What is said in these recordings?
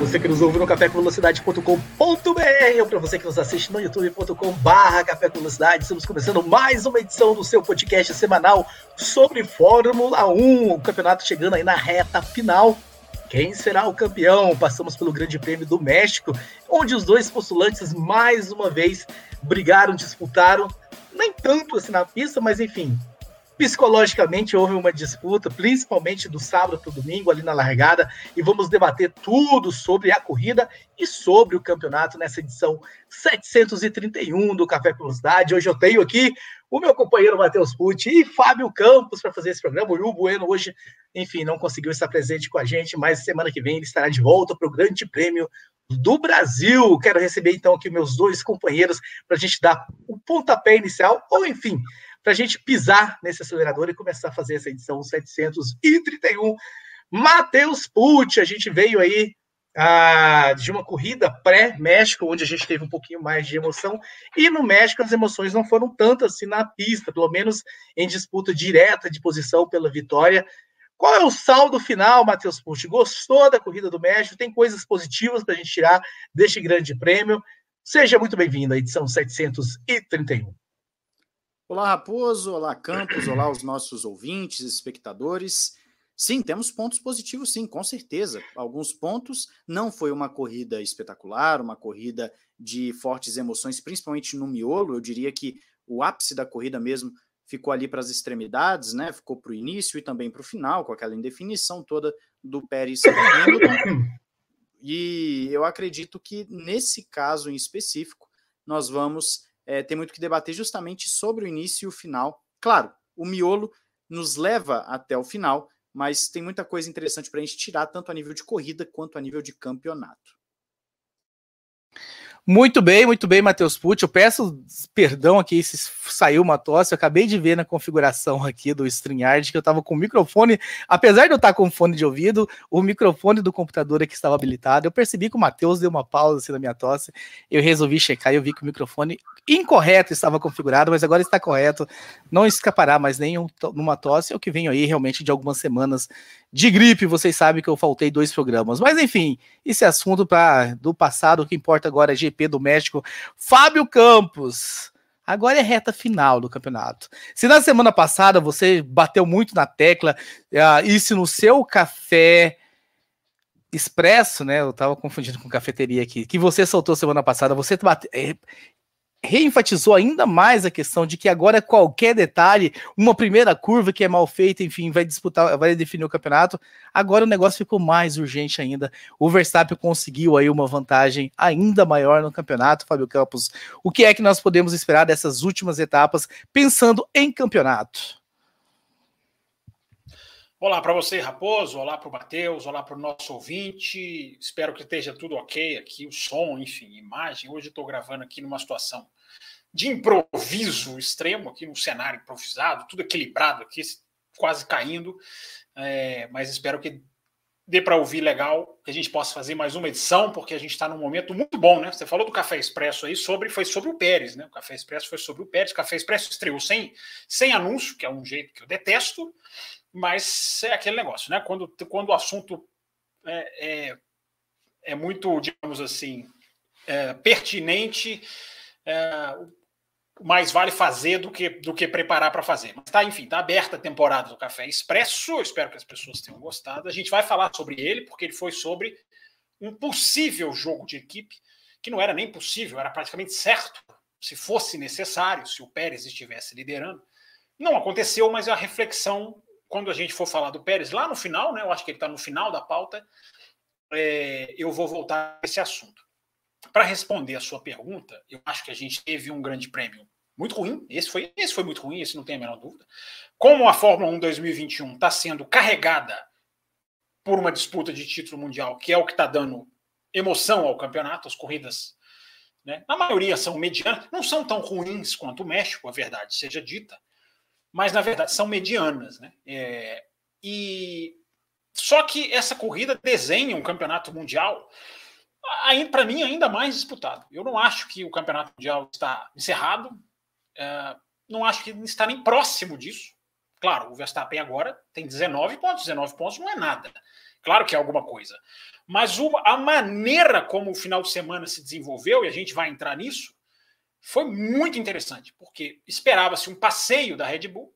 Você que nos ouve no cafécomvelocidade.com.br ou para você que nos assiste no youtube.com barra Café com Velocidade, estamos começando mais uma edição do seu podcast semanal sobre Fórmula 1, o campeonato chegando aí na reta final. Quem será o campeão? Passamos pelo Grande Prêmio do México, onde os dois postulantes mais uma vez brigaram, disputaram, nem tanto assim na pista, mas enfim, Psicologicamente houve uma disputa, principalmente do sábado para o domingo, ali na largada, e vamos debater tudo sobre a corrida e sobre o campeonato nessa edição 731 do Café Velocidade. Hoje eu tenho aqui o meu companheiro Matheus Pucci e Fábio Campos para fazer esse programa. O Will Bueno hoje, enfim, não conseguiu estar presente com a gente, mas semana que vem ele estará de volta para o Grande Prêmio do Brasil. Quero receber então aqui meus dois companheiros para a gente dar o pontapé inicial, ou enfim, para a gente pisar nesse acelerador e começar a fazer essa edição 731. Matheus Pucci, a gente veio aí ah, de uma corrida pré-México, onde a gente teve um pouquinho mais de emoção, e no México as emoções não foram tantas assim na pista, pelo menos em disputa direta de posição pela vitória. Qual é o saldo final, Matheus Pucci? Gostou da corrida do México? Tem coisas positivas para a gente tirar deste grande prêmio? Seja muito bem-vindo à edição 731. Olá, Raposo, olá, Campos, olá, os nossos ouvintes, espectadores. Sim, temos pontos positivos, sim, com certeza. Alguns pontos. Não foi uma corrida espetacular, uma corrida de fortes emoções, principalmente no miolo. Eu diria que o ápice da corrida mesmo ficou ali para as extremidades, né? Ficou para o início e também para o final, com aquela indefinição toda do Pérez E eu acredito que nesse caso em específico, nós vamos é, tem muito que debater justamente sobre o início e o final. Claro, o miolo nos leva até o final, mas tem muita coisa interessante para a gente tirar, tanto a nível de corrida quanto a nível de campeonato. Muito bem, muito bem, Matheus Pucci. Eu peço perdão aqui se saiu uma tosse. Eu acabei de ver na configuração aqui do StreamYard que eu estava com o microfone, apesar de eu estar com fone de ouvido, o microfone do computador aqui estava habilitado. Eu percebi que o Matheus deu uma pausa assim na minha tosse. Eu resolvi checar e eu vi que o microfone incorreto estava configurado, mas agora está correto. Não escapará mais nenhum numa tosse. É o que venho aí realmente de algumas semanas de gripe. Vocês sabem que eu faltei dois programas. Mas enfim, esse assunto do passado, o que importa agora é GP do México. Fábio Campos. Agora é reta final do campeonato. Se na semana passada você bateu muito na tecla, uh, e se no seu café expresso, né? Eu tava confundindo com cafeteria aqui, que você soltou semana passada, você bate, é, reenfatizou ainda mais a questão de que agora qualquer detalhe, uma primeira curva que é mal feita, enfim, vai disputar, vai definir o campeonato. Agora o negócio ficou mais urgente ainda. O Verstappen conseguiu aí uma vantagem ainda maior no campeonato, Fábio Campos. O que é que nós podemos esperar dessas últimas etapas pensando em campeonato? Olá para você, Raposo. Olá para o Matheus. Olá para o nosso ouvinte. Espero que esteja tudo ok aqui, o som, enfim, imagem. Hoje estou gravando aqui numa situação de improviso extremo, aqui no cenário improvisado, tudo equilibrado aqui, quase caindo. É, mas espero que dê para ouvir legal, que a gente possa fazer mais uma edição, porque a gente está num momento muito bom, né? Você falou do Café Expresso aí sobre, foi sobre o Pérez, né? O Café Expresso foi sobre o Pérez. O Café Expresso estreou sem, sem anúncio, que é um jeito que eu detesto mas é aquele negócio, né? Quando, quando o assunto é, é, é muito, digamos assim, é, pertinente, é, mais vale fazer do que, do que preparar para fazer. Mas tá, enfim, tá aberta a temporada do Café Expresso. Espero que as pessoas tenham gostado. A gente vai falar sobre ele, porque ele foi sobre um possível jogo de equipe, que não era nem possível, era praticamente certo, se fosse necessário, se o Pérez estivesse liderando. Não aconteceu, mas a reflexão quando a gente for falar do Pérez, lá no final, né, eu acho que ele está no final da pauta, é, eu vou voltar a esse assunto. Para responder a sua pergunta, eu acho que a gente teve um grande prêmio muito ruim. Esse foi, esse foi muito ruim, esse não tem a menor dúvida. Como a Fórmula 1 2021 está sendo carregada por uma disputa de título mundial, que é o que está dando emoção ao campeonato, as corridas Né? Na maioria são medianas, não são tão ruins quanto o México, a verdade seja dita, mas na verdade são medianas. Né? É, e só que essa corrida desenha um campeonato mundial para mim ainda mais disputado. Eu não acho que o campeonato mundial está encerrado, é, não acho que está nem próximo disso. Claro, o Verstappen agora tem 19 pontos, 19 pontos não é nada. Claro que é alguma coisa. Mas uma, a maneira como o final de semana se desenvolveu, e a gente vai entrar nisso, foi muito interessante, porque esperava-se um passeio da Red Bull.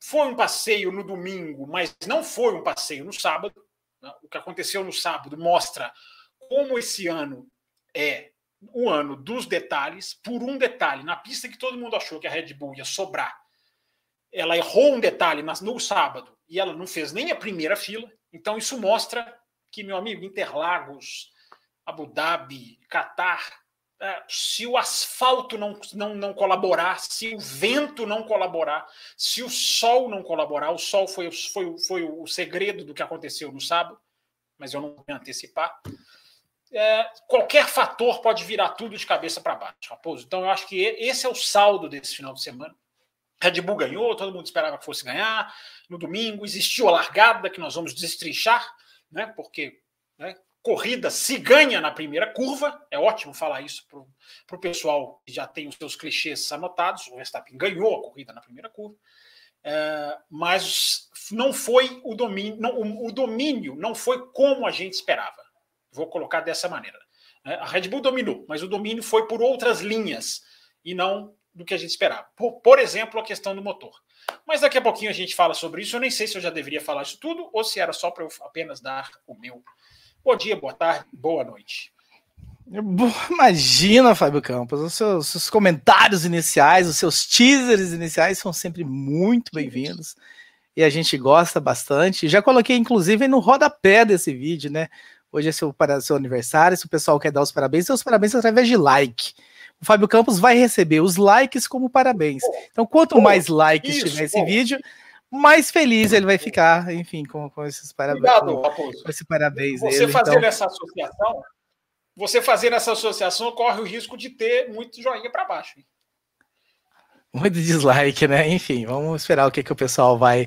Foi um passeio no domingo, mas não foi um passeio no sábado. Né? O que aconteceu no sábado mostra como esse ano é o ano dos detalhes, por um detalhe, na pista que todo mundo achou que a Red Bull ia sobrar, ela errou um detalhe no sábado e ela não fez nem a primeira fila. Então isso mostra que, meu amigo, Interlagos, Abu Dhabi, Catar, se o asfalto não, não, não colaborar, se o vento não colaborar, se o sol não colaborar, o sol foi, foi, foi o segredo do que aconteceu no sábado, mas eu não vou antecipar. É, qualquer fator pode virar tudo de cabeça para baixo, Raposo. Então, eu acho que esse é o saldo desse final de semana. Red Bull ganhou, todo mundo esperava que fosse ganhar. No domingo existiu a largada que nós vamos destrinchar, né? Porque né, corrida se ganha na primeira curva. É ótimo falar isso para o pessoal que já tem os seus clichês anotados. O Verstappen ganhou a corrida na primeira curva. É, mas não foi o domínio, não, o, o domínio não foi como a gente esperava. Vou colocar dessa maneira. Né. A Red Bull dominou, mas o domínio foi por outras linhas e não do que a gente esperava. Por, por, exemplo, a questão do motor. Mas daqui a pouquinho a gente fala sobre isso. Eu nem sei se eu já deveria falar isso tudo ou se era só para eu apenas dar o meu bom dia, boa tarde, boa noite. Imagina, Fábio Campos, os seus, seus comentários iniciais, os seus teasers iniciais são sempre muito bem-vindos e a gente gosta bastante. Já coloquei, inclusive, no rodapé desse vídeo, né? Hoje é seu, para, seu aniversário. Se o pessoal quer dar os parabéns, seus parabéns através de like o Fábio Campos vai receber os likes como parabéns. Então, quanto mais likes isso, tiver esse bom. vídeo, mais feliz ele vai ficar, enfim, com, com esses parabéns. Obrigado, Raposo. Com esse parabéns. Você dele, fazer então... essa associação, você fazer essa associação corre o risco de ter muito joinha para baixo. Hein? Muito dislike, né? Enfim, vamos esperar o que, que o pessoal vai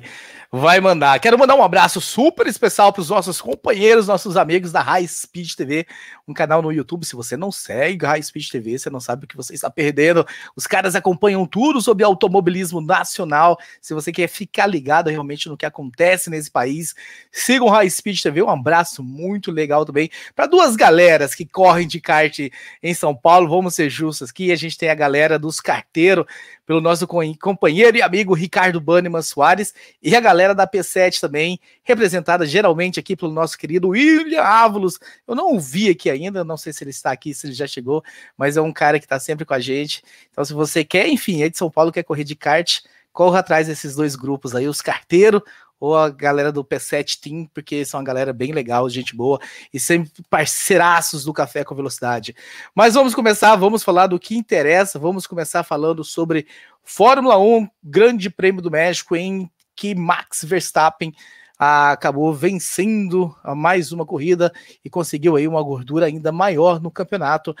vai mandar. Quero mandar um abraço super especial para os nossos companheiros, nossos amigos da High Speed TV, um canal no YouTube. Se você não segue High Speed TV, você não sabe o que você está perdendo. Os caras acompanham tudo sobre automobilismo nacional. Se você quer ficar ligado realmente no que acontece nesse país, siga o High Speed TV. Um abraço muito legal também para duas galeras que correm de kart em São Paulo. Vamos ser justos aqui. A gente tem a galera dos carteiros, pelo nosso companheiro e amigo Ricardo Banniman Soares, e a galera galera da P7 também, representada geralmente aqui pelo nosso querido William Ávulos. Eu não o vi aqui ainda, não sei se ele está aqui, se ele já chegou, mas é um cara que está sempre com a gente. Então, se você quer, enfim, é de São Paulo, quer correr de kart, corra atrás desses dois grupos aí, os carteiros ou a galera do P7 Team, porque são uma galera bem legal, gente boa e sempre parceiraços do Café com Velocidade. Mas vamos começar, vamos falar do que interessa, vamos começar falando sobre Fórmula 1, Grande Prêmio do México em que Max Verstappen ah, acabou vencendo mais uma corrida e conseguiu aí uma gordura ainda maior no campeonato.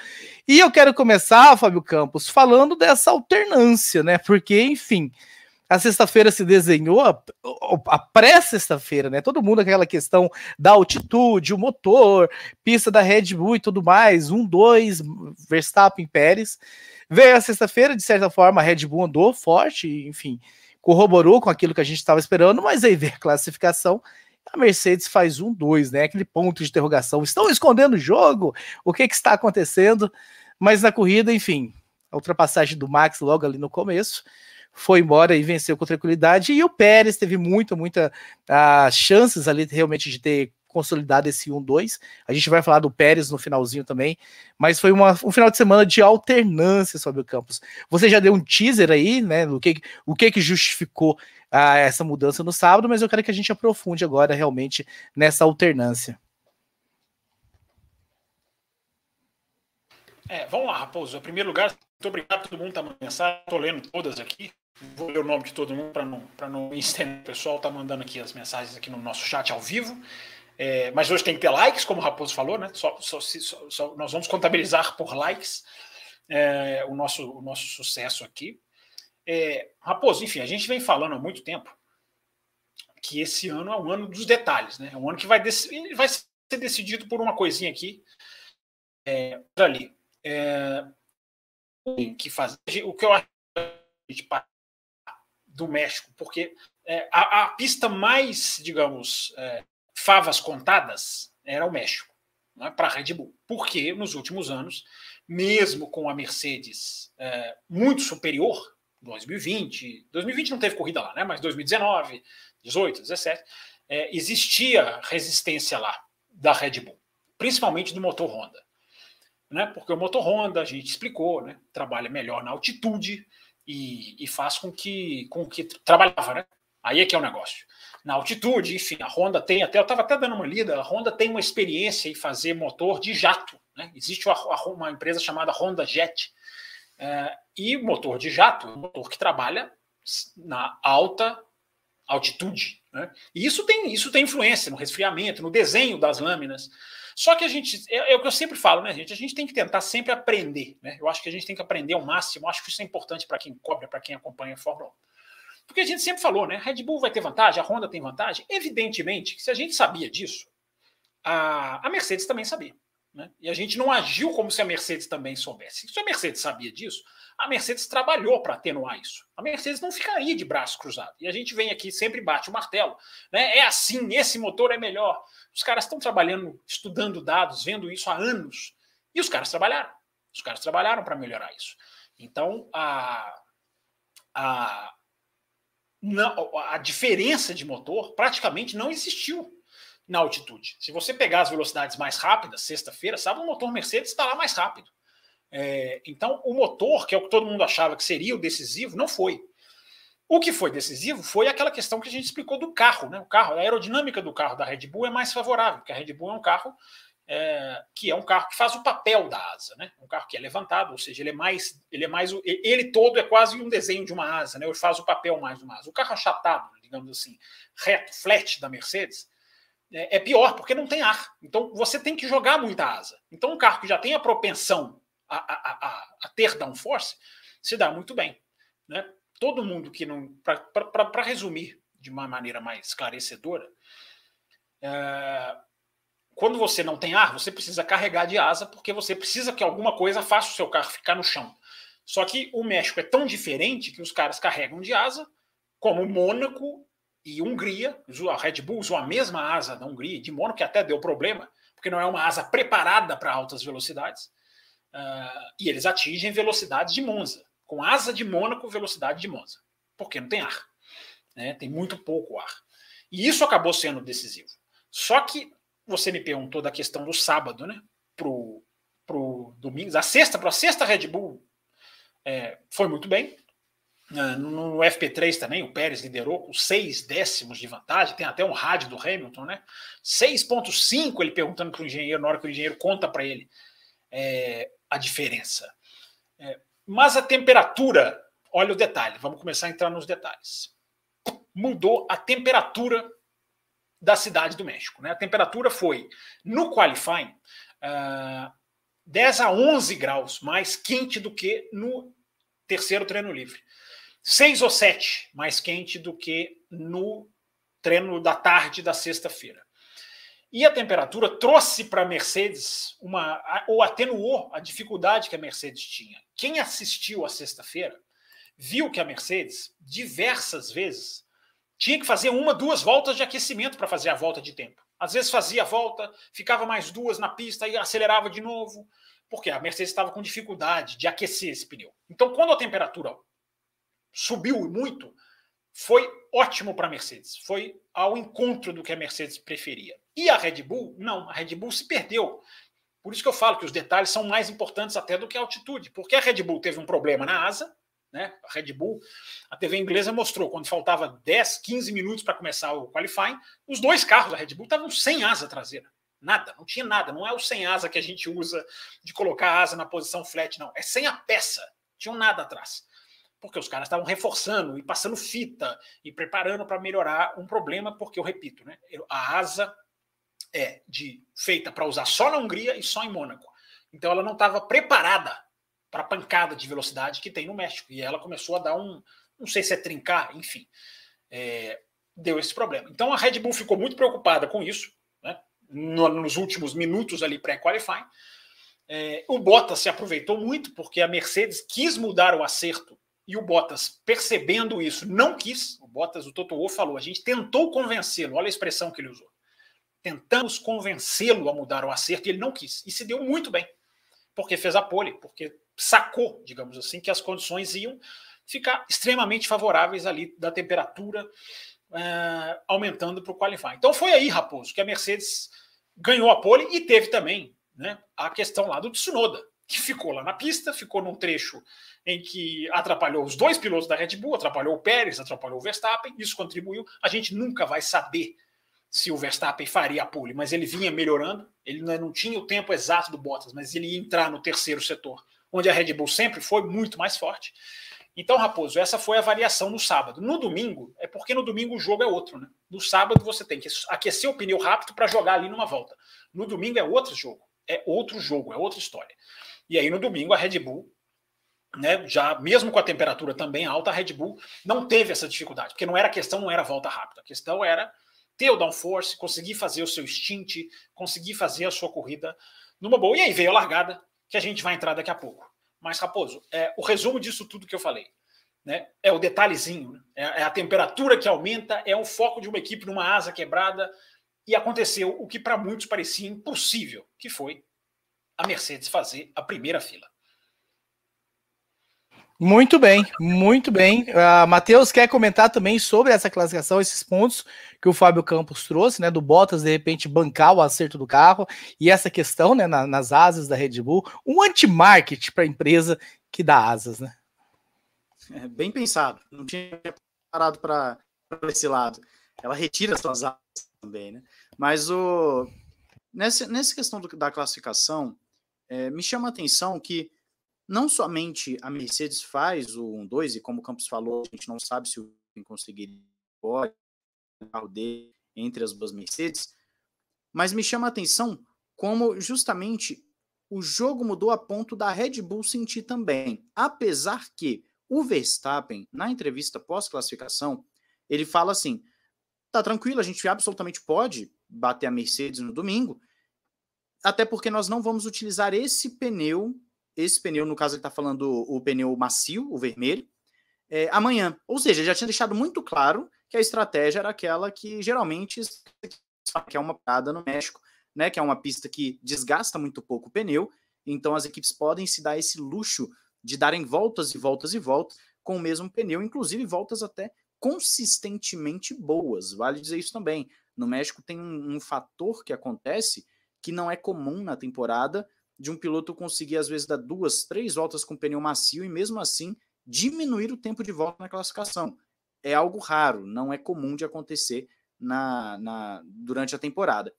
E eu quero começar, Fábio Campos, falando dessa alternância, né? Porque, enfim, a sexta-feira se desenhou, a, a pré-sexta-feira, né? Todo mundo aquela questão da altitude, o motor, pista da Red Bull e tudo mais, um, dois, Verstappen, Pérez. Veio a sexta-feira, de certa forma, a Red Bull andou forte, enfim, corroborou com aquilo que a gente estava esperando, mas aí vem a classificação. A Mercedes faz um, dois, né? Aquele ponto de interrogação. Estão escondendo o jogo? O que, que está acontecendo? Mas na corrida, enfim, a ultrapassagem do Max logo ali no começo foi embora e venceu com tranquilidade. E o Pérez teve muita, muita uh, chances ali realmente de ter consolidado esse 1-2. A gente vai falar do Pérez no finalzinho também, mas foi uma, um final de semana de alternância sobre o campus. Você já deu um teaser aí, né, do que, o que que justificou ah, essa mudança no sábado, mas eu quero que a gente aprofunde agora realmente nessa alternância. É, vamos lá, Raposo. Em primeiro lugar, muito obrigado a todo mundo que está mensagem. Estou lendo todas aqui. Vou ler o nome de todo mundo para não, não estender. O pessoal está mandando aqui as mensagens aqui no nosso chat ao vivo. É, mas hoje tem que ter likes, como o Raposo falou, né? Só, só, só, nós vamos contabilizar por likes. é, o, nosso, o nosso sucesso aqui. É, Raposo, enfim, a gente vem falando há muito tempo que esse ano é um ano dos detalhes, né? É um ano que vai, vai ser decidido por uma coisinha aqui, é, ali. É, que faz, o que eu acho do México, porque é, a, a, pista mais, digamos, é, favas contadas era o México, né, para a Red Bull. Porque nos últimos anos, mesmo com a Mercedes é, muito superior, 2020, 2020 não teve corrida lá, né? Mas 2019, 18, 17, é, existia resistência lá da Red Bull, principalmente do motor Honda. Né? Porque o motor Honda, a gente explicou, né? trabalha melhor na altitude e, e faz com que, com que trabalhava, né? Aí é que é o negócio. Na altitude, enfim, a Honda tem até, eu estava até dando uma lida, a Honda tem uma experiência em fazer motor de jato. Né? Existe uma, uma empresa chamada Honda Jet. É, e motor de jato, motor que trabalha na alta altitude. Né? E isso tem, isso tem influência no resfriamento, no desenho das lâminas. Só que a gente, é, é, o que eu sempre falo, né, gente? A gente tem que tentar sempre aprender. Né? Eu acho que a gente tem que aprender ao máximo. Acho que isso é importante para quem cobra, para quem acompanha a Fórmula 1. Porque a gente sempre falou, né? Red Bull vai ter vantagem, a Honda tem vantagem. Evidentemente, se a gente sabia disso, a, a Mercedes também sabia. Né? E a gente não agiu como se a Mercedes também soubesse. Se a Mercedes sabia disso, a Mercedes trabalhou para atenuar isso. A Mercedes não ficaria de braço cruzado. E a gente vem aqui sempre bate o martelo. Né? É assim, esse motor é melhor. Os caras estão trabalhando, estudando dados, vendo isso há anos. E os caras trabalharam. Os caras trabalharam para melhorar isso. Então, a, a, não, a diferença de motor praticamente não existiu na altitude. Se você pegar as velocidades mais rápidas, sexta-feira, sabe, o motor Mercedes está lá mais rápido. É, então, o motor, que é o que todo mundo achava que seria o decisivo, não foi. O que foi decisivo foi aquela questão que a gente explicou do carro. Né? O carro, a aerodinâmica do carro da Red Bull é mais favorável, porque a Red Bull é um carro é, que é um carro que faz o papel da asa, né? Um carro que é levantado, ou seja, ele é mais, ele é mais, ele todo é quase um desenho de uma asa, né? Ele faz o papel mais de uma asa. O carro achatado, digamos assim, reto, flat da Mercedes, é, é pior porque não tem ar. Então você tem que jogar muita asa. Então um carro que já tem a propensão a, a, a, a ter downforce se dá muito bem, né? Todo mundo que não, para resumir de uma maneira mais esclarecedora, é, quando você não tem ar, você precisa carregar de asa, porque você precisa que alguma coisa faça o seu carro ficar no chão. Só que o México é tão diferente que os caras carregam de asa, como Mônaco e Hungria. A Red Bull usou a mesma asa da Hungria, de Mônaco, que até deu problema, porque não é uma asa preparada para altas velocidades. Uh, e eles atingem velocidade de Monza, com asa de Mônaco, velocidade de Monza, porque não tem ar. Né? Tem muito pouco ar. E isso acabou sendo decisivo. Só que você me perguntou da questão do sábado, né? Pro, pro domingo. A sexta, para a sexta Red Bull é, foi muito bem. No, no, FP3 também, o Pérez liderou com seis décimos de vantagem. Tem até um rádio do Hamilton, né? 6,5 ele perguntando para o engenheiro, na hora que o engenheiro conta para ele é, a diferença. É, mas a temperatura, olha o detalhe, vamos começar a entrar nos detalhes. Mudou a temperatura da cidade do México. Né? A temperatura foi, no qualifying, uh, ah, 10 a 11 graus mais quente do que no terceiro treino livre. 6 ou 7 mais quente do que no treino da tarde da sexta-feira. E a temperatura trouxe para a Mercedes uma ou atenuou a dificuldade que a Mercedes tinha. Quem assistiu a sexta-feira viu que a Mercedes diversas vezes tinha que fazer uma, duas voltas de aquecimento para fazer a volta de tempo. Às vezes fazia a volta, ficava mais duas na pista e acelerava de novo, porque a Mercedes estava com dificuldade de aquecer esse pneu. Então, quando a temperatura subiu muito, foi ótimo para a Mercedes. Foi ao encontro do que a Mercedes preferia. E a Red Bull, não, a Red Bull se perdeu. Por isso que eu falo que os detalhes são mais importantes até do que a altitude, porque a Red Bull teve um problema na asa, né? A Red Bull, a TV inglesa mostrou quando faltava 10, 15 minutos para começar o qualifying, os dois carros da Red Bull estavam sem asa traseira. Nada, não tinha nada. Não é o sem asa que a gente usa de colocar a asa na posição flat, não. É sem a peça. Tinham nada atrás. Porque os caras estavam reforçando e passando fita e preparando para melhorar um problema, porque eu repito, né? A asa é de feita para usar só na Hungria e só em Mônaco. Então ela não estava preparada para a pancada de velocidade que tem no México. E ela começou a dar um, não sei se é trincar, enfim, é, deu esse problema. Então a Red Bull ficou muito preocupada com isso, né, nos últimos minutos ali pré-qualifying. É, o Bottas se aproveitou muito porque a Mercedes quis mudar o acerto e o Bottas, percebendo isso, não quis. O Bottas, o Toto Wolff falou, a gente tentou convencê-lo, olha a expressão que ele usou. Tentamos convencê-lo a mudar o acerto e ele não quis. E se deu muito bem, porque fez a pole, porque sacou, digamos assim, que as condições iam ficar extremamente favoráveis ali da temperatura uh, aumentando para o qualify. Então foi aí, Raposo, que a Mercedes ganhou a pole e teve também né, a questão lá do Tsunoda, que ficou lá na pista, ficou num trecho em que atrapalhou os dois pilotos da Red Bull, atrapalhou o Pérez, atrapalhou o Verstappen, isso contribuiu. A gente nunca vai saber se o Verstappen faria a pole, mas ele vinha melhorando, ele não tinha o tempo exato do Bottas, mas ele ia entrar no terceiro setor, onde a Red Bull sempre foi muito mais forte. Então, Raposo, essa foi a variação no sábado. No domingo, é porque no domingo o jogo é outro, né? No sábado você tem que aquecer o pneu rápido para jogar ali numa volta. No domingo é outro jogo, é outro jogo, é outra história. E aí no domingo a Red Bull, né, já mesmo com a temperatura também alta, a Red Bull não teve essa dificuldade, porque não era questão, não era volta rápida, a questão era ter o downforce, conseguir fazer o seu stint, conseguir fazer a sua corrida numa boa. E aí veio a largada, que a gente vai entrar daqui a pouco. Mas, Raposo, é, o resumo disso tudo que eu falei né, é o detalhezinho, né? é, é, a temperatura que aumenta, é o foco de uma equipe numa asa quebrada. E aconteceu o que para muitos parecia impossível, que foi a Mercedes fazer a primeira fila. Muito bem, muito bem. Uh, Matheus quer comentar também sobre essa classificação, esses pontos que o Fábio Campos trouxe, né? Do Bottas de repente bancar o acerto do carro e essa questão, né? Na, nas asas da Red Bull, um anti-market para a empresa que dá asas, né? É, bem pensado. Não tinha parado para esse lado. Ela retira suas asas também, né? Mas o nessa, nessa questão do, da classificação, é, me chama a atenção que não somente a Mercedes faz o 1-2, e como o Campos falou, a gente não sabe se o conseguir o carro dele entre as duas Mercedes, mas me chama a atenção como justamente o jogo mudou a ponto da Red Bull sentir também. Apesar que o Verstappen, na entrevista pós-classificação, ele fala assim: tá tranquilo, a gente absolutamente pode bater a Mercedes no domingo, até porque nós não vamos utilizar esse pneu esse pneu, no caso ele está falando o pneu macio, o vermelho, é, amanhã. Ou seja, já tinha deixado muito claro que a estratégia era aquela que geralmente que é uma parada no México, né? Que é uma pista que desgasta muito pouco o pneu, então as equipes podem se dar esse luxo de darem voltas e voltas e voltas com o mesmo pneu, inclusive voltas até consistentemente boas. Vale dizer isso também. No México tem um, um fator que acontece que não é comum na temporada, de um piloto conseguir, às vezes, dar duas, três voltas com pneu macio e, mesmo assim, diminuir o tempo de volta na classificação. É algo raro, não é comum de acontecer na, na durante a temporada.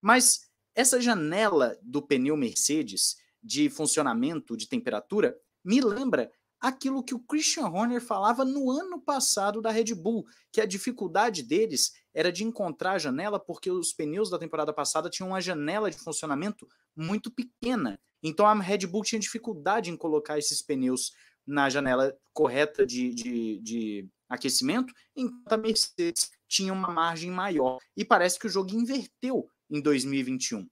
Mas essa janela do pneu Mercedes de funcionamento de temperatura me lembra aquilo que o Christian Horner falava no ano passado da Red Bull, que a dificuldade deles era de encontrar a janela porque os pneus da temporada passada tinham uma janela de funcionamento muito pequena. Então a Red Bull tinha dificuldade em colocar esses pneus na janela correta de, de, de aquecimento, enquanto a Mercedes tinha uma margem maior. E parece que o jogo inverteu em 2021.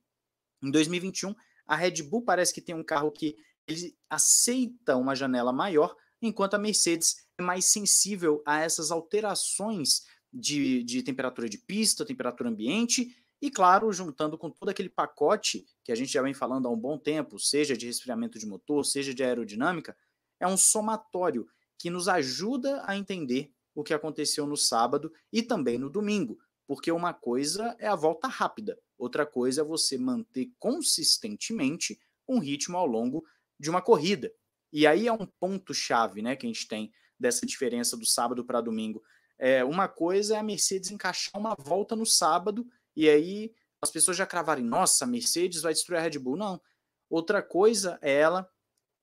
Em 2021, a Red Bull parece que tem um carro que ele aceita uma janela maior, enquanto a Mercedes é mais sensível a essas alterações de, de temperatura de pista, temperatura ambiente, e claro, juntando com todo aquele pacote que a gente já vem falando há um bom tempo, seja de resfriamento de motor, seja de aerodinâmica, é um somatório que nos ajuda a entender o que aconteceu no sábado e também no domingo, porque uma coisa é a volta rápida, outra coisa é você manter consistentemente um ritmo ao longo de uma corrida. E aí é um ponto chave, né, que a gente tem dessa diferença do sábado para domingo. É, uma coisa é a Mercedes encaixar uma volta no sábado e aí as pessoas já cravarem, nossa, a Mercedes vai destruir a Red Bull. Não. Outra coisa é ela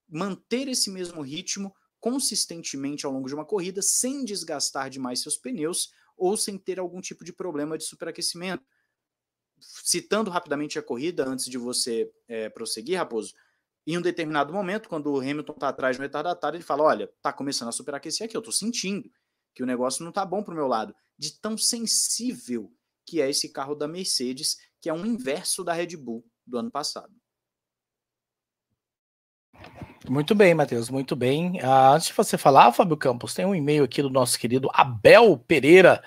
manter esse mesmo ritmo consistentemente ao longo de uma corrida, sem desgastar demais seus pneus ou sem ter algum tipo de problema de superaquecimento. Citando rapidamente a corrida, antes de você é, prosseguir, Raposo, Em um determinado momento, quando o Hamilton está atrás do retardatário, ele fala: Olha, tá começando a superaquecer aqui, eu estou sentindo que o negócio não está bom para o meu lado. De tão sensível que é esse carro da Mercedes, que é um inverso da Red Bull do ano passado. Muito bem, Matheus, muito bem. Ah, antes de você falar, Fábio Campos, tem um e-mail aqui do nosso querido Abel Pereira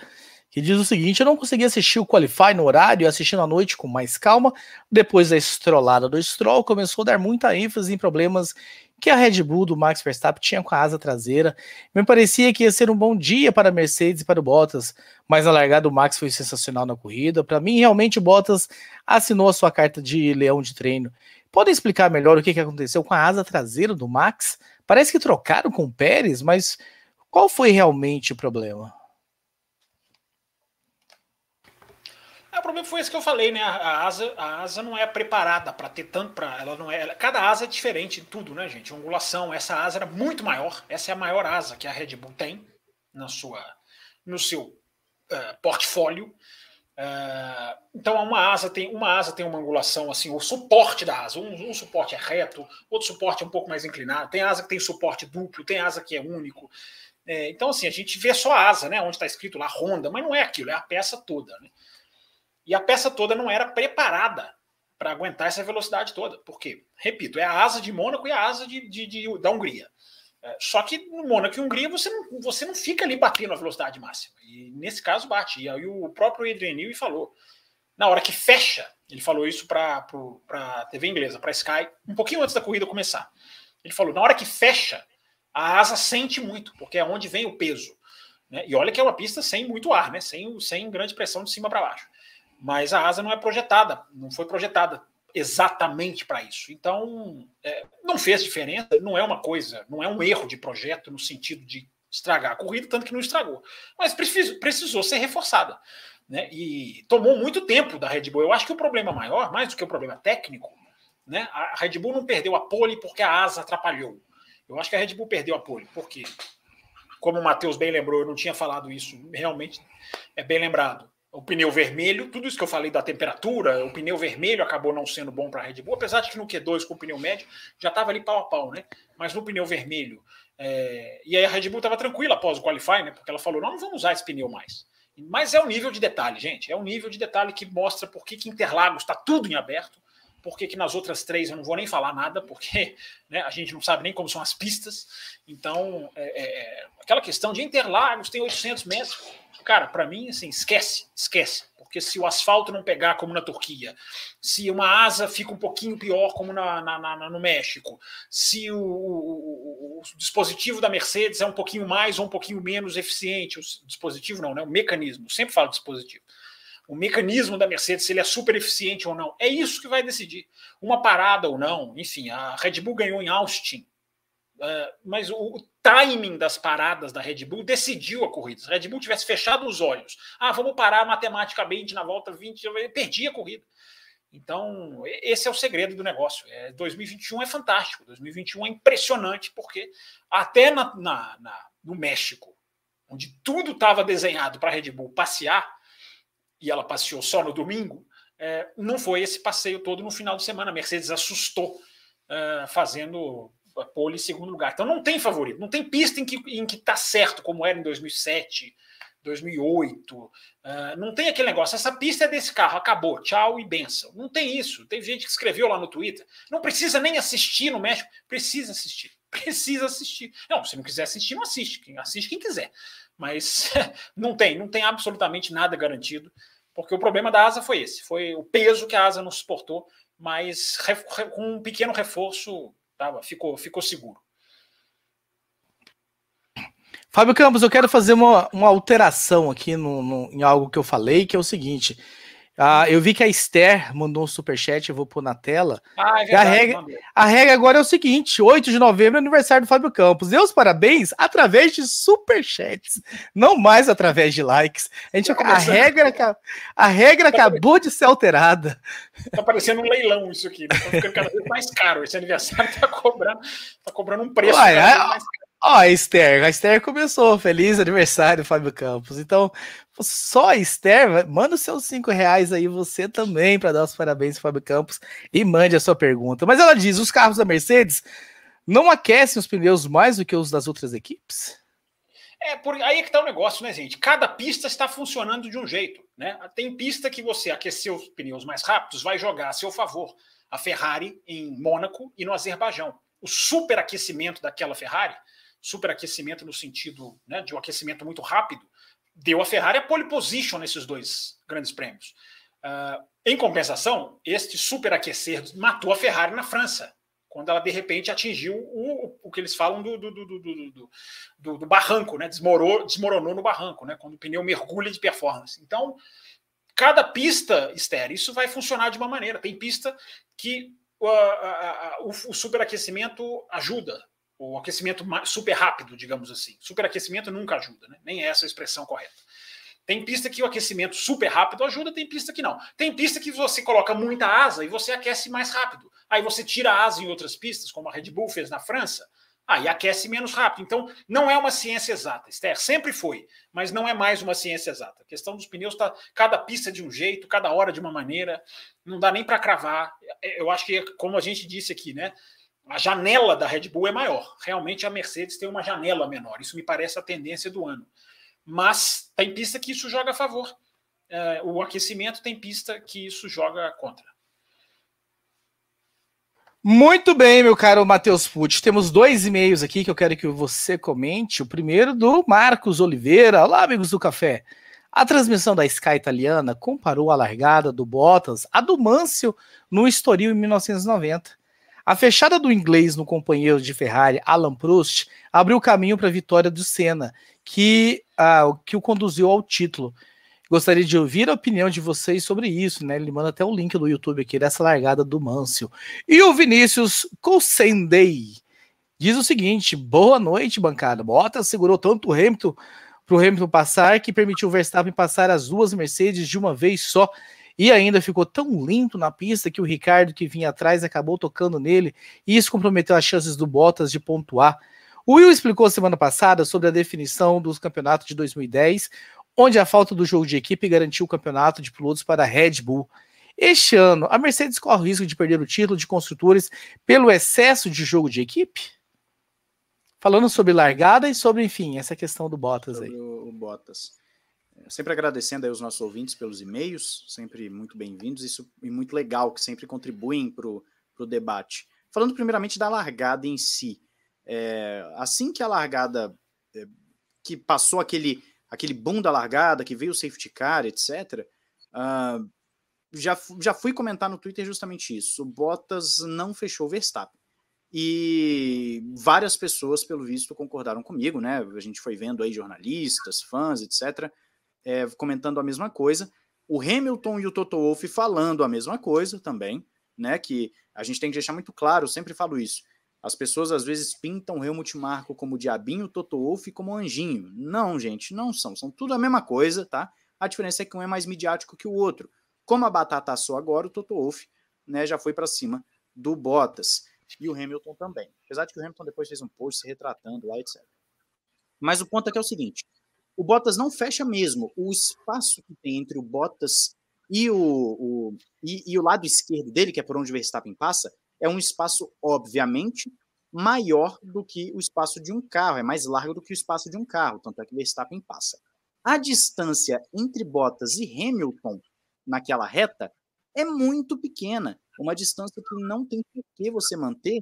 que diz o seguinte: Eu não consegui assistir o Qualify no horário assistindo à noite com mais calma. Depois da estrolada do Stroll, começou a dar muita ênfase em problemas que a Red Bull do Max Verstappen tinha com a asa traseira. Me parecia que ia ser um bom dia para a Mercedes e para o Bottas, mas a largada do Max foi sensacional na corrida. Para mim, realmente, o Bottas assinou a sua carta de leão de treino. Podem explicar melhor o que, que aconteceu com a asa traseira do Max? Parece que trocaram com o Pérez, mas qual foi realmente o problema? O problema foi esse que eu falei, né? A, asa, a asa não é preparada para ter tanto para ela não é. Cada asa é diferente em tudo, né, gente? Angulação. Essa asa era muito maior. Essa é a maior asa que a Red Bull tem na sua, no seu uh, portfólio. Uh, então uma asa tem uma asa tem uma angulação assim, o suporte da asa, um, um, suporte é reto, outro suporte é um pouco mais inclinado. Tem asa que tem suporte duplo, tem asa que é único. É, então assim a gente vê só a asa, né? Onde está escrito lá Honda, mas não é aquilo, é a peça toda, né? E a peça toda não era preparada para aguentar essa velocidade toda. Por quê? Repito, é a asa de Mônaco e a asa de, de, de da Hungria. É, só que no Mônaco e Hungria você não, você não fica ali batendo a velocidade máxima. E nesse caso bate. E aí o próprio Adrian Newey falou. Na hora que fecha, ele falou isso para a TV inglesa, para Sky, um pouquinho antes da corrida começar. Ele falou: na hora que fecha, a asa sente muito, porque é onde vem o peso. Né? E olha que é uma pista sem muito ar, né? sem, sem grande pressão de cima para baixo mas a asa não é projetada, não foi projetada exatamente para isso. Então, é, não fez diferença, não é uma coisa, não é um erro de projeto no sentido de estragar a corrida, tanto que não estragou. Mas precisou, precisou ser reforçada. Né? E tomou muito tempo da Red Bull. Eu acho que o problema maior, mais do que o problema técnico, né? a Red Bull não perdeu a pole porque a asa atrapalhou. Eu acho que a Red Bull perdeu a pole, porque, como o Matheus bem lembrou, eu não tinha falado isso, realmente é bem lembrado o pneu vermelho, tudo isso que eu falei da temperatura, o pneu vermelho acabou não sendo bom para a Red Bull, apesar de que no Q2 com o pneu médio já estava ali pau a pau, né? Mas no pneu vermelho. É... E aí a Red Bull estava tranquila após o qualify, né? Porque ela falou: não, não vamos usar esse pneu mais. Mas é o nível de detalhe, gente. É o nível de detalhe que mostra por que, que Interlagos está tudo em aberto, por que, que nas outras três eu não vou nem falar nada, porque né, a gente não sabe nem como são as pistas. Então, é, é, é aquela questão de Interlagos tem 800 metros Cara, para mim, assim, esquece, esquece. Porque se o asfalto não pegar como na Turquia, se uma asa fica um pouquinho pior como na, na, na no México, se o, o, o, dispositivo da Mercedes é um pouquinho mais ou um pouquinho menos eficiente, o dispositivo não, né? O mecanismo, sempre falo dispositivo. O mecanismo da Mercedes, se ele é super eficiente ou não, é isso que vai decidir. Uma parada ou não, enfim, a Red Bull ganhou em Austin, uh, mas o, timing das paradas da Red Bull decidiu a corrida. Se a Red Bull tivesse fechado os olhos, ah, vamos parar matematicamente na volta 20, eu perdi a corrida. Então, esse é o segredo do negócio. É, 2021 é fantástico, 2021 é impressionante, porque até na, na, na no México, onde tudo estava desenhado para a Red Bull passear, e ela passeou só no domingo, é, não foi esse passeio todo no final de semana. A Mercedes assustou, é, fazendo pole em segundo lugar. Então não tem favorito, não tem pista em que em que tá certo como era em 2007, 2008. Uh, não tem aquele negócio, essa pista é desse carro, acabou, tchau e benção. Não tem isso. Tem gente que escreveu lá no Twitter. Não precisa nem assistir no México, precisa assistir. Precisa assistir. Não, se não quiser assistir, não assiste. Quem assiste quem quiser. Mas não tem, não tem absolutamente nada garantido, porque o problema da asa foi esse, foi o peso que a asa não suportou, mas com um pequeno reforço Tava, ficou, ficou seguro. Fábio Campos, eu quero fazer uma, uma alteração aqui no, no, em algo que eu falei, que é o seguinte. Ah, eu vi que a Esther mandou um superchat, eu vou pôr na tela. Ah, é verdade, a, regra, a regra agora é o seguinte: 8 de novembro é aniversário do Fábio Campos. Dê os parabéns através de superchats, não mais através de likes. A, gente, a regra, a regra tá acabou de ser alterada. Tá parecendo um leilão isso aqui, né? tá ficando cada vez mais caro. Esse aniversário tá cobrando, tá cobrando um preço Uai, mais caro. Ó, a Esther, a Esther começou. Feliz aniversário, Fábio Campos. Então, só a Esther, manda os seus cinco reais aí, você também, para dar os parabéns Fábio Campos e mande a sua pergunta. Mas ela diz: os carros da Mercedes não aquecem os pneus mais do que os das outras equipes? É, por aí é que tá o negócio, né, gente? Cada pista está funcionando de um jeito, né? Tem pista que você aquecer os pneus mais rápidos vai jogar a seu favor. A Ferrari em Mônaco e no Azerbaijão. O superaquecimento daquela Ferrari superaquecimento no sentido né, de um aquecimento muito rápido, deu a Ferrari a pole position nesses dois grandes prêmios. Uh, em compensação, este superaquecer matou a Ferrari na França, quando ela de repente atingiu o, o que eles falam do, do, do, do, barranco, né? Desmorou, desmoronou no barranco, né? quando o pneu mergulha de performance. Então, cada pista, Esther, isso vai funcionar de uma maneira. Tem pista que uh, uh, o, o superaquecimento ajuda, o aquecimento super rápido, digamos assim. Superaquecimento nunca ajuda, né? nem é essa a expressão correta. Tem pista que o aquecimento super rápido ajuda, tem pista que não. Tem pista que você coloca muita asa e você aquece mais rápido. Aí você tira a asa em outras pistas, como a Red Bull fez na França, aí aquece menos rápido. Então, não é uma ciência exata, Esther. Sempre foi, mas não é mais uma ciência exata. A questão dos pneus está cada pista de um jeito, cada hora de uma maneira. Não dá nem para cravar. Eu acho que, como a gente disse aqui, né? A janela da Red Bull é maior. Realmente a Mercedes tem uma janela menor. Isso me parece a tendência do ano. Mas tem pista que isso joga a favor. É, o aquecimento tem pista que isso joga contra. Muito bem, meu caro Matheus Pucci. Temos dois e-mails aqui que eu quero que você comente. O primeiro do Marcos Oliveira. Olá, amigos do café. A transmissão da Sky italiana comparou a largada do Bottas a do Mansell no Estoril em 1990. A fechada do inglês no companheiro de Ferrari, Alan Prost, abriu caminho para a vitória do Senna, que, uh, que o conduziu ao título. Gostaria de ouvir a opinião de vocês sobre isso, né? Ele manda até o link do YouTube aqui dessa largada do Mansell. E o Vinícius Cousendei diz o seguinte: boa noite, bancada. Bottas segurou tanto o Hamilton para o Hamilton passar que permitiu o Verstappen passar as duas Mercedes de uma vez só e ainda ficou tão limpo na pista que o Ricardo, que vinha atrás, acabou tocando nele e isso comprometeu as chances do Bottas de pontuar. O Will explicou semana passada sobre a definição dos campeonatos de 2010, onde a falta do jogo de equipe garantiu o campeonato de pilotos para a Red Bull. Este ano, a Mercedes corre o risco de perder o título de construtores pelo excesso de jogo de equipe? Falando sobre largada e sobre, enfim, essa questão do Bottas aí. O Bottas. Sempre agradecendo aí os nossos ouvintes pelos e-mails, sempre muito bem-vindos isso, e muito legal, que sempre contribuem para o debate. Falando primeiramente da largada em si. É, assim que a largada, é, que passou aquele, aquele boom da largada, que veio o safety car, etc., uh, ah, já, já fui comentar no Twitter justamente isso. O Bottas não fechou o Verstappen. E várias pessoas, pelo visto, concordaram comigo, né? A gente foi vendo aí jornalistas, fãs, etc., é, comentando a mesma coisa. O Hamilton e o Toto Wolff falando a mesma coisa também, né? Que a gente tem que deixar muito claro, sempre falo isso. As pessoas às vezes pintam o Helmut Marko como diabinho, o Toto Wolff como anjinho. Não, gente, não são. São tudo a mesma coisa, tá? A diferença é que um é mais midiático que o outro. Como a batata assou agora, o Toto Wolff né, já foi para cima do Bottas. E o Hamilton também. Apesar de que o Hamilton depois fez um post se retratando lá, etc. Mas o ponto é que é o seguinte: o Bottas não fecha mesmo. O espaço que tem entre o Bottas e o, o, e, e o lado esquerdo dele, que é por onde o Verstappen passa, é um espaço, obviamente, maior do que o espaço de um carro, é mais largo do que o espaço de um carro, tanto é que o Verstappen passa. A distância entre Bottas e Hamilton naquela reta é muito pequena, uma distância que não tem por que você manter,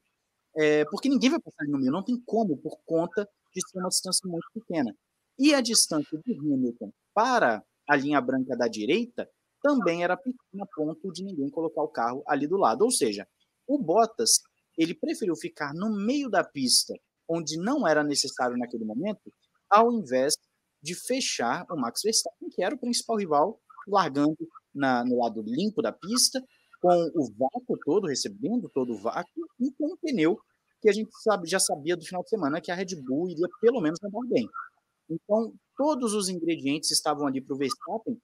é, porque ninguém vai passar no meio, não tem como, por conta de ser uma distância muito pequena. E a distância de Hamilton para a linha branca da direita também era pequena ponto de ninguém colocar o carro ali do lado. Ou seja, o Bottas ele preferiu ficar no meio da pista, onde não era necessário naquele momento, ao invés de fechar o Max Verstappen, que era o principal rival, largando na, no lado limpo da pista, com o vácuo todo, recebendo todo o vácuo, e com o pneu que a gente sabe, já sabia do final de semana que a Red Bull iria pelo menos andar bem. Então, todos os ingredientes estavam ali para o Verstappen,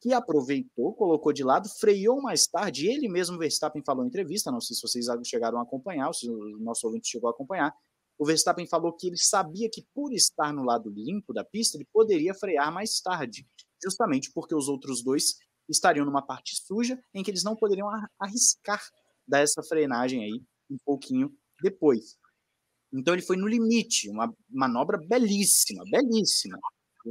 que aproveitou, colocou de lado, freou mais tarde. Ele mesmo, Verstappen, falou em entrevista, não sei se vocês chegaram a acompanhar, se o nosso ouvinte chegou a acompanhar, o Verstappen falou que ele sabia que por estar no lado limpo da pista, ele poderia frear mais tarde, justamente porque os outros dois estariam numa parte suja em que eles não poderiam arriscar dar essa frenagem aí um pouquinho depois. Então ele foi no limite, uma manobra belíssima, belíssima.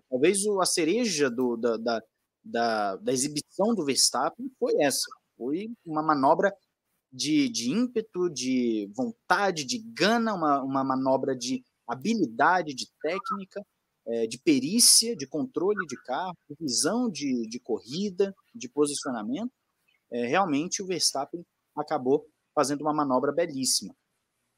Talvez a cereja do, da, da, da, da exibição do Verstappen foi essa. Foi uma manobra de, de ímpeto, de vontade, de gana, uma, uma manobra de habilidade, de técnica, é, de perícia, de controle de carro, de visão de, de corrida, de posicionamento. É, realmente o Verstappen acabou fazendo uma manobra belíssima.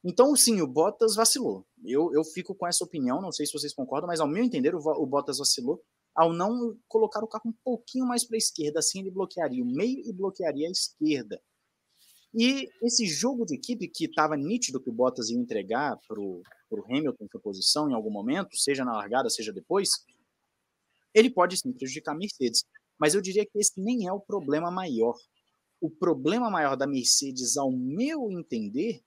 Então, sim, o Bottas vacilou. Eu, eu fico com essa opinião, não sei se vocês concordam, mas ao meu entender, o, o Bottas vacilou ao não colocar o carro um pouquinho mais para a esquerda. Assim, ele bloquearia o meio e bloquearia a esquerda. E esse jogo de equipe que estava nítido que o Bottas ia entregar para o Hamilton sua posição em algum momento, seja na largada, seja depois, ele pode sim prejudicar a Mercedes. Mas eu diria que esse nem é o problema maior. O problema maior da Mercedes, ao meu entender,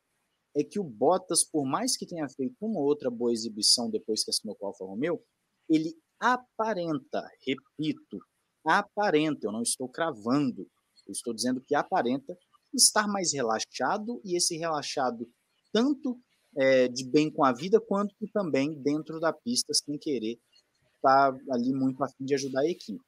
é que o Bottas, por mais que tenha feito uma ou outra boa exibição depois que assinou com o Alfa Romeo, ele aparenta, repito, aparenta, eu não estou cravando, eu estou dizendo que aparenta estar mais relaxado e esse relaxado tanto é, de bem com a vida quanto também dentro da pista sem querer estar tá ali muito a fim de ajudar a equipe.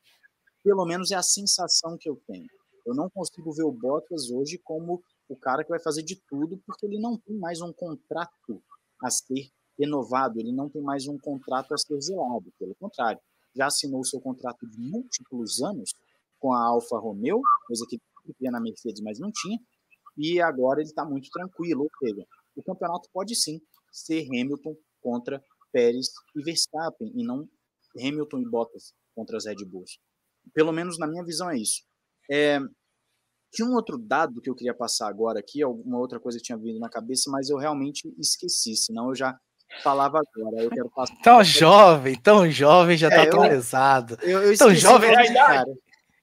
Pelo menos é a sensação que eu tenho. Eu não consigo ver o Bottas hoje como o cara que vai fazer de tudo, porque ele não tem mais um contrato a ser renovado, ele não tem mais um contrato a ser zelado, pelo contrário, já assinou seu contrato de múltiplos anos com a Alfa Romeo, coisa que tinha na Mercedes, mas não tinha, e agora ele está muito tranquilo, ou seja, o campeonato pode sim ser Hamilton contra Pérez e Verstappen, e não Hamilton e Bottas contra as Red Bulls. Pelo menos na minha visão é isso. É, tinha um outro dado que eu queria passar agora aqui, alguma outra coisa que tinha vindo na cabeça, mas eu realmente esqueci, senão eu já falava agora. Eu quero passar. Tão jovem, tão jovem, já é, tá atualizado. Eu, eu tão jovem. É cara.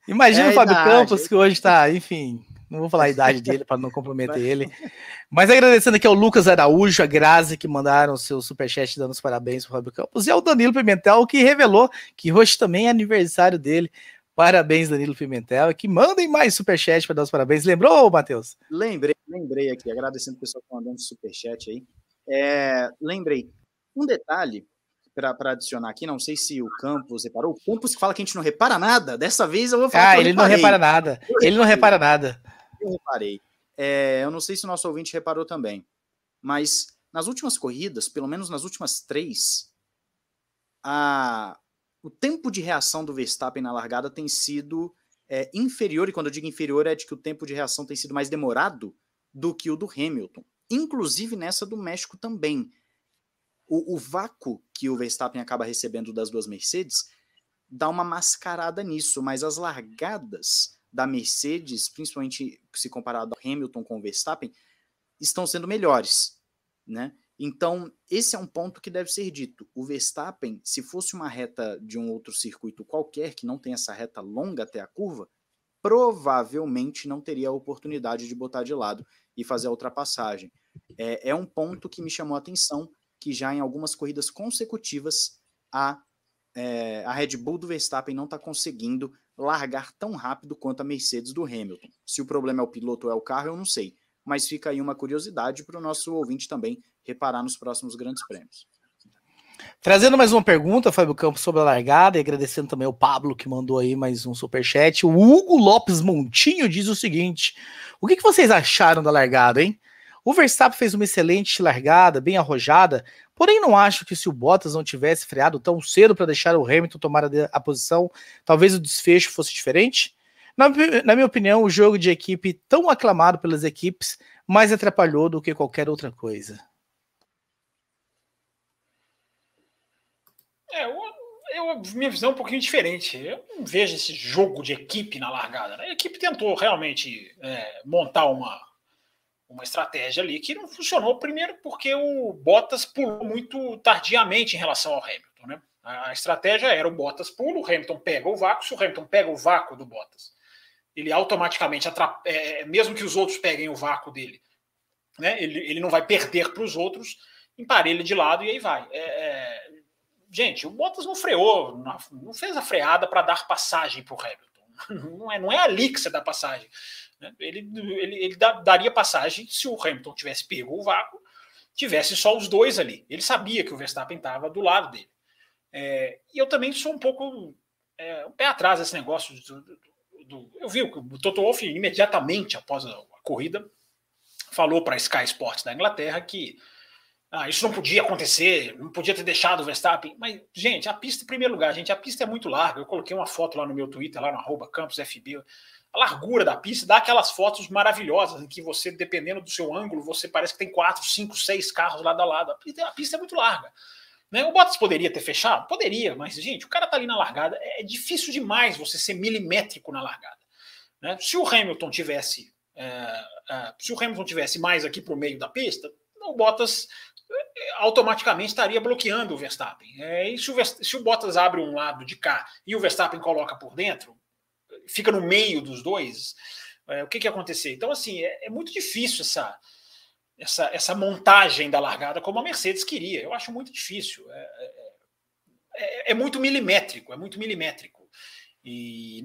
Imagina é o Fábio. Campos, que hoje está, enfim, não vou falar a idade dele para não comprometer ele. Mas agradecendo aqui ao Lucas Araújo, a Grazi, que mandaram o seu superchat dando os parabéns para o Fábio Campos, e ao Danilo Pimentel, que revelou que hoje também é aniversário dele. Parabéns, Danilo Pimentel, que mandem mais superchat para dar os parabéns. Lembrou, Matheus? Lembrei, lembrei aqui, agradecendo o pessoal que tá mandando superchat aí. É, lembrei. Um detalhe para adicionar aqui, não sei se o Campos reparou. O Campos que fala que a gente não repara nada, dessa vez eu vou falar. Ah, ele não repara nada. Ele não repara nada. Eu reparei. É, eu não sei se o nosso ouvinte reparou também, mas nas últimas corridas, pelo menos nas últimas três, a, o tempo de reação do Verstappen na largada tem sido é, inferior, e quando eu digo inferior é de que o tempo de reação tem sido mais demorado do que o do Hamilton. Inclusive nessa do México também o, o vácuo que o Verstappen acaba recebendo das duas Mercedes dá uma mascarada nisso, mas as largadas da Mercedes, principalmente se comparado ao Hamilton com o Verstappen, estão sendo melhores, né? Então, esse é um ponto que deve ser dito. O Verstappen, se fosse uma reta de um outro circuito qualquer, que não tem essa reta longa até a curva, provavelmente não teria a oportunidade de botar de lado e fazer a ultrapassagem. É, é um ponto que me chamou a atenção que já em algumas corridas consecutivas a, é, a Red Bull do Verstappen não está conseguindo largar tão rápido quanto a Mercedes do Hamilton. Se o problema é o piloto ou é o carro, eu não sei. Mas fica aí uma curiosidade para o nosso ouvinte também reparar nos próximos grandes prêmios. Trazendo mais uma pergunta, Fábio Campos, sobre a largada, e agradecendo também o Pablo que mandou aí mais um superchat. O Hugo Lopes Montinho diz o seguinte: O que, que vocês acharam da largada, hein? O Verstappen fez uma excelente largada, bem arrojada, porém não acho que se o Bottas não tivesse freado tão cedo para deixar o Hamilton tomar a, a, posição, talvez o desfecho fosse diferente. Na, na, minha opinião, o jogo de equipe tão aclamado pelas equipes mais atrapalhou do que qualquer outra coisa. É, eu, eu, minha visão é um pouquinho diferente. Eu não vejo esse jogo de equipe na largada. Né? A equipe tentou realmente é, montar uma, uma estratégia ali que não funcionou. Primeiro, porque o Bottas pulou muito tardiamente em relação ao Hamilton. Né? A estratégia era o Bottas pula, o Hamilton pega o vácuo. Se o Hamilton pega o vácuo do Bottas, ele automaticamente, atrap... é, mesmo que os outros peguem o vácuo dele, né? ele, ele não vai perder para os outros. emparelha de lado e aí vai. É, é... Gente, o Bottas não freou, não fez a freada para dar passagem para o Hamilton. Não é, não é ali que você dá passagem. Né? Ele, ele, ele dá, daria passagem se o Hamilton tivesse pego o vácuo, tivesse só os dois ali. Ele sabia que o Verstappen estava do lado dele. É, e eu também sou um pouco é, um pé atrás desse negócio. Do, do, do, eu vi que o Toto Wolff, imediatamente após a, a corrida, falou para a Sky Sports da Inglaterra que ah, isso não podia acontecer, não podia ter deixado o Verstappen. Mas, gente, a pista, em primeiro lugar, gente, a pista é muito larga. Eu coloquei uma foto lá no meu Twitter, lá no arroba campusfb. A largura da pista dá aquelas fotos maravilhosas em que você, dependendo do seu ângulo, você parece que tem quatro, cinco, seis carros lado a lado. A pista, é muito larga. Né? O Bottas poderia ter fechado? Poderia, mas, gente, o cara tá ali na largada. É difícil demais você ser milimétrico na largada. Né? Se o Hamilton tivesse. É, é, se o Hamilton tivesse mais aqui para o meio da pista, o Bottas automaticamente estaria bloqueando o Verstappen. É, e se o, se o Bottas abre um lado de cá e o Verstappen coloca por dentro, fica no meio dos dois, é, o que, que ia acontecer? Então, assim, é, é muito difícil essa, essa, essa montagem da largada como a Mercedes queria. Eu acho muito difícil. É, é, é, é muito milimétrico, é muito milimétrico. E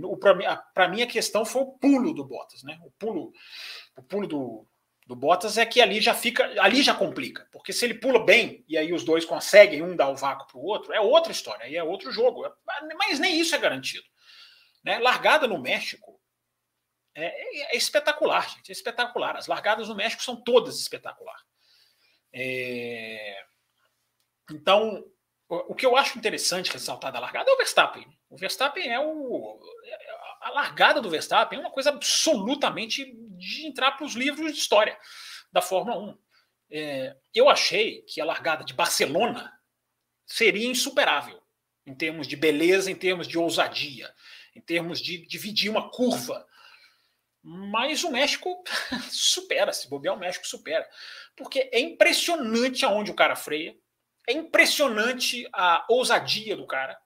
para mim a questão foi o pulo do Bottas, né? O pulo, o pulo do, do Bottas é que ali já fica, ali já complica, porque se ele pula bem e aí os dois conseguem um dar o vácuo para o outro, é outra história, aí é outro jogo. Mas nem isso é garantido. Né? Largada no México é, é, é, espetacular, gente. É espetacular. As largadas no México são todas espetaculares. É... Então, o, o, que eu acho interessante ressaltar da largada é o Verstappen. O Verstappen é o. A largada do Verstappen é uma coisa absolutamente de entrar para os livros de história da Fórmula 1. É, eu achei que a largada de Barcelona seria insuperável em termos de beleza, em termos de ousadia, em termos de dividir uma curva mas o México supera, se bobear, o México supera. Porque é impressionante aonde o cara freia, é impressionante a ousadia do cara.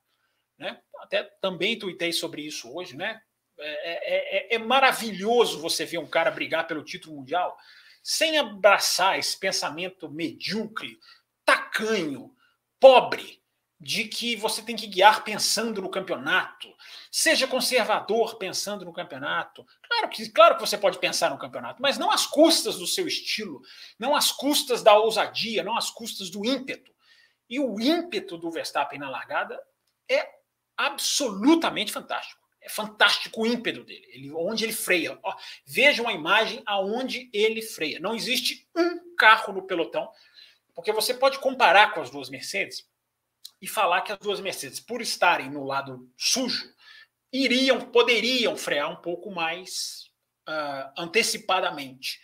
Né? Até também tuitei sobre isso hoje, né? É, é, é, é maravilhoso você ver um cara brigar pelo título mundial sem abraçar esse pensamento medíocre, tacanho, pobre, de que você tem que guiar pensando no campeonato. Seja conservador pensando no campeonato. Claro que, claro que você pode pensar no campeonato, mas não às custas do seu estilo, não às custas da ousadia, não às custas do ímpeto. E o ímpeto do Verstappen na largada é absolutamente fantástico. É fantástico o ímpeto dele, ele, onde ele freia. Ó, veja uma imagem aonde ele freia. Não existe um carro no pelotão, porque você pode comparar com as duas Mercedes e falar que as duas Mercedes, por estarem no lado sujo, iriam, poderiam frear um pouco mais uh, antecipadamente.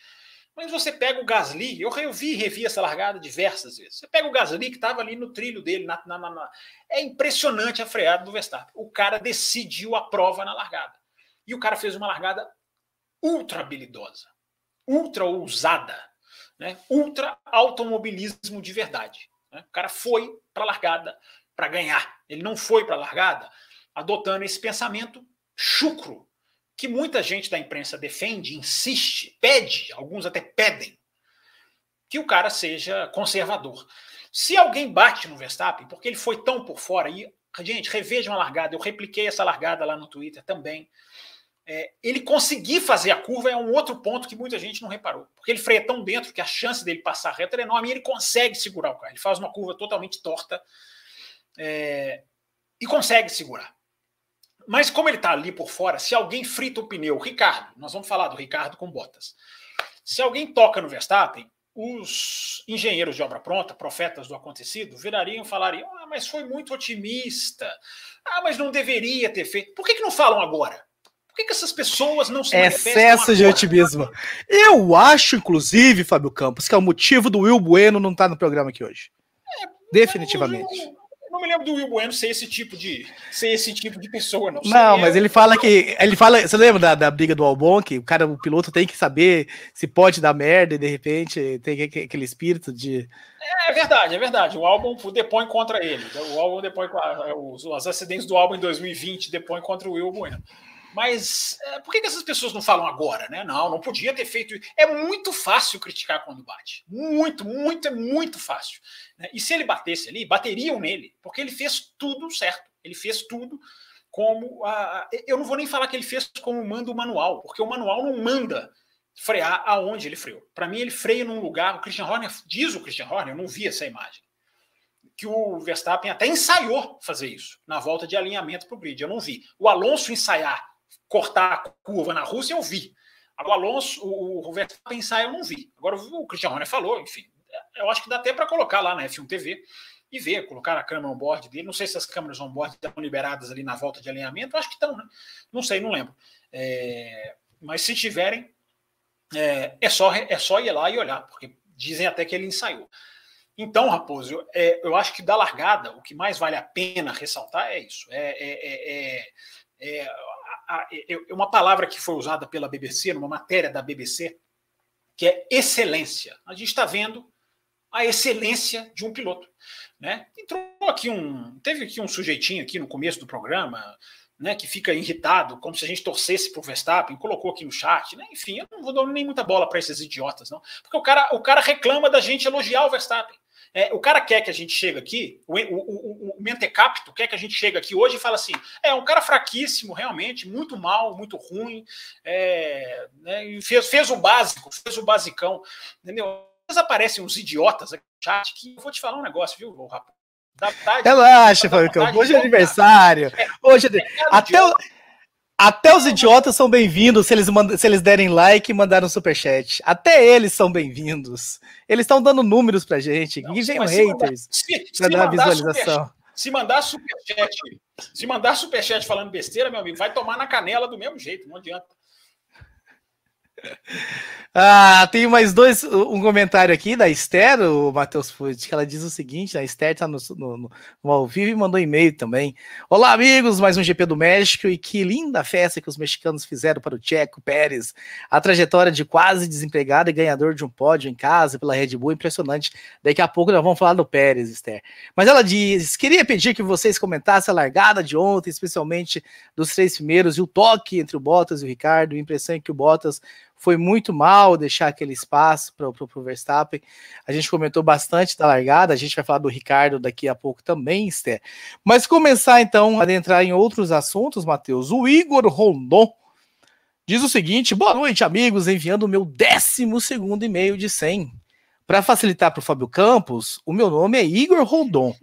Mas você pega o Gasly, eu, eu vi revi essa largada diversas vezes. Você pega o Gasly que estava ali no trilho dele, na, na, na, é impressionante a freada do Verstappen. O cara decidiu a prova na largada. E o cara fez uma largada ultra habilidosa, ultra ousada, né? ultra automobilismo de verdade. Né? O cara foi para a largada para ganhar. Ele não foi para a largada adotando esse pensamento chucro que muita gente da imprensa defende, insiste, pede, alguns até pedem, que o cara seja conservador. Se alguém bate no Verstappen, porque ele foi tão por fora, e, gente, reveja uma largada, eu repliquei essa largada lá no Twitter também. É, ele conseguir fazer a curva é um outro ponto que muita gente não reparou. Porque ele freia tão dentro que a chance dele passar reto é enorme e ele consegue segurar o carro. Ele faz uma curva totalmente torta é, e consegue segurar. Mas como ele está ali por fora, se alguém frita o pneu, Ricardo, nós vamos falar do Ricardo com botas. Se alguém toca no Verstappen, os engenheiros de obra pronta, profetas do acontecido, virariam e falariam: ah, mas foi muito otimista. Ah, mas não deveria ter feito. Por que, que não falam agora? Por que, que essas pessoas não se Excesso de otimismo. Eu acho, inclusive, Fábio Campos, que é o motivo do Will Bueno não estar tá no programa aqui hoje. É, Definitivamente. Eu não me lembro do Will Bueno ser esse tipo de, ser esse tipo de pessoa, não. Não, mas ele fala que. Ele fala. Você lembra da, da briga do Albon? Que o cara, o piloto tem que saber se pode dar merda e de repente tem aquele espírito de. É, é verdade, é verdade. O álbum depõe contra ele. O álbum depõe os, os acidentes do álbum em 2020 depõem contra o Will Bueno. Mas é, por que, que essas pessoas não falam agora, né? Não, não podia ter feito. É muito fácil criticar quando bate. Muito, muito, é muito fácil. Né? E se ele batesse ali, bateriam nele, porque ele fez tudo certo. Ele fez tudo como. A, eu não vou nem falar que ele fez como manda o manual, porque o manual não manda frear aonde ele freou. Para mim, ele freia num lugar. O Christian Horner diz o Christian Horner, eu não vi essa imagem, que o Verstappen até ensaiou fazer isso na volta de alinhamento para o grid. Eu não vi. O Alonso ensaiar cortar a curva na Rússia, eu vi. O Alonso, o, o Verstappen ensaia, eu não vi. Agora o Christian Horner falou, enfim. Eu acho que dá até para colocar lá na F1 TV e ver, colocar a câmera on-board dele. Não sei se as câmeras on-board estão liberadas ali na volta de alinhamento. Acho que estão, né? Não sei, não lembro. É, mas se tiverem, é, é, só, é só ir lá e olhar, porque dizem até que ele ensaiou. Então, Raposo, eu, é, eu acho que da largada, o que mais vale a pena ressaltar é isso. É, é, é, é uma palavra que foi usada pela BBC, numa matéria da BBC, que é excelência. A gente está vendo a excelência de um piloto. Né? Entrou aqui um. Teve aqui um sujeitinho aqui no começo do programa. Né, que fica irritado, como se a gente torcesse para o Verstappen, colocou aqui no chat, né? enfim, eu não vou dar nem muita bola para esses idiotas, não, porque o cara, o cara reclama da gente elogiar o Verstappen. É, o cara quer que a gente chegue aqui, o, o, o, o Mentecapto quer que a gente chegue aqui hoje e fala assim: é um cara fraquíssimo, realmente, muito mal, muito ruim, é, né, fez, fez o básico, fez o basicão, entendeu? Mas aparecem uns idiotas aqui no chat que eu vou te falar um negócio, viu, rapaz? Relaxa, Falcão. Hoje é aniversário. É, hoje é, até, o, até os idiotas são bem-vindos se eles, se eles derem like e mandarem um superchat. Até eles são bem-vindos. Eles estão dando números pra gente. Não, vem haters para dar visualização. Super, se mandar superchat, se mandar superchat falando besteira, meu amigo, vai tomar na canela do mesmo jeito, não adianta. Ah, tem mais dois, um comentário aqui da Esther, o Matheus Fuji, que ela diz o seguinte, a Esther está no, no, no, ao vivo e mandou e-mail também. Olá, amigos, mais um GP do México e que linda festa que os mexicanos fizeram para o Checo Pérez. A trajetória de quase desempregado e ganhador de um pódio em casa pela Red Bull, impressionante. Daqui a pouco nós vamos falar do Pérez, Esther. Mas ela diz, queria pedir que vocês comentassem a largada de ontem, especialmente dos três primeiros, e o toque entre o Bottas e o Ricardo, a impressão é que o Bottas foi muito mal deixar aquele espaço para o Verstappen. A gente comentou bastante da largada, a gente vai falar do Ricardo daqui a pouco também, Esther. Mas começar então a adentrar em outros assuntos, Matheus. O Igor Rondon diz o seguinte: boa noite, amigos, enviando o meu 12 segundo e-mail de 100. Para facilitar para o Fábio Campos, o meu nome é Igor Rondon.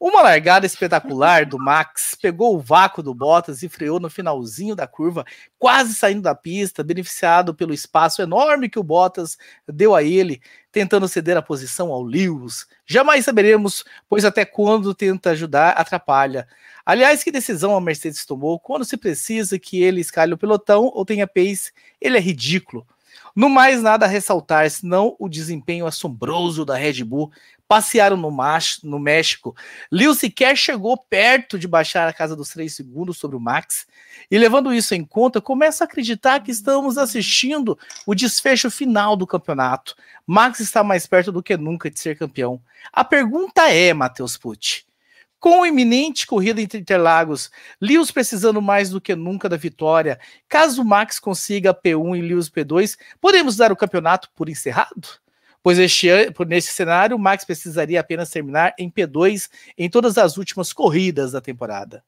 Uma largada espetacular do Max pegou o vácuo do Bottas e freou no finalzinho da curva, quase saindo da pista, beneficiado pelo espaço enorme que o Bottas deu a ele, tentando ceder a posição ao Lewis. Jamais saberemos, pois até quando tenta ajudar, atrapalha. Aliás, que decisão a Mercedes tomou quando se precisa que ele escalhe o pelotão ou tenha pace? Ele é ridículo. No mais nada a ressaltar, senão o desempenho assombroso da Red Bull. Passearam no, no México. Lewis sequer chegou perto de baixar a casa dos três segundos sobre o Max. E levando isso em conta, começa a acreditar que estamos assistindo o desfecho final do campeonato. Max está mais perto do que nunca de ser campeão. A pergunta é, Matheus Pucci, com a iminente corrida entre Interlagos, Lewis precisando mais do que nunca da vitória, caso Max consiga P1 e Lewis P2, podemos dar o campeonato por encerrado? Pois este, nesse cenário, Max precisaria apenas terminar em P2 em todas as últimas corridas da temporada.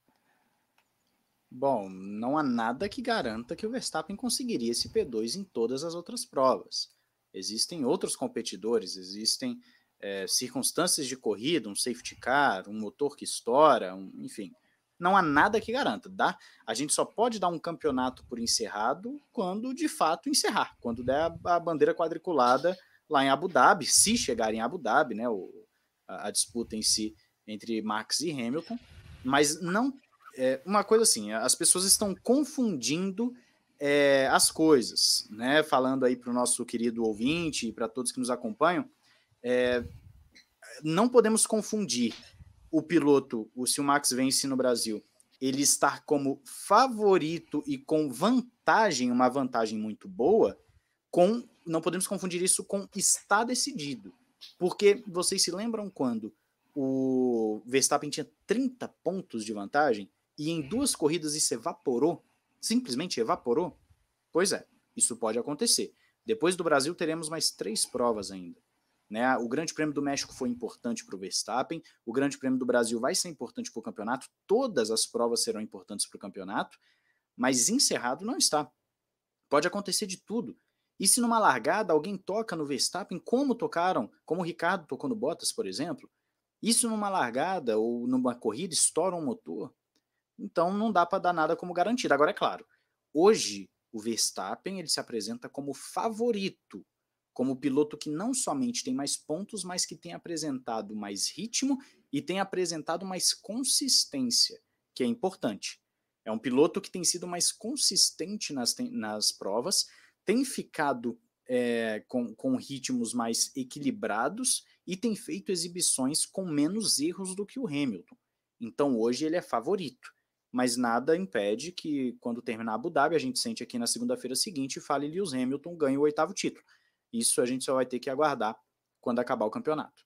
Bom, não há nada que garanta que o Verstappen conseguiria esse P2 em todas as outras provas. Existem outros competidores, existem é, circunstâncias de corrida, um safety car, um motor que estoura, um, enfim, não há nada que garanta. Dá, a gente só pode dar um campeonato por encerrado quando de fato encerrar, quando der a, a bandeira quadriculada lá em Abu Dhabi, se chegar em Abu Dhabi, né, o, a, a, disputa em si entre Max e Hamilton, mas não é, uma coisa assim, as pessoas estão confundindo é, as coisas, né? Falando aí para o nosso querido ouvinte e para todos que nos acompanham, é, não podemos confundir o piloto, o se o Max vence no Brasil, ele estar como favorito e com vantagem, uma vantagem muito boa, com não podemos confundir isso com está decidido. Porque vocês se lembram quando o Verstappen tinha 30 pontos de vantagem e em duas corridas isso evaporou? simplesmente evaporou? Pois é, isso pode acontecer. Depois do Brasil, teremos mais três provas ainda. Né? O Grande Prêmio do México foi importante para o Verstappen, o Grande Prêmio do Brasil vai ser importante para o campeonato, todas as provas serão importantes para o campeonato, mas encerrado não está. Pode acontecer de tudo. E se numa largada alguém toca no Verstappen, como tocaram, como o Ricardo tocou no Bottas, por exemplo, isso numa largada ou numa corrida estoura um motor, então não dá para dar nada como garantido. Agora é claro, hoje o Verstappen ele se apresenta como favorito, como piloto que não somente tem mais pontos, mas que tem apresentado mais ritmo e tem apresentado mais consistência, que é importante. É um piloto que tem sido mais consistente nas, nas provas, tem ficado é, com, com ritmos mais equilibrados e tem feito exibições com menos erros do que o Hamilton. Então hoje ele é favorito mas nada impede que, quando terminar Abu Dhabi, a gente sente aqui na segunda-feira seguinte e fale Lewis Hamilton ganhe o oitavo título. Isso a gente só vai ter que aguardar quando acabar o campeonato.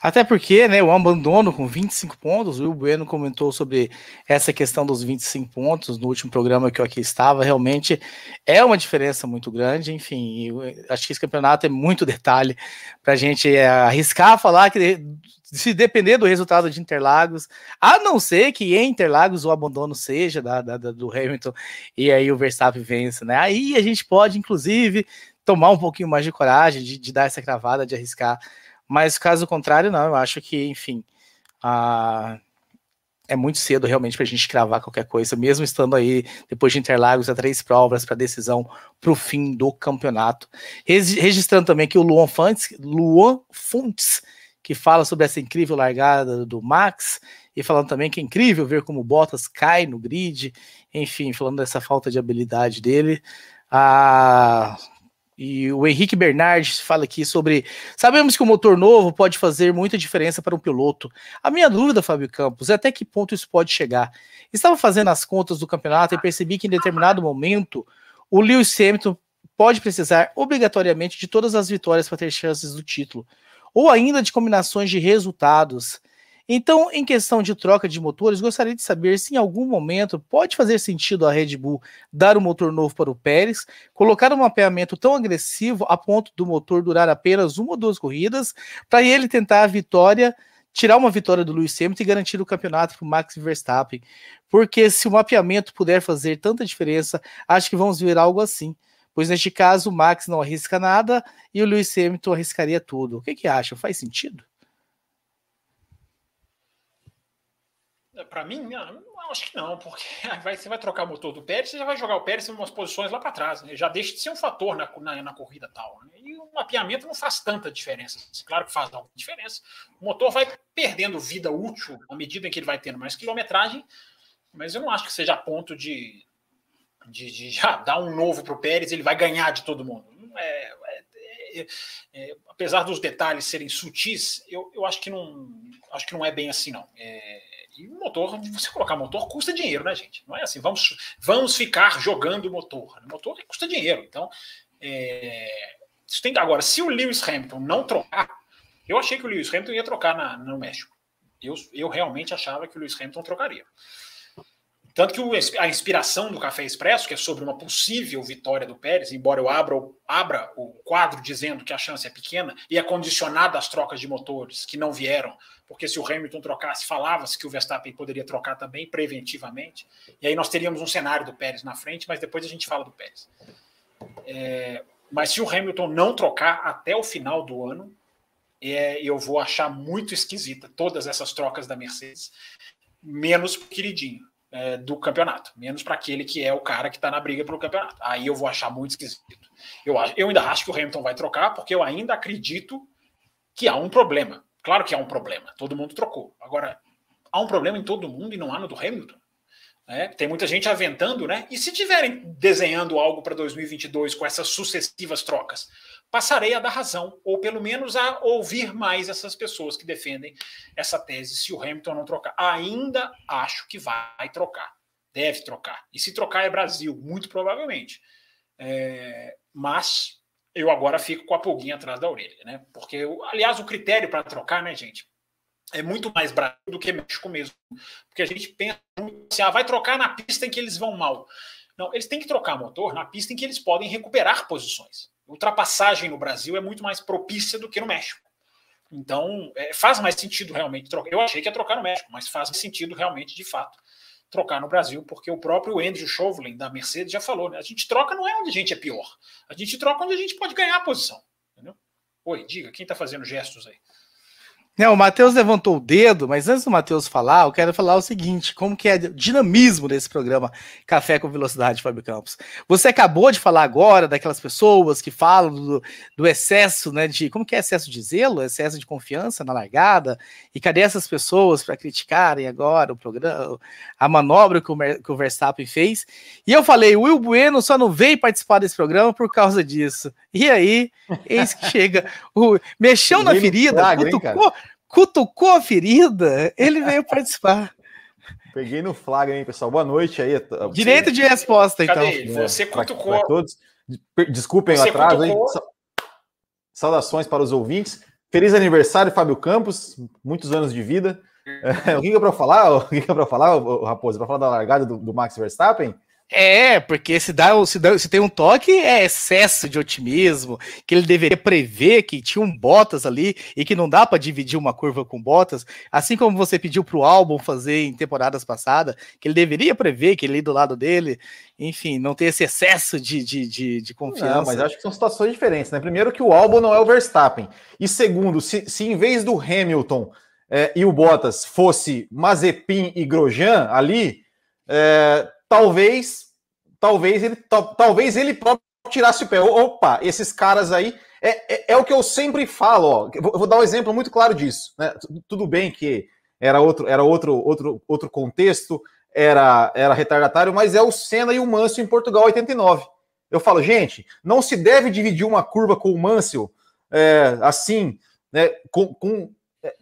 Até porque, né, o abandono com 25 pontos, o Will Bueno comentou sobre essa questão dos 25 pontos no último programa que eu aqui estava, realmente é uma diferença muito grande, enfim, acho que esse campeonato é muito detalhe para a gente é, arriscar falar que se depender do resultado de Interlagos, a não ser que em Interlagos o abandono seja da, da do Hamilton e aí o Verstappen vence, né, aí a gente pode, inclusive, tomar um pouquinho mais de coragem de, de dar essa cravada, de arriscar mas caso contrário, não, eu acho que, enfim, a... é muito cedo realmente para a gente cravar qualquer coisa, mesmo estando aí depois de Interlagos a três provas para decisão para o fim do campeonato. Registrando também aqui o Luan Fontes, Luan Fontes, que fala sobre essa incrível largada do Max, e falando também que é incrível ver como Bottas cai no grid, enfim, falando dessa falta de habilidade dele. Ah, e o Henrique Bernardes fala aqui sobre. Sabemos que o motor novo pode fazer muita diferença para um piloto. A minha dúvida, Fábio Campos, é até que ponto isso pode chegar. Estava fazendo as contas do campeonato e percebi que em determinado momento o Lewis Hamilton pode precisar obrigatoriamente de todas as vitórias para ter chances do título, ou ainda de combinações de resultados. Então, em questão de troca de motores, gostaria de saber se em algum momento pode fazer sentido a Red Bull dar um motor novo para o Pérez, colocar um mapeamento tão agressivo a ponto do motor durar apenas uma ou duas corridas, para ele tentar a vitória, tirar uma vitória do Lewis Hamilton e garantir o campeonato para o Max Verstappen. Porque se o mapeamento puder fazer tanta diferença, acho que vamos ver algo assim pois neste caso o Max não arrisca nada e o Lewis Hamilton arriscaria tudo. O que, que acha? Faz sentido? Para mim, não, acho que não, porque vai, você vai trocar o motor do Pérez, você já vai jogar o Pérez em umas posições lá para trás, né? já deixa de ser um fator na, na, na corrida tal. Né? E o mapeamento não faz tanta diferença. Claro que faz alguma diferença. O motor vai perdendo vida útil à medida em que ele vai tendo mais quilometragem, mas eu não acho que seja a ponto de, de, de já dar um novo para o Pérez, ele vai ganhar de todo mundo. É, é, é, é, apesar dos detalhes serem sutis, eu, eu acho que não acho que não é bem assim, não. É, e motor, você colocar motor custa dinheiro, né, gente? Não é assim, vamos, vamos ficar jogando motor. O motor custa dinheiro. Então, é, tem agora, se o Lewis Hamilton não trocar, eu achei que o Lewis Hamilton ia trocar na, no México. Eu, eu realmente achava que o Lewis Hamilton trocaria. Tanto que a inspiração do Café Expresso, que é sobre uma possível vitória do Pérez, embora eu abra, abra o quadro dizendo que a chance é pequena e é condicionada às trocas de motores que não vieram porque se o Hamilton trocasse, falava-se que o Verstappen poderia trocar também preventivamente, e aí nós teríamos um cenário do Pérez na frente, mas depois a gente fala do Pérez. É, mas se o Hamilton não trocar até o final do ano, é, eu vou achar muito esquisita todas essas trocas da Mercedes, menos queridinho é, do campeonato, menos para aquele que é o cara que está na briga pelo campeonato. Aí eu vou achar muito esquisito. Eu, eu ainda acho que o Hamilton vai trocar, porque eu ainda acredito que há um problema. Claro que há um problema, todo mundo trocou. Agora, há um problema em todo mundo e não há no do Hamilton. É, tem muita gente aventando, né? E se tiverem desenhando algo para 2022 com essas sucessivas trocas, passarei a dar razão, ou pelo menos a ouvir mais essas pessoas que defendem essa tese se o Hamilton não trocar. Ainda acho que vai trocar, deve trocar. E se trocar é Brasil, muito provavelmente. É, mas eu agora fico com a pulguinha atrás da orelha, né? Porque, aliás, o critério para trocar, né, gente? é muito mais Brasil do que México mesmo. Porque a gente pensa assim, ah, vai trocar na pista em que eles vão mal. Não, eles têm que trocar motor na pista em que eles podem recuperar posições. Ultrapassagem no Brasil é muito mais propícia do que no México. Então, é, faz mais sentido realmente trocar. Eu achei que ia trocar no México, mas faz sentido realmente, de fato, trocar no Brasil, porque o próprio Andrew Chauvelin da Mercedes já falou, né? A gente troca não é onde a gente é pior. A gente troca onde a gente pode ganhar a posição. Entendeu? Oi, diga, quem está fazendo gestos aí? Não, o Matheus levantou o dedo, mas antes do Matheus falar, eu quero falar o seguinte: como que é o dinamismo desse programa Café com Velocidade, Fábio Campos. Você acabou de falar agora daquelas pessoas que falam do, do, excesso, né? De como que é excesso de zelo, excesso de confiança na largada, e cadê essas pessoas para criticarem agora o programa, a manobra que o, que o Verstappen fez? E eu falei, o Will Bueno só não veio participar desse programa por causa disso. E aí, eis que chega, o, mexeu na ferida, cutucou, cutucou a ferida, ele veio participar. Peguei no flagra, hein, pessoal? Boa noite aí. Direito de resposta, Cadê então. Ele? Você é, cutucou. Pra, pra todos. Desculpem Você o atraso aí. Saudações para os ouvintes. Feliz aniversário, Fábio Campos. Muitos anos de vida. É, o que é para falar? O que é para falar, Raposo? Para falar da largada do, do Max Verstappen? É, porque se, dá, se, dá, se tem um toque, é excesso de otimismo, que ele deveria prever que tinha um Bottas ali e que não dá para dividir uma curva com Bottas, assim como você pediu para o álbum fazer em temporadas passadas, que ele deveria prever que ele do lado dele, enfim, não ter esse excesso de, de, de, de confiança. Não, mas acho que são situações diferentes, né? Primeiro que o álbum não é o Verstappen, e segundo, se, se em vez do Hamilton é, e o Bottas fosse Mazepin e Grosjean ali, é, talvez, talvez ele, tal, talvez ele próprio tirasse o pé. Opa, esses caras aí. É, é, é, o que eu sempre falo, ó. Eu vou dar um exemplo muito claro disso. Né? Tudo bem que era outro, era outro, outro, outro contexto, era, era retardatário, mas é o Senna e o Mansell em Portugal 89. Eu falo, gente, não se deve dividir uma curva com o Mansell é, assim, né, com, com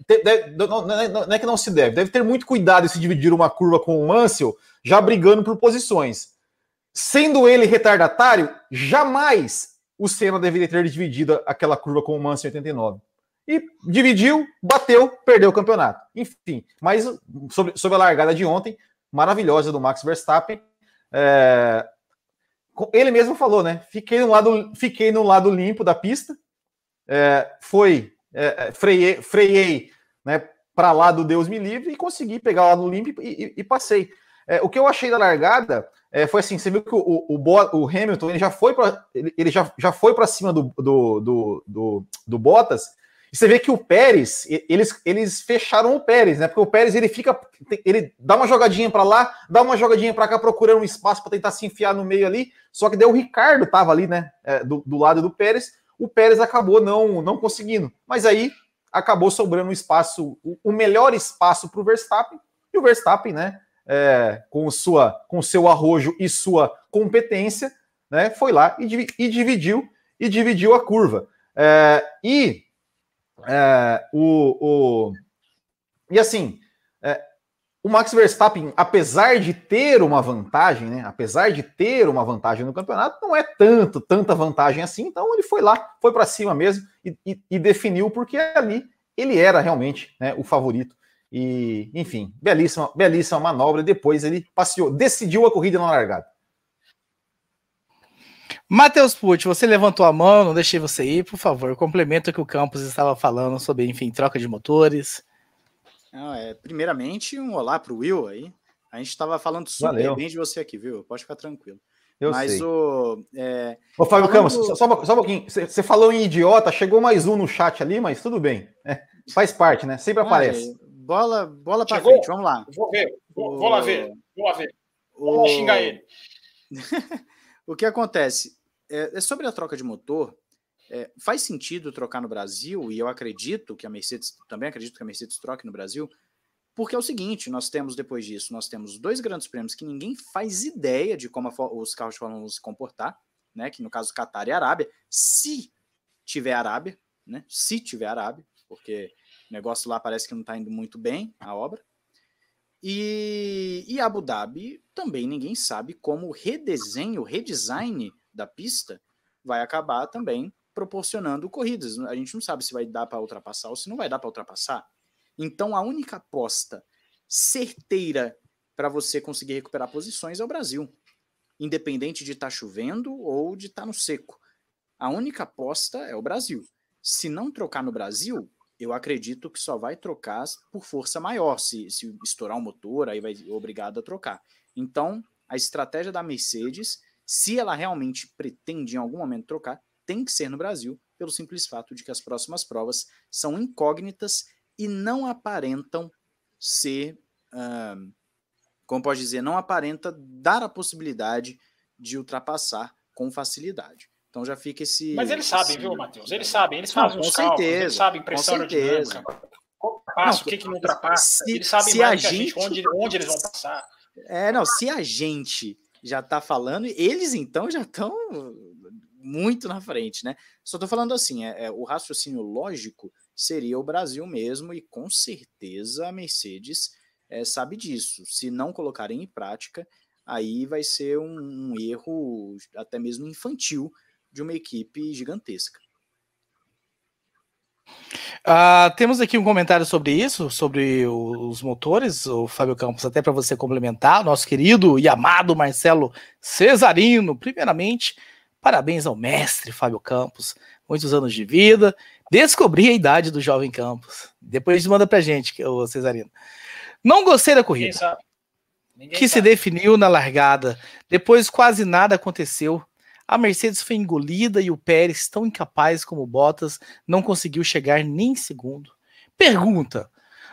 é, não, não, é que não se deve, deve ter muito cuidado em se dividir uma curva com o Mansell, já brigando por posições. Sendo ele retardatário, jamais o Senna deveria ter dividido aquela curva com o Mansell em 89. E dividiu, bateu, perdeu o campeonato. Enfim, mas sobre, sobre a largada de ontem, maravilhosa do Max Verstappen. É, ele mesmo falou, né? Fiquei no lado, fiquei no lado limpo da pista. É, foi é, freiei, freiei né, para lá do Deus me livre e consegui pegar o lado limpo e, e, e passei. É, o que eu achei da largada é, foi assim: você viu que o, o, o, Hamilton ele já foi para ele, ele, já, já foi para cima do, do, do, do, do Bottas. E você vê que o Pérez, eles, eles fecharam o Pérez, né? Porque o Pérez ele fica, ele dá uma jogadinha para lá, dá uma jogadinha para cá, procurando um espaço para tentar se enfiar no meio ali. Só que deu o Ricardo tava ali, né? É, do, do lado do Pérez. O Pérez acabou não, não conseguindo. Mas aí acabou sobrando um espaço, o melhor espaço para o Verstappen. E o Verstappen, né? é, com, sua, com seu arrojo e sua competência, né, foi lá e, e dividiu e dividiu a curva. É, e é, o, o, e assim, é, o Max Verstappen, apesar de ter uma vantagem, né, apesar de ter uma vantagem no campeonato, não é tanto, tanta vantagem assim. Então ele foi lá, foi para cima mesmo e, e, e, definiu porque ali ele era realmente né, o favorito e, enfim, belíssima, belíssima manobra. Depois ele passeou, decidiu a corrida na largada. Matheus Pucci, você levantou a mão, não deixei você ir, por favor, complementa o que o Campos estava falando sobre, enfim, troca de motores. Não, é, primeiramente, um olá para o Will aí. A gente estava falando super Valeu. bem de você aqui, viu? Pode ficar tranquilo. Eu Mas sei. o. É... Ô, Fábio falando... Campos, só, só, um pouquinho. Você falou em idiota, chegou mais um no chat ali, mas tudo bem. É, faz parte, né? Sempre aparece. Ah, bola, bola para frente, vamos lá. Vou ver, vou, o... vou lá ver, vou lá ver. Vou o... xingar ele. o que acontece? É, é, sobre a troca de motor. É, faz sentido trocar no Brasil, e eu acredito que a Mercedes, também acredito que a Mercedes troque no Brasil, porque é o seguinte: nós temos depois disso, nós temos dois grandes prêmios que ninguém faz ideia de como a, os carros de Fórmula 1 vão se comportar, né? Que no caso Qatar e Arábia, se tiver Arábia, né? Se tiver Arábia, porque o negócio lá parece que não está indo muito bem, a obra. E, e Abu Dhabi também ninguém sabe como o redesenho, o redesign da pista vai acabar também proporcionando corridas. A gente não sabe se vai dar para ultrapassar ou se não vai dar para ultrapassar. Então, a única aposta certeira para você conseguir recuperar posições é o Brasil, independente de estar tá chovendo ou de estar tá no seco. A única aposta é o Brasil. Se não trocar no Brasil, eu acredito que só vai trocar por força maior. Se, se estourar o motor, aí vai obrigado a trocar. Então, a estratégia da Mercedes, se ela realmente pretende em algum momento trocar, tem que ser no Brasil, pelo simples fato de que as próximas provas são incógnitas e não aparentam ser, uh, como pode dizer, não aparenta dar a possibilidade de ultrapassar com facilidade. Então já fica esse. Mas eles sabem, viu, Matheus? Eles sabem, eles fazem não, os cálculos, certeza, eles sabem pressão aerodinâmica, passa, o que, que não ultrapassa. Se, eles sabem se mais a gente, a gente onde, onde eles vão passar. É, não, se a gente já está falando, eles então já estão muito na frente, né? Só estou falando assim, é, é, o raciocínio lógico seria o Brasil mesmo, e com certeza a Mercedes é, sabe disso. Se não colocarem em prática, aí vai ser um, um erro até mesmo infantil de uma equipe gigantesca. Uh, temos aqui um comentário sobre isso, sobre os motores, o Fábio Campos, até para você complementar, nosso querido e amado Marcelo Cesarino. Primeiramente, parabéns ao mestre Fábio Campos, muitos anos de vida. Descobri a idade do jovem Campos. Depois manda pra gente, o Cesarino. Não gostei da corrida. que sabe. se definiu na largada. Depois quase nada aconteceu. A Mercedes foi engolida e o Pérez, tão incapaz como Bottas, não conseguiu chegar nem em segundo. Pergunta: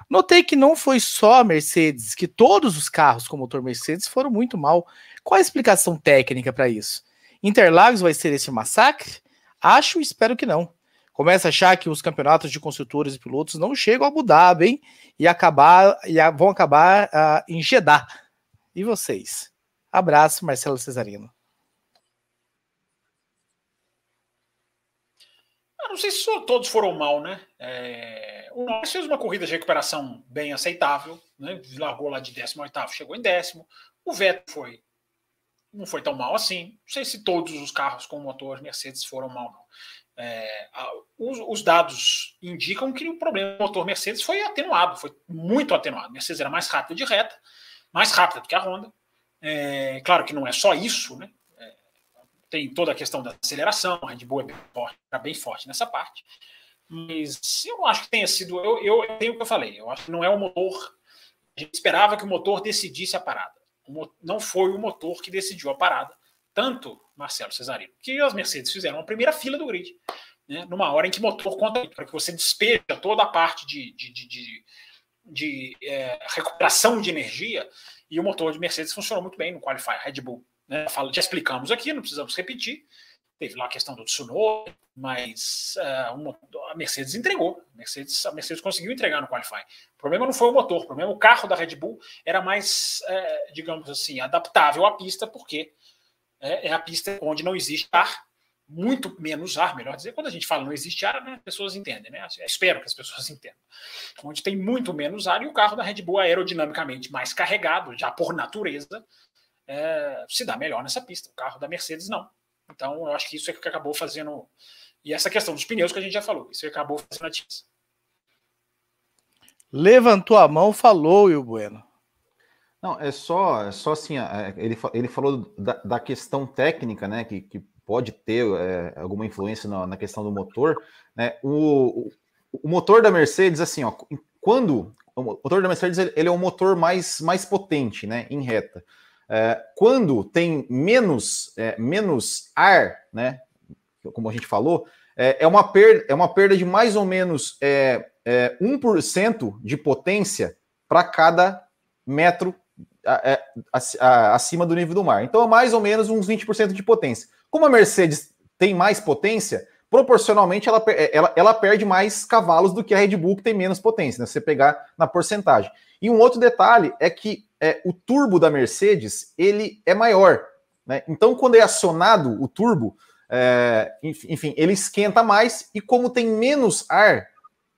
Notei que não foi só a Mercedes, que todos os carros com motor Mercedes foram muito mal. Qual a explicação técnica para isso? Interlagos vai ser esse massacre? Acho e espero que não. Começa a achar que os campeonatos de construtores e pilotos não chegam a Abu Dhabi, hein? E, acabar, e vão acabar uh, em Jeddah. E vocês? Abraço, Marcelo Cesarino. não sei se todos foram mal, né? É, o Norris fez uma corrida de recuperação bem aceitável, né? Largou lá de 18, chegou em décimo. O Vettel foi não foi tão mal assim. Não sei se todos os carros com motor Mercedes foram mal, não. É, os, os, dados indicam que o problema do motor Mercedes foi atenuado, foi muito atenuado. A Mercedes era mais rápida de reta, mais rápida do que a Honda. É, claro que não é só isso, né? tem toda a questão da aceleração, a Red Bull é bem forte, tá bem forte nessa parte. Mas eu acho que tenha sido. Eu, eu tenho o que eu falei, eu acho que não é o motor. A gente esperava que o motor decidisse a parada. Não foi o motor que decidiu a parada. Tanto Marcelo Cesarino, que as Mercedes fizeram a primeira fila do grid, né, numa hora em que motor conta para que você despeja toda a parte de, de, de, de, de é, recuperação de energia, e o motor de Mercedes funcionou muito bem no Qualify. Red Bull né? Já explicamos aqui, não precisamos repetir. Teve lá a questão do Tsunoda, mas uh, uma, a Mercedes entregou. A Mercedes, a Mercedes conseguiu entregar no Qualify. O problema não foi o motor, o problema o carro da Red Bull era mais, uh, digamos assim, adaptável à pista, porque é, é a pista onde não existe ar, muito menos ar, melhor dizer. Quando a gente fala não existe ar, né, as pessoas entendem, né? espero que as pessoas entendam. Onde tem muito menos ar e o carro da Red Bull aerodinamicamente mais carregado, já por natureza, é, se dá melhor nessa pista. O carro da Mercedes não. Então, eu acho que isso é que acabou fazendo. E essa questão dos pneus que a gente já falou, isso acabou fazendo a diferença. Levantou a mão, falou, e o Bueno. Não, é só, é só assim, é, ele, ele falou da, da questão técnica, né, que, que pode ter é, alguma influência na, na, questão do motor, né, o, o, motor da Mercedes, assim, ó, quando, o motor da Mercedes, ele, ele é um motor mais, mais potente, né, em reta, é, quando tem menos, é, menos ar, né, como a gente falou, é, é, uma, perda, é uma perda de mais ou menos é, é, 1% de potência para cada metro é, acima do nível do mar. Então é mais ou menos uns 20% de potência. Como a Mercedes tem mais potência, proporcionalmente ela, ela, ela perde mais cavalos do que a Red Bull, que tem menos potência, né? Se você pegar na porcentagem. E um outro detalhe é que é, o turbo da Mercedes ele é maior. Né? Então, quando é acionado o turbo, é, enfim, ele esquenta mais e como tem menos ar,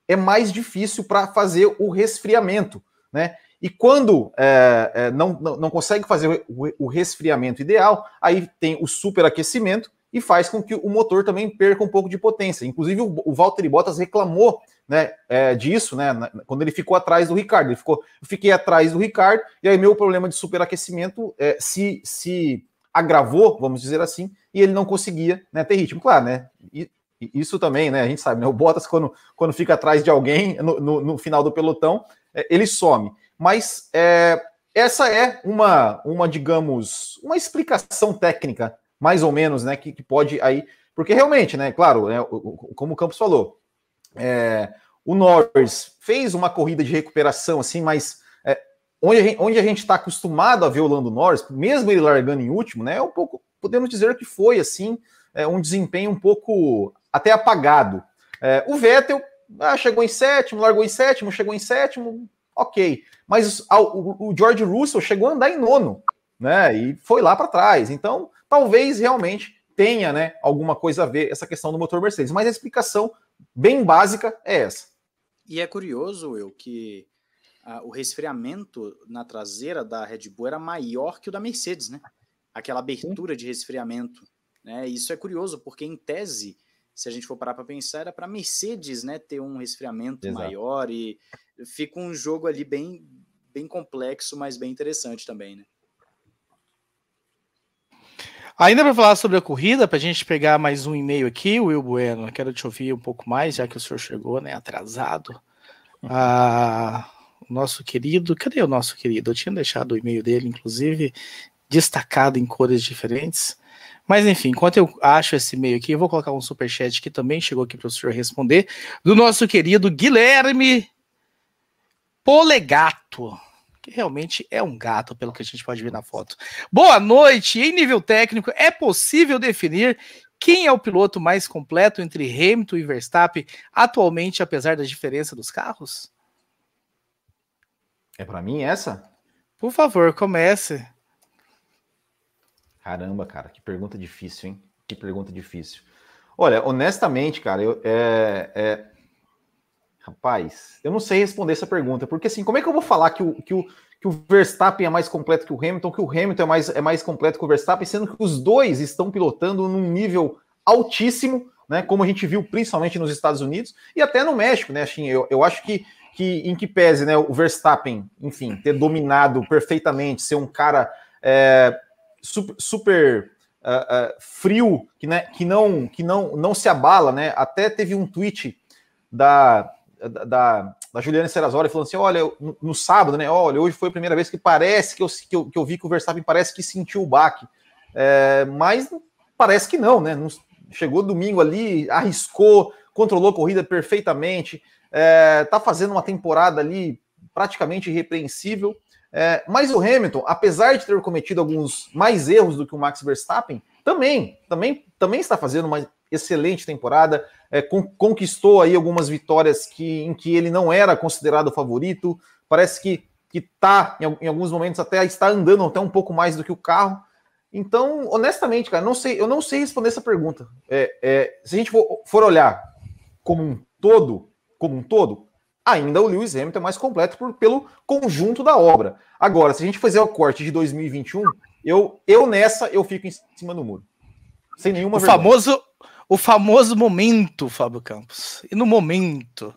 é mais difícil para fazer o resfriamento. Né? E quando é, é, não, não, não, consegue fazer o, o, resfriamento ideal, aí tem o superaquecimento e faz com que o motor também perca um pouco de potência. Inclusive, o, o Valtteri Bottas reclamou né, é, disso, né, quando ele ficou atrás do Ricardo. Ele ficou, eu fiquei atrás do Ricardo, e aí meu problema de superaquecimento é, se, se agravou, vamos dizer assim, e ele não conseguia né, ter ritmo. Claro, né? E, isso também, né? A gente sabe, né? O Bottas, quando, quando fica atrás de alguém no, no, no final do pelotão, é, ele some. Mas é, essa é uma, uma, digamos, uma explicação técnica, mais ou menos, né? Que, que pode aí. Porque realmente, né? Claro, né, como o Campos falou, é, o Norris fez uma corrida de recuperação, assim, mas é, onde a gente está acostumado a ver o Lando Norris, mesmo ele largando em último, né? É um pouco, podemos dizer que foi assim, é, um desempenho um pouco até apagado. É, o Vettel ah, chegou em sétimo, largou em sétimo, chegou em sétimo, ok. Mas o, o, George Russell chegou a andar em nono, né? E foi lá para trás. Então, talvez realmente tenha, né, alguma coisa a ver essa questão do motor Mercedes. Mas a explicação bem básica é essa. E é curioso, eu que ah, o resfriamento na traseira da Red Bull era maior que o da Mercedes, né? Aquela abertura Sim. de resfriamento. Né? Isso é curioso, porque em tese se a gente for parar para pensar, era para Mercedes né, ter um resfriamento Exato. maior e fica um jogo ali bem, bem complexo, mas bem interessante também, né? Ainda para falar sobre a corrida, para a gente pegar mais um e-mail aqui, Will Bueno, quero te ouvir um pouco mais, já que o senhor chegou, né, atrasado. Uhum. Ah, o nosso querido, cadê o nosso querido? Eu tinha deixado o e-mail dele, inclusive, destacado em cores diferentes. Mas enfim, enquanto eu acho esse e-mail aqui, eu vou colocar um superchat que também chegou aqui para o senhor responder, do nosso querido Guilherme Polegato, que realmente é um gato, pelo que a gente pode ver na foto. Boa noite! Em nível técnico, é possível definir quem é o piloto mais completo entre Hamilton e Verstappen atualmente, apesar da diferença dos carros? É para mim essa? Por favor, comece. Caramba, cara, que pergunta difícil, hein? Que pergunta difícil. Olha, honestamente, cara, eu, é, é... Rapaz, eu não sei responder essa pergunta, porque assim, como é que eu vou falar que o, que o, que o Verstappen é mais completo que o Hamilton, que o Hamilton é mais, é mais completo que o Verstappen, sendo que os dois estão pilotando num nível altíssimo, né? Como a gente viu principalmente nos Estados Unidos e até no México, né? Assim, eu, eu acho que, que em que pese, né, o Verstappen, enfim, ter dominado perfeitamente, ser um cara é, super, super uh, uh, frio, que, né, que, não, que não, não se abala, né? Até teve um tweet da, da, da Juliana Serrazoli falando assim: olha, no, no, sábado, né? Olha, hoje foi a primeira vez que parece que eu, que eu, que eu vi que o Verstappen parece que sentiu o baque. É, mas parece que não, né? chegou domingo ali, arriscou, controlou a corrida perfeitamente, é, tá fazendo uma temporada ali praticamente irrepreensível. É, mas o Hamilton, apesar de ter cometido alguns mais erros do que o Max Verstappen, também, também, também está fazendo uma excelente temporada. É, con conquistou aí algumas vitórias que, em que ele não era considerado favorito. Parece que que em, em, alguns momentos até está andando até um pouco mais do que o carro. Então, honestamente, cara, não sei, eu não sei responder essa pergunta. É, é, se a gente for, for olhar como um todo, como um todo, ainda o Lewis Hamilton é mais completo por, pelo conjunto da obra. Agora, se a gente fizer o corte de 2021, eu, eu nessa eu fico em cima do muro. Sem nenhuma o famoso O famoso momento, Fábio Campos. E no momento,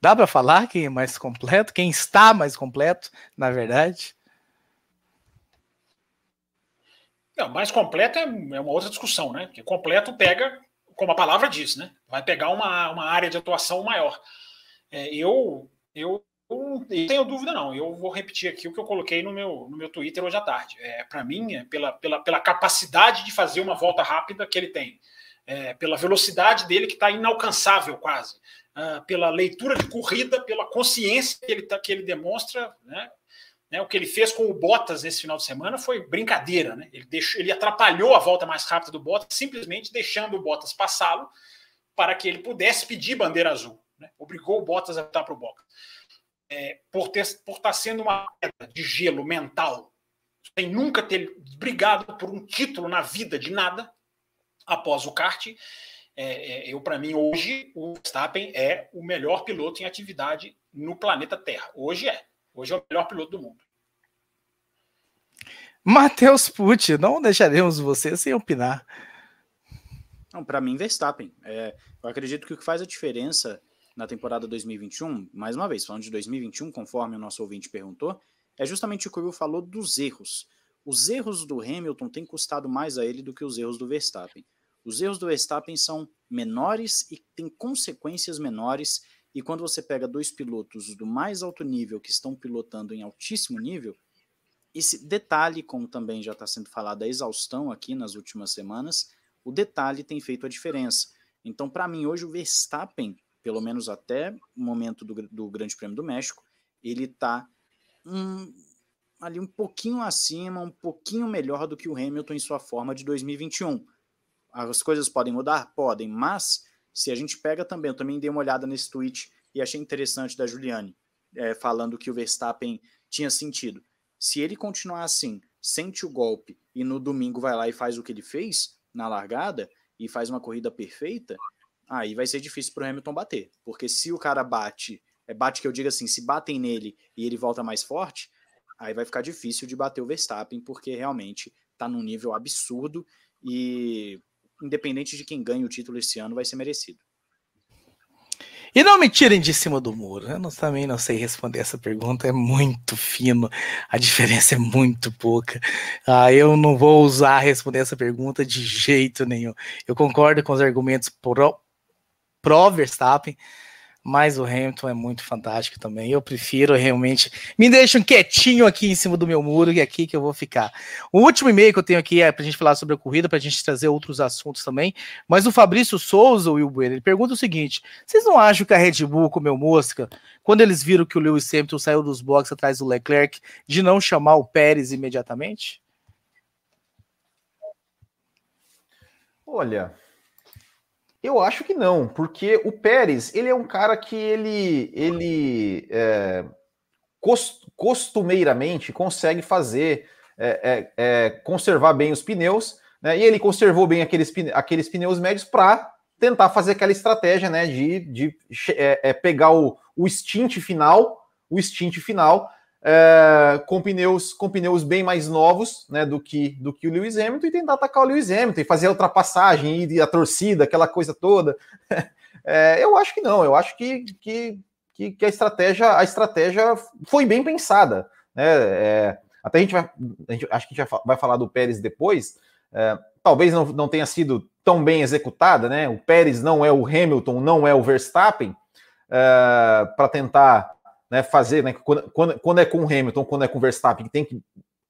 dá para falar quem é mais completo, quem está mais completo, na verdade? Não, mais completo é, é uma outra discussão, né? Porque completo pega, como a palavra diz, né? Vai pegar uma, uma área de atuação maior. É, eu, eu não tenho dúvida, não. Eu vou repetir aqui o que eu coloquei no meu, no meu Twitter hoje à tarde. É, Para mim, é pela, pela, pela capacidade de fazer uma volta rápida que ele tem, é, pela velocidade dele que está inalcançável quase, uh, pela leitura de corrida, pela consciência que ele, tá, que ele demonstra, né? Né, o que ele fez com o Bottas nesse final de semana foi brincadeira. Né? Ele, deixou, ele atrapalhou a volta mais rápida do Bottas, simplesmente deixando o Bottas passá-lo para que ele pudesse pedir bandeira azul né? obrigou o Bottas a voltar para o box. É, por, ter, por estar tá sendo uma queda de gelo mental, sem nunca ter brigado por um título na vida de nada após o kart. É, é, eu, para mim, hoje, o Verstappen é o melhor piloto em atividade no planeta Terra. Hoje é. Hoje é o melhor piloto do mundo. Matheus Pucci, não deixaremos você sem opinar. Não, para mim, Verstappen. É, eu acredito que o que faz a diferença na temporada 2021, mais uma vez, falando de 2021, conforme o nosso ouvinte perguntou, é justamente o que o Will falou dos erros. Os erros do Hamilton têm custado mais a ele do que os erros do Verstappen. Os erros do Verstappen são menores e têm consequências menores. E quando você pega dois pilotos do mais alto nível que estão pilotando em altíssimo nível, esse detalhe, como também já está sendo falado, a exaustão aqui nas últimas semanas, o detalhe tem feito a diferença. Então, para mim, hoje o Verstappen, pelo menos até o momento do, do Grande Prêmio do México, ele está um, ali um pouquinho acima, um pouquinho melhor do que o Hamilton em sua forma de 2021. As coisas podem mudar? Podem, mas se a gente pega também, eu também dei uma olhada nesse tweet e achei interessante da Juliane, é, falando que o Verstappen tinha sentido. Se ele continuar assim, sente o golpe e no domingo vai lá e faz o que ele fez, na largada e faz uma corrida perfeita, aí vai ser difícil para o Hamilton bater. Porque se o cara bate, é bate que eu digo assim, se batem nele e ele volta mais forte, aí vai ficar difícil de bater o Verstappen, porque realmente está num nível absurdo e independente de quem ganhe o título esse ano, vai ser merecido. E não me tirem de cima do muro. Eu não, também não sei responder essa pergunta, é muito fino, a diferença é muito pouca. Ah, eu não vou usar responder essa pergunta de jeito nenhum. Eu concordo com os argumentos pro, pro Verstappen, mas o Hamilton é muito fantástico também. Eu prefiro realmente. Me deixam quietinho aqui em cima do meu muro e é aqui que eu vou ficar. O último e-mail que eu tenho aqui é para a gente falar sobre a corrida, para a gente trazer outros assuntos também. Mas o Fabrício Souza, o Will Bueno, ele pergunta o seguinte: vocês não acham que a Red Bull comeu mosca quando eles viram que o Lewis Hamilton saiu dos boxes atrás do Leclerc de não chamar o Pérez imediatamente? Olha, eu acho que não, porque o Pérez, ele é um cara que ele, ele é, costumeiramente consegue fazer, é, é, é, conservar bem os pneus, né? E ele conservou bem aqueles, aqueles pneus médios para tentar fazer aquela estratégia, né? De, de é, é, pegar o, o stint final, o stint final, é, com pneus com pneus bem mais novos né, do que do que o Lewis Hamilton e tentar atacar o Lewis Hamilton e fazer a ultrapassagem e a torcida, aquela coisa toda. É, eu acho que não, eu acho que, que, que, a estratégia a estratégia foi bem pensada. Né? É, até a gente vai a gente, acho que a gente vai falar do Pérez depois. Talvez não, não tenha sido tão bem executada, né? O Pérez não é o Hamilton, não é o Verstappen, para tentar né, fazer, né, quando, quando, quando, é com o Hamilton, quando é com o Verstappen, que tem que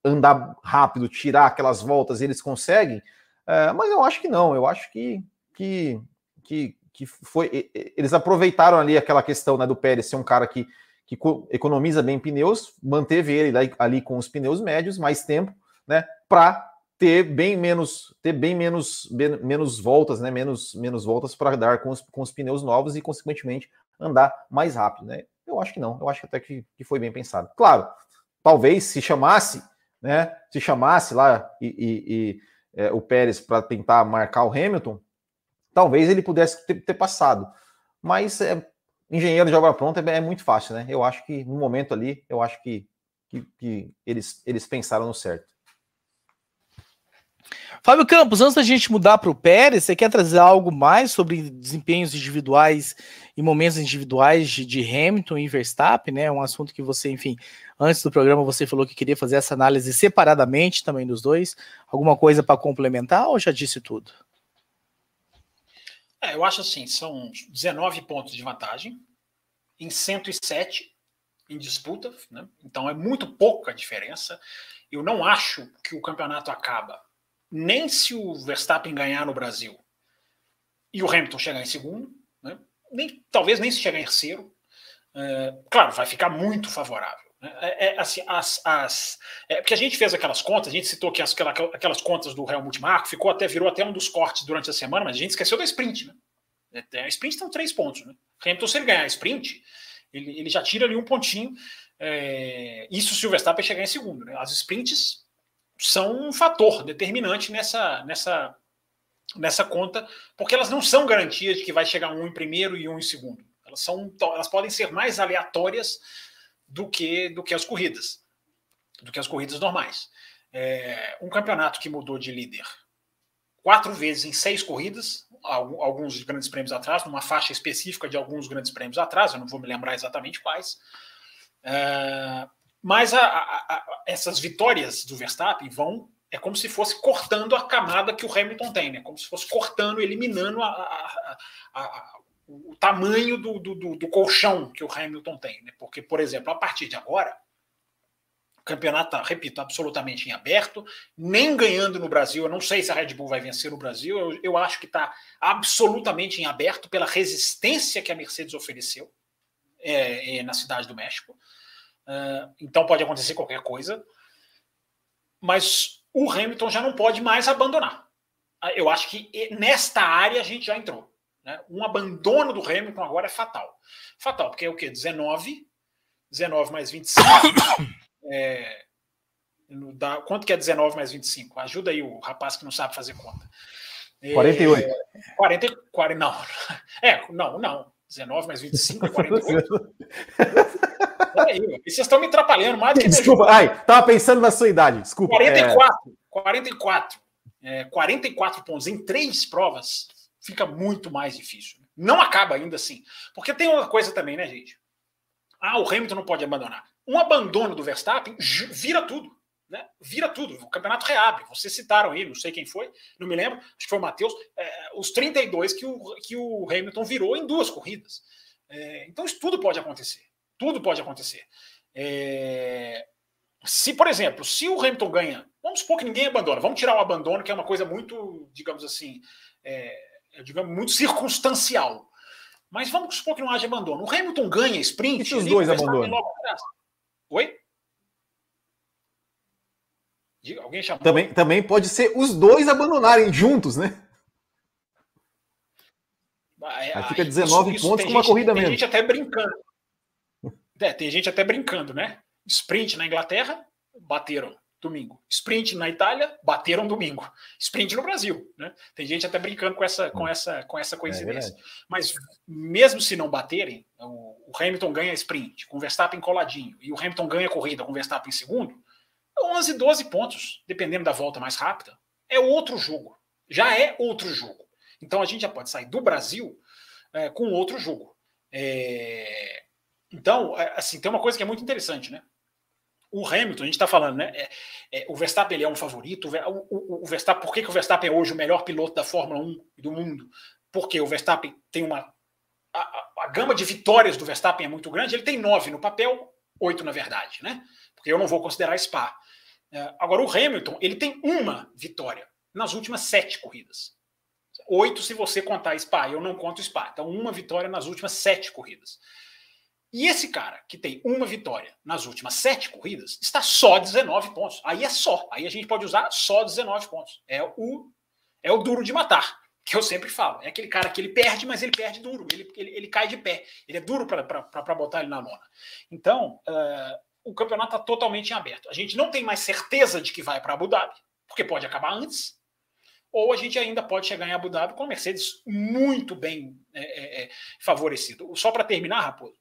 andar rápido, tirar aquelas voltas, eles conseguem, é, mas eu acho que não, eu acho que, que, que, que foi, eles aproveitaram ali aquela questão né, do Pérez ser um cara que, que economiza bem pneus, manteve ele ali, com os pneus médios mais tempo, né, para ter bem menos ter bem menos menos voltas, né, menos menos voltas para dar com os, com os pneus novos e consequentemente andar mais rápido, né? Eu acho que não. Eu acho até que, que foi bem pensado. Claro, talvez se chamasse, né? Se chamasse lá e, e, e é, o Pérez para tentar marcar o Hamilton, talvez ele pudesse ter, ter passado. Mas é, engenheiro de obra pronta é, é, muito fácil, né? Eu acho que no momento ali, eu acho que, que, que eles, eles pensaram no certo. Fábio Campos, antes da gente mudar para o Pérez, você quer trazer algo mais sobre desempenhos individuais e momentos individuais de, de, Hamilton e Verstappen, né? Um assunto que você, enfim, antes do programa você falou que queria fazer essa análise separadamente também dos dois. Alguma coisa para complementar ou já disse tudo? É, eu acho assim, são 19 pontos de vantagem em 107 em disputa, né? então é muito pouca diferença. Eu não acho que o campeonato acaba nem se o Verstappen ganhar no Brasil e o Hamilton chegar em segundo, né? nem, talvez nem se chegar em terceiro, é, claro, vai ficar muito favorável. Né? É, é, assim, as, as, é, porque a gente fez aquelas contas, a gente citou que as, aquelas contas do Helmut Marko, ficou até, virou até um dos cortes durante a semana, mas a gente esqueceu da sprint. Né? É, a sprint são três pontos. Né? Hamilton, se ele ganhar a sprint, ele, ele já tira ali um pontinho. É, isso se o Verstappen chegar em segundo. Né? As sprints são um fator determinante nessa, nessa, nessa conta, porque elas não são garantias de que vai chegar um em primeiro e um em segundo. Elas, são, elas podem ser mais aleatórias do que, do que as corridas, do que as corridas normais. É, um campeonato que mudou de líder quatro vezes em seis corridas, alguns grandes prêmios atrás, numa faixa específica de alguns grandes prêmios atrás, eu não vou me lembrar exatamente quais. É, mas a, a, a, essas vitórias do Verstappen vão. É como se fosse cortando a camada que o Hamilton tem, né? Como se fosse cortando, eliminando o tamanho do, do, do, colchão que o Hamilton tem. Né? Porque, por exemplo, a partir de agora, campeonato, tá, repito, absolutamente em aberto, nem ganhando no Brasil. Eu não sei se a Red Bull vai vencer no Brasil. Eu, eu acho que está absolutamente em aberto pela resistência que a Mercedes ofereceu é, é, na cidade do México. Uh, então pode acontecer qualquer coisa. Mas o Hamilton já não pode mais abandonar. Ah, eu acho que nesta área a gente já entrou. Né? Um abandono do Hamilton agora é fatal. Fatal, porque é o quê? 19, 19 mais 25. É, dá, quanto que é 19 mais 25? Ajuda aí o rapaz que não sabe fazer conta. É, 48. 40, 40, não. É, não, não. 19 mais 25 é 48. Peraí, vocês estão me atrapalhando mais do que. Desculpa, ai, tava pensando na sua idade. Desculpa. 44. É... 44. É, 44 pontos em três provas fica muito mais difícil. Não acaba ainda assim. Porque tem uma coisa também, né, gente? Ah, o Hamilton não pode abandonar um abandono do Verstappen vira tudo. Né? Vira tudo. O campeonato reabre. Vocês citaram aí, não sei quem foi, não me lembro, acho que foi o Matheus, é, os 32 que o, que o Hamilton virou em duas corridas. É, então isso tudo pode acontecer. Tudo pode acontecer. É, se, por exemplo, se o Hamilton ganha, vamos supor que ninguém abandona, vamos tirar o abandono, que é uma coisa muito, digamos assim, é, digamos, muito circunstancial. Mas vamos supor que não haja abandono. O Hamilton ganha sprint. E se os dois abandonam? Oi? Diga, alguém chamou? Também, também pode ser os dois abandonarem juntos, né? Aí, aí fica 19 isso, pontos com uma gente, corrida tem mesmo. Tem gente até brincando. É, tem gente até brincando, né? Sprint na Inglaterra, bateram domingo. Sprint na Itália, bateram domingo. Sprint no Brasil, né? Tem gente até brincando com essa, com essa, com essa coincidência. É Mas mesmo se não baterem, o, Hamilton ganha sprint, com o Verstappen coladinho, e o Hamilton ganha corrida com o Verstappen em segundo, 11, 12 pontos, dependendo da volta mais rápida. É outro jogo. Já é outro jogo. Então a gente já pode sair do Brasil é, com outro jogo. É... Então, é, assim, tem uma coisa que é muito interessante, né? o Hamilton, a gente está falando, né? É, é, o Verstappen ele é um favorito. O, o, o, Verstappen, por que, que o Verstappen é hoje o melhor piloto da Fórmula 1 do mundo? Porque o Verstappen tem uma. A, a, a, gama de vitórias do Verstappen é muito grande. Ele tem nove no papel, oito na verdade, né? Porque eu não vou considerar Spa. É, agora, o Hamilton, ele tem uma vitória nas últimas sete corridas. Oito se você contar Spa, eu não conto Spa. Então, uma vitória nas últimas sete corridas. E esse cara, que tem uma vitória nas últimas sete corridas, está só 19 pontos. Aí é só. Aí a gente pode usar só 19 pontos. É o, é o duro de matar, que eu sempre falo. É aquele cara que ele perde, mas ele perde duro. Ele, ele, ele cai de pé. Ele é duro para botar ele na lona. Então, uh, o campeonato está totalmente em aberto. A gente não tem mais certeza de que vai para Abu Dhabi, porque pode acabar antes. Ou a gente ainda pode chegar em Abu Dhabi com a Mercedes muito bem é, é, favorecido. Só para terminar, Raposo,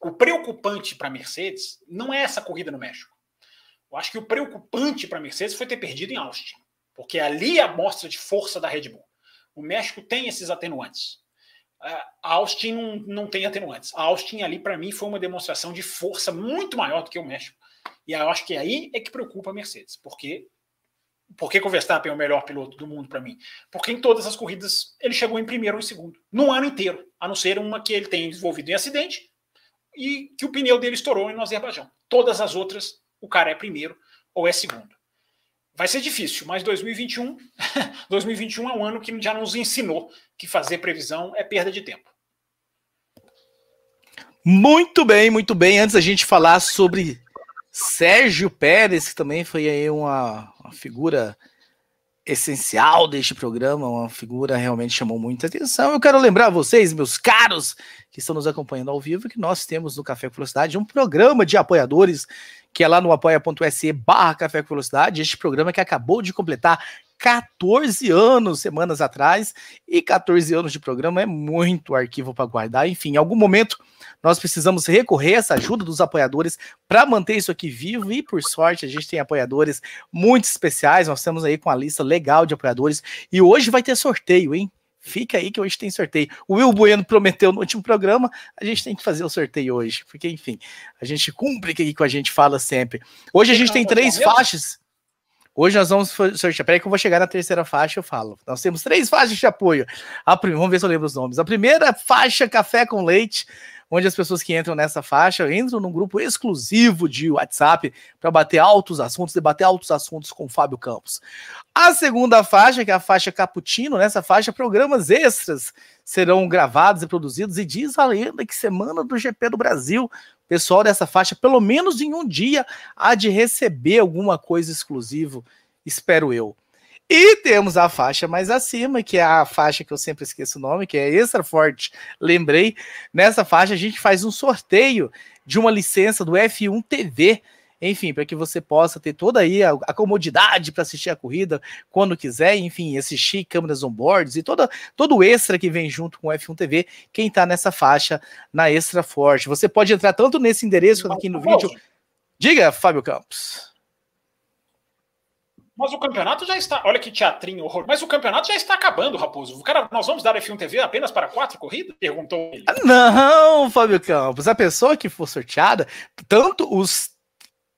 o preocupante para a Mercedes não é essa corrida no México. Eu acho que o preocupante para a Mercedes foi ter perdido em Austin, porque ali é a mostra de força da Red Bull. O México tem esses atenuantes. A Austin não, não tem atenuantes. A Austin ali, para mim, foi uma demonstração de força muito maior do que o México. E eu acho que aí é que preocupa a Mercedes, porque por que, o Verstappen é o melhor piloto do mundo para mim? Porque em todas as corridas ele chegou em primeiro ou em segundo, no ano inteiro, a não ser uma que ele tem desenvolvido em acidente e que o pneu dele estourou no Azerbaijão. Todas as outras, o cara é primeiro ou é segundo. Vai ser difícil, mas 2021, 2021 é um ano que já nos ensinou que fazer previsão é perda de tempo. Muito bem, muito bem. Antes da gente falar sobre Sérgio Pérez, que também foi aí uma, uma figura essencial deste programa, uma figura realmente chamou muita atenção. Eu quero lembrar vocês, meus caros, que estão nos acompanhando ao vivo, que nós temos no Café com Velocidade um programa de apoiadores, que é lá no apoia.se barra Café com Velocidade, este programa que acabou de completar 14 anos, semanas atrás, e 14 anos de programa é muito arquivo para guardar. Enfim, em algum momento nós precisamos recorrer a essa ajuda dos apoiadores para manter isso aqui vivo e, por sorte, a gente tem apoiadores muito especiais. Nós estamos aí com a lista legal de apoiadores e hoje vai ter sorteio, hein? Fica aí que hoje tem sorteio. O Will Bueno prometeu no último programa, a gente tem que fazer o sorteio hoje, porque enfim, a gente cumpre aqui com a gente fala sempre. Hoje a gente tem três faixas. Hoje nós vamos sortear. Peraí que eu vou chegar na terceira faixa, eu falo. Nós temos três faixas de apoio. A prim... Vamos ver se eu lembro os nomes. A primeira faixa Café com Leite, onde as pessoas que entram nessa faixa entram num grupo exclusivo de WhatsApp para bater altos assuntos, debater altos assuntos com o Fábio Campos. A segunda faixa, que é a faixa Cappuccino, nessa faixa, programas extras serão gravados e produzidos, e diz a lenda que semana do GP do Brasil, pessoal dessa faixa, pelo menos em um dia, há de receber alguma coisa exclusiva, espero eu. E temos a faixa mais acima, que é a faixa que eu sempre esqueço o nome, que é Extra Forte. Lembrei, nessa faixa a gente faz um sorteio de uma licença do F1 TV. Enfim, para que você possa ter toda aí a, a comodidade para assistir a corrida quando quiser, enfim, assistir câmeras on-boards e toda, todo o extra que vem junto com o F1 TV, quem está nessa faixa na Extra Forte. Você pode entrar tanto nesse endereço aqui no vídeo. Diga, Fábio Campos. Mas o campeonato já está. Olha que teatrinho horror. Mas o campeonato já está acabando, Raposo. O cara, nós vamos dar F1 TV apenas para quatro corridas? Perguntou ele. Não, Fábio Campos. A pessoa que for sorteada, tanto os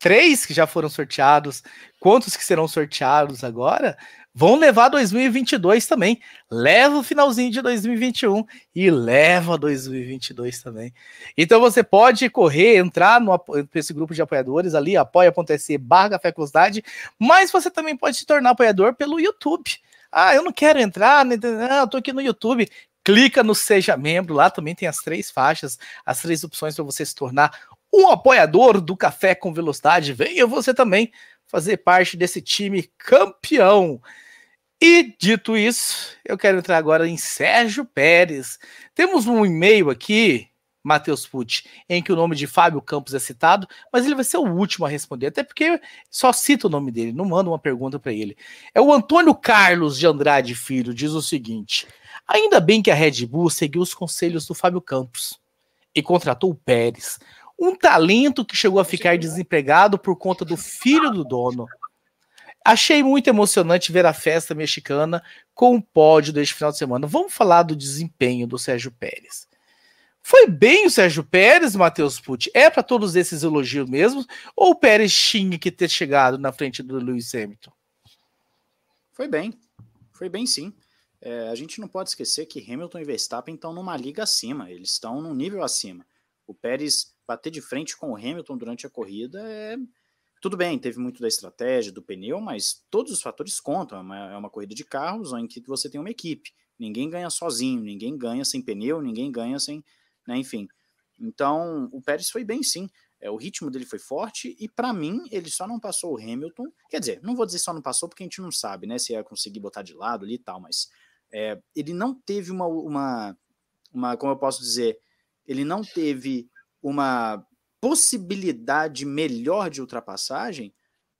três que já foram sorteados, quanto os que serão sorteados agora, vão levar 2022 também. Leva o finalzinho de 2021 e leva 2022 também. Então você pode correr, entrar no esse grupo de apoiadores ali, apoia.se barra Café mas você também pode se tornar apoiador pelo YouTube. Ah, eu não quero entrar, não, eu tô aqui no YouTube. Clica no Seja Membro, lá também tem as três faixas, as três opções para você se tornar um apoiador do Café com Velocidade. Venha você também fazer parte desse time campeão. E dito isso, eu quero entrar agora em Sérgio Pérez. Temos um e-mail aqui, Matheus Pucci, em que o nome de Fábio Campos é citado, mas ele vai ser o último a responder, até porque só cita o nome dele, não manda uma pergunta para ele. É o Antônio Carlos de Andrade Filho, diz o seguinte: Ainda bem que a Red Bull seguiu os conselhos do Fábio Campos e contratou o Pérez, um talento que chegou a ficar desempregado por conta do filho do dono. Achei muito emocionante ver a festa mexicana com o pódio deste final de semana. Vamos falar do desempenho do Sérgio Pérez. Foi bem o Sérgio Pérez, Matheus Pucci? É para todos esses elogios mesmo? Ou o Pérez tinha que ter chegado na frente do Lewis Hamilton? Foi bem. Foi bem sim. É, a gente não pode esquecer que Hamilton e Verstappen estão numa liga acima. Eles estão num nível acima. O Pérez bater de frente com o Hamilton durante a corrida é tudo bem, teve muito da estratégia, do pneu, mas todos os fatores contam. É uma, é uma corrida de carros em que você tem uma equipe. Ninguém ganha sozinho, ninguém ganha sem pneu, ninguém ganha sem. Né, enfim. Então, o Pérez foi bem sim. É, o ritmo dele foi forte e, para mim, ele só não passou o Hamilton. Quer dizer, não vou dizer só não passou porque a gente não sabe né, se ia conseguir botar de lado ali e tal, mas é, ele não teve uma, uma, uma. Como eu posso dizer? Ele não teve uma possibilidade melhor de ultrapassagem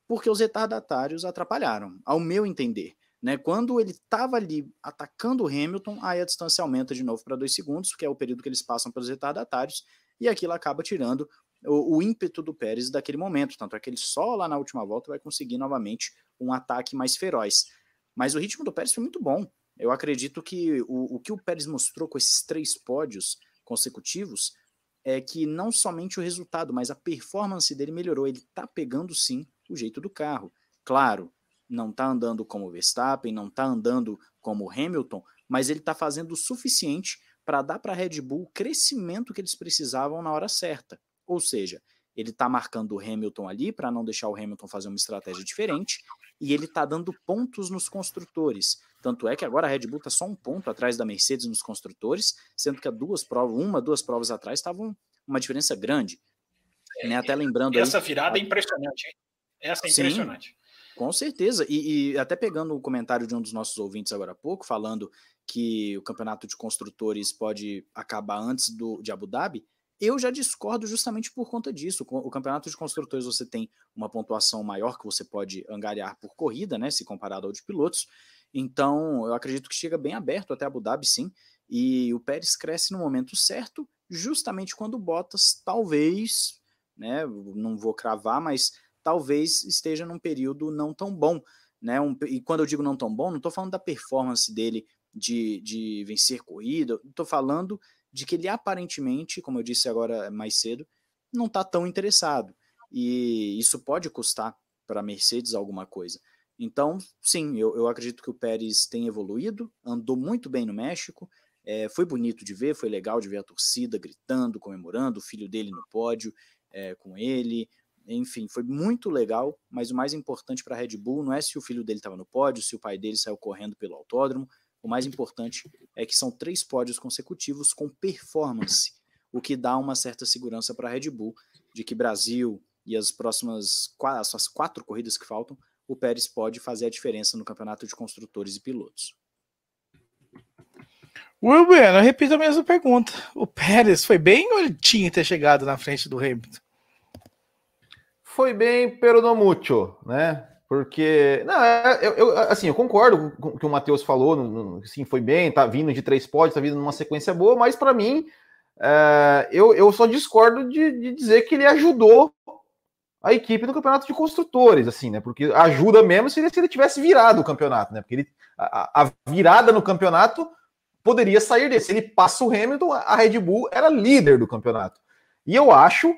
porque os retardatários atrapalharam, ao meu entender. Né? Quando ele estava ali atacando o Hamilton, aí a distância aumenta de novo para dois segundos, que é o período que eles passam pelos retardatários, e aquilo acaba tirando o, o, ímpeto do Pérez daquele momento. Tanto é que ele só lá na última volta vai conseguir novamente um ataque mais feroz. Mas o ritmo do Pérez foi muito bom. Eu acredito que o, o que o Pérez mostrou com esses três pódios consecutivos é que não somente o resultado, mas a performance dele melhorou. Ele está pegando sim o jeito do carro. Claro, não está andando como Verstappen, não está andando como Hamilton, mas ele está fazendo o suficiente para dar para a Red Bull o crescimento que eles precisavam na hora certa. Ou seja, ele está marcando o Hamilton ali para não deixar o Hamilton fazer uma estratégia diferente e ele está dando pontos nos construtores. Tanto é que agora a Red Bull está só um ponto atrás da Mercedes nos construtores, sendo que há duas provas, uma, duas provas atrás, estavam uma diferença grande. É, né? Até lembrando. Essa aí, virada é impressionante, hein? Essa é impressionante. Sim, com certeza. E, e, até pegando o comentário de um dos nossos ouvintes agora há pouco, falando que o campeonato de construtores pode acabar antes do, de Abu Dhabi, eu já discordo justamente por conta disso. O campeonato de construtores você tem uma pontuação maior que você pode angariar por corrida, né? Se comparado ao de pilotos. Então, eu acredito que chega bem aberto até Abu Dhabi, sim. E o Pérez cresce no momento certo, justamente quando o Bottas talvez, né? Não vou cravar, mas talvez esteja num período não tão bom. Né, um, e quando eu digo não tão bom, não estou falando da performance dele de, de vencer corrida. Estou falando de que ele aparentemente, como eu disse agora mais cedo, não está tão interessado. E isso pode custar para a Mercedes alguma coisa. Então, sim, eu, eu acredito que o Pérez tem evoluído, andou muito bem no México, é, foi bonito de ver, foi legal de ver a torcida gritando, comemorando, o filho dele no pódio é, com ele. Enfim, foi muito legal, mas o mais importante para a Red Bull não é se o filho dele estava no pódio, se o pai dele saiu correndo pelo autódromo. O mais importante é que são três pódios consecutivos com performance, o que dá uma certa segurança para a Red Bull de que Brasil e as próximas as quatro corridas que faltam, o Pérez pode fazer a diferença no campeonato de construtores e pilotos. Will Bueno, eu repito a mesma pergunta. O Pérez foi bem ou ele tinha que ter chegado na frente do Hamilton? Foi bem, pero no mucho, né? Porque, não, é, eu, eu, assim, eu concordo com o que o Matheus falou, sim, foi bem, tá vindo de três pódios, tá vindo numa sequência boa, mas para mim, é, eu, eu só discordo de, de, dizer que ele ajudou a equipe no campeonato de construtores, assim, né? Porque ajuda mesmo se ele, se ele tivesse virado o campeonato, né? Porque ele, a, a virada no campeonato poderia sair desse. Se ele passa o Hamilton, a Red Bull era líder do campeonato. E eu acho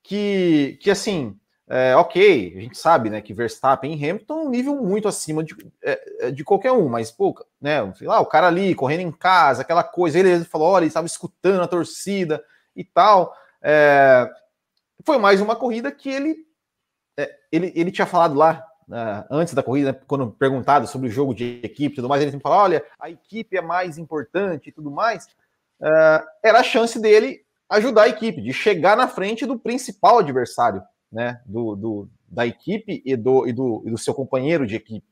que, que assim, é, ok, a gente sabe, né, que Verstappen e Hamilton um nível muito acima de, é, é, de qualquer um, mas, pô, né, sei lá, o cara ali correndo em casa, aquela coisa, ele falou, olha, ele estava escutando a torcida e tal. É, foi mais uma corrida que ele, é, ele, ele tinha falado lá uh, antes da corrida, quando perguntado sobre o jogo de equipe e tudo mais, ele sempre fala: olha, a equipe é mais importante e tudo mais. Uh, era a chance dele ajudar a equipe, de chegar na frente do principal adversário, né? Do, do da equipe e do, e do, e do seu companheiro de equipe.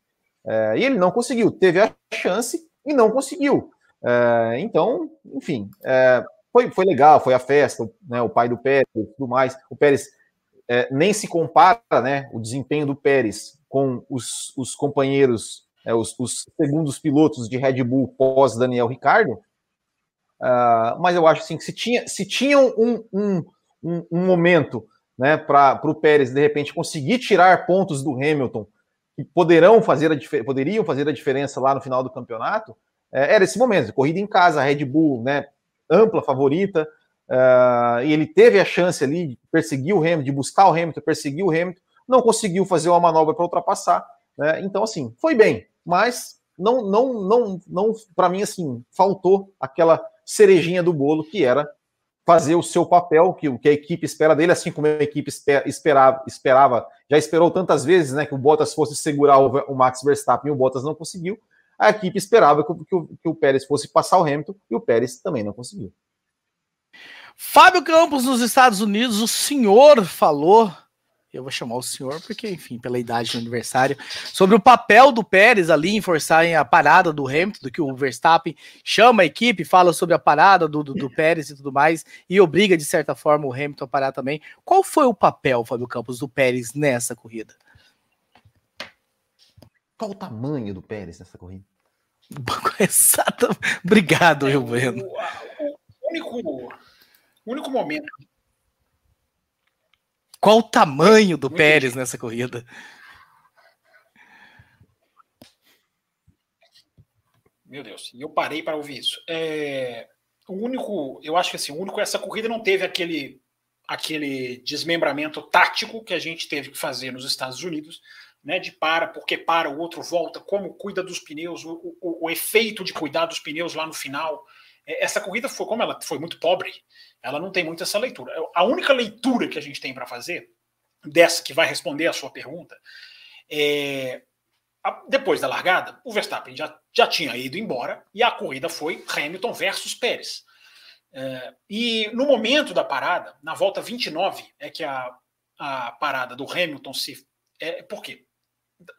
Uh, e ele não conseguiu, teve a chance e não conseguiu. Uh, então, enfim, uh, foi, foi legal, foi a festa, né, o pai do Pérez e tudo mais. O Pérez é, nem se compara né, o desempenho do Pérez com os, os companheiros, é, os, os, segundos pilotos de Red Bull pós Daniel Ricardo. Uh, mas eu acho assim, que se tinha, se tinha um, um, um, um momento né, para o Pérez de repente conseguir tirar pontos do Hamilton que poderão fazer a poderiam fazer a diferença lá no final do campeonato, é, era esse momento, corrida em casa, Red Bull, né, ampla favorita, uh, e ele teve a chance ali de perseguir o Hamilton, de buscar o Hamilton, perseguir o Hamilton, não conseguiu fazer uma manobra para ultrapassar. Né? Então, assim, foi bem, mas não, não, não, não para mim, assim, faltou aquela cerejinha do bolo que era fazer o seu papel, que o que a equipe espera dele, assim como a equipe esperava, esperava já esperou tantas vezes, né, que o Bottas fosse segurar o, o Max Verstappen e o Bottas não conseguiu. A equipe esperava que, que, que o Pérez fosse passar o Hamilton e o Pérez também não conseguiu. Fábio Campos nos Estados Unidos, o senhor falou eu vou chamar o senhor, porque, enfim, pela idade do aniversário, sobre o papel do Pérez ali em forçarem a parada do Hamilton, do que o Verstappen chama a equipe, fala sobre a parada do, do, do, Pérez e tudo mais, e obriga, de certa forma, o Hamilton a parar também. Qual foi o papel, Fábio Campos, do Pérez nessa corrida? Qual o tamanho do Pérez nessa corrida? Exato. Obrigado, é, Bueno. O, o, único, o único momento qual o tamanho do Pérez nessa corrida? Meu Deus, e eu parei para ouvir isso. É, o único, eu acho que assim, o único essa corrida não teve aquele aquele desmembramento tático que a gente teve que fazer nos Estados Unidos, né? De para, porque para, o outro volta, como cuida dos pneus, o, o, o efeito de cuidar dos pneus lá no final. É, essa corrida foi como ela foi muito pobre, ela não tem muito essa leitura. A única leitura que a gente tem para fazer, dessa que vai responder a sua pergunta, é. Depois da largada, o Verstappen já, já tinha ido embora e a corrida foi Hamilton versus Pérez. É, e no momento da parada, na volta 29, é que a, a parada do Hamilton se. É, por quê?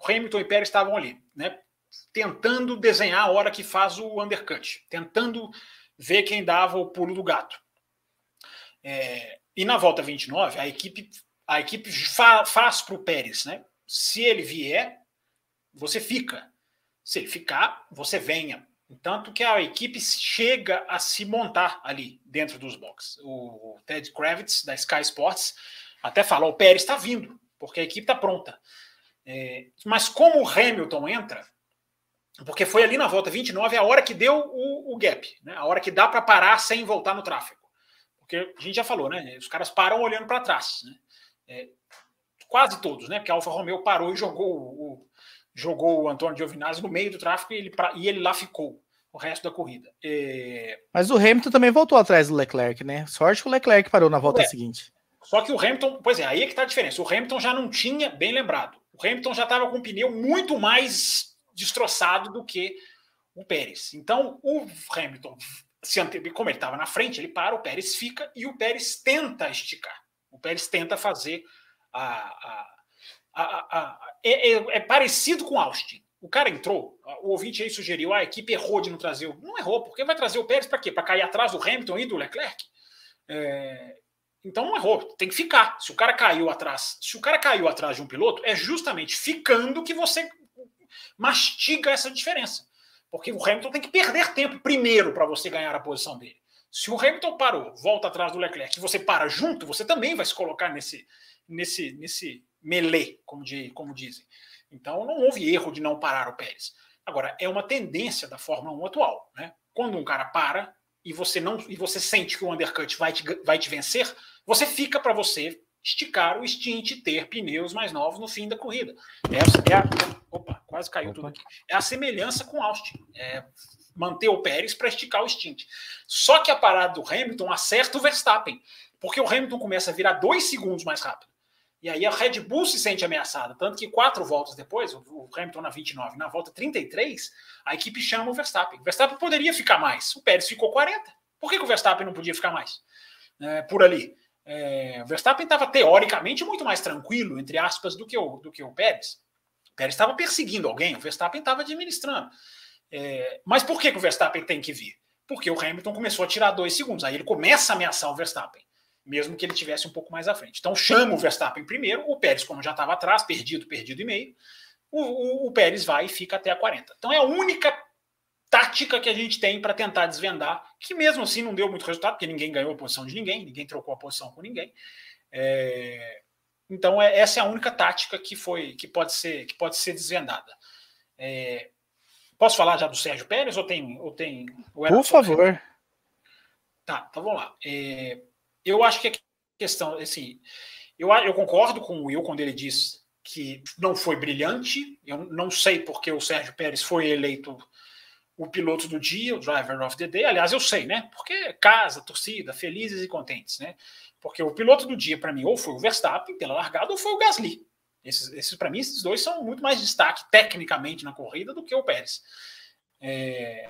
Hamilton e Pérez estavam ali, né? Tentando desenhar a hora que faz o undercut, tentando ver quem dava o pulo do gato. É, e na volta 29, a equipe, a equipe fa, faz para o Pérez, né? Se ele vier, você fica. Se ele ficar, você venha. Tanto que a equipe chega a se montar ali dentro dos boxes. O Ted Kravitz, da Sky Sports, até fala: o Pérez está vindo, porque a equipe está pronta. É, mas como o Hamilton entra, porque foi ali na volta 29 a hora que deu o, o gap, né? a hora que dá para parar sem voltar no tráfego. Porque a gente já falou, né? Os caras param olhando para trás. Né? É, quase todos, né? Porque a Alfa Romeo parou e jogou o, jogou o Antônio Giovinazzi no meio do tráfego e ele, pra, e ele lá ficou o resto da corrida. É... Mas o Hamilton também voltou atrás do Leclerc, né? Sorte que o Leclerc parou na volta é. seguinte. Só que o Hamilton, pois é, aí é que tá a diferença. O Hamilton já não tinha, bem lembrado, o Hamilton já estava com um pneu muito mais destroçado do que o Pérez. Então, o Hamilton, se ante... como ele estava na frente, ele para, o Pérez fica e o Pérez tenta esticar. O Pérez tenta fazer a. a, a, a é, é, é, parecido com Austin. O cara entrou, o ouvinte aí sugeriu, ah, a equipe errou de não trazer o. Não errou, porque vai trazer o Pérez para quê? Para cair atrás do Hamilton e do Leclerc? É, então não errou, tem que ficar. Se o cara caiu atrás, se o cara caiu atrás de um piloto, é justamente ficando que você mastiga essa diferença. Porque o Hamilton tem que perder tempo primeiro para você ganhar a posição dele. Se o Hamilton parou, volta atrás do Leclerc, e você para junto, você também vai se colocar nesse nesse nesse melee, como, de, como dizem. Então não houve erro de não parar o Pérez. Agora é uma tendência da Fórmula 1 atual, né? Quando um cara para e você não e você sente que o undercut vai te, vai te vencer, você fica para você esticar o stint e ter pneus mais novos no fim da corrida. Essa é a, opa, quase caiu opa. tudo aqui. É a semelhança com Austin. É manter o Pérez para esticar o stint. Só que a parada do Hamilton acerta o Verstappen, porque o Hamilton começa a virar dois segundos mais rápido. E aí a Red Bull se sente ameaçada. Tanto que quatro voltas depois, o Hamilton na 29, na volta 33, a equipe chama o Verstappen. O Verstappen poderia ficar mais. O Pérez ficou 40. Por que, que o Verstappen não podia ficar mais? É, por ali. É, o Verstappen estava teoricamente muito mais tranquilo, entre aspas, do que o, do que o Pérez. O Pérez estava perseguindo alguém, o Verstappen estava administrando. É, mas por que, que o Verstappen tem que vir? Porque o Hamilton começou a tirar dois segundos. Aí ele começa a ameaçar o Verstappen mesmo que ele tivesse um pouco mais à frente. Então chama o Verstappen primeiro, o Pérez, como já estava atrás, perdido, perdido e meio, o, o, o, Pérez vai e fica até a 40. Então é a única tática que a gente tem para tentar desvendar, que mesmo assim não deu muito resultado, porque ninguém ganhou a posição de ninguém, ninguém trocou a posição com ninguém. É... Então é, essa é a única tática que foi que pode ser que pode ser desvendada. É... Posso falar já do Sérgio Pérez ou tem ou tem? Ou Por favor. Tá, então vamos lá. É eu acho que a questão, assim, eu, eu concordo com o Will quando ele diz que não foi brilhante. Eu não sei porque o Sérgio Pérez foi eleito o piloto do dia, o driver of the day. Aliás, eu sei, né? Porque casa, torcida, felizes e contentes, né? Porque o piloto do dia, para mim, ou foi o Verstappen pela largada, ou foi o Gasly. Esses, esses para mim, esses dois são muito mais destaque tecnicamente na corrida do que o Pérez. É,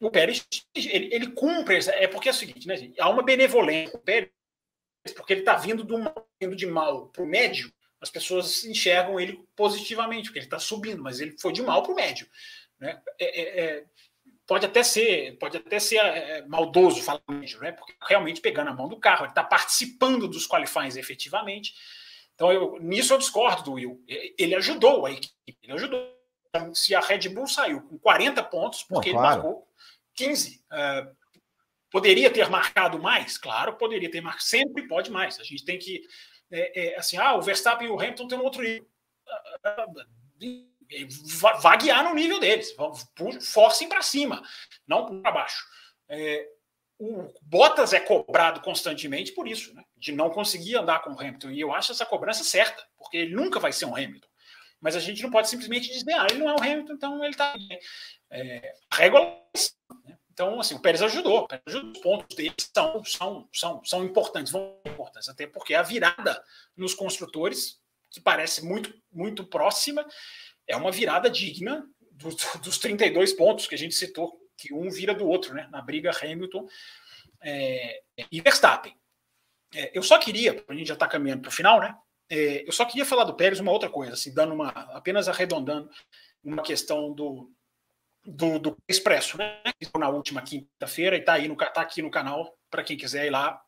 o Pérez ele, ele cumpre, é porque é o seguinte, né, gente? Há uma benevolência. O Pérez, porque ele está vindo, do, vindo de mal para o médio, as pessoas enxergam ele positivamente, porque ele está subindo, mas ele foi de mal para o médio. Né? É, é, é, pode até ser, pode até ser é, maldoso falar né? Porque realmente pegando a mão do carro, ele está participando dos qualifies efetivamente. Então, eu, nisso eu discordo do Will. Ele ajudou a equipe, ele ajudou. Se a Red Bull saiu com 40 pontos, porque Não, claro. ele marcou 15. Uh, poderia ter marcado mais? Claro, poderia ter marcado. Sempre pode mais. A gente tem que. É, é, assim, ah, o Verstappen e o Hamilton têm um outro nível. Vaguear no nível deles. Forcem para cima, não para baixo. É, o Bottas é cobrado constantemente por isso, né? de não conseguir andar com o Hamilton. E eu acho essa cobrança certa, porque ele nunca vai ser um Hamilton. Mas a gente não pode simplesmente dizer, ah, ele não é um Hamilton, então ele está. É, a régua né? Então, assim, o Pérez ajudou. O Pérez ajudou. Os pontos dele são, são, são, são importantes, vão importantes, até porque a virada nos construtores, que parece muito, muito próxima, é uma virada digna dos, dos 32 pontos que a gente citou, que um vira do outro, né? Na briga Hamilton é, e Verstappen. É, eu só queria, a gente já está caminhando para o final, né? É, eu só queria falar do Pérez uma outra coisa, assim, dando uma, apenas arredondando uma questão do, do, do Expresso, né? Na última quinta-feira e está aí no, tá aqui no canal para quem quiser ir lá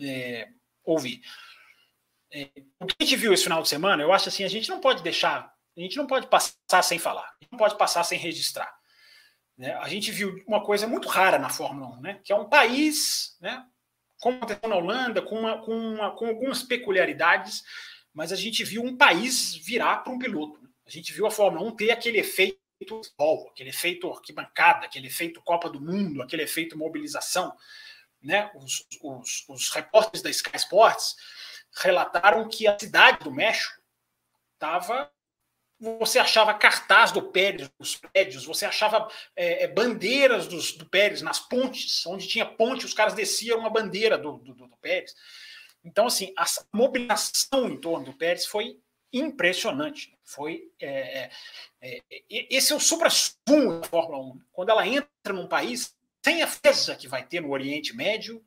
é, ouvir. É, o que a gente viu esse final de semana, eu acho assim, a gente não pode deixar, a gente não pode passar sem falar, não pode passar sem registrar. Né? A gente viu uma coisa muito rara na Fórmula 1, né? que é um país, né? como aconteceu na Holanda, com, uma, com, uma, com algumas peculiaridades, mas a gente viu um país virar para um piloto. Né? A gente viu a Fórmula 1 ter aquele efeito futebol, aquele efeito arquibancada, aquele efeito Copa do Mundo, aquele efeito mobilização. Né? Os, os, os repórteres da Sky Sports relataram que a cidade do México estava você achava cartaz do Pérez nos prédios, você achava é, é, bandeiras dos, do Pérez nas pontes, onde tinha ponte, os caras desciam uma bandeira do, do, do Pérez. Então, assim, a mobilização em torno do Pérez foi impressionante. Foi é, é, é esse é o supra-sumo da Fórmula 1. Quando ela entra num país, sem a feza que vai ter no Oriente Médio,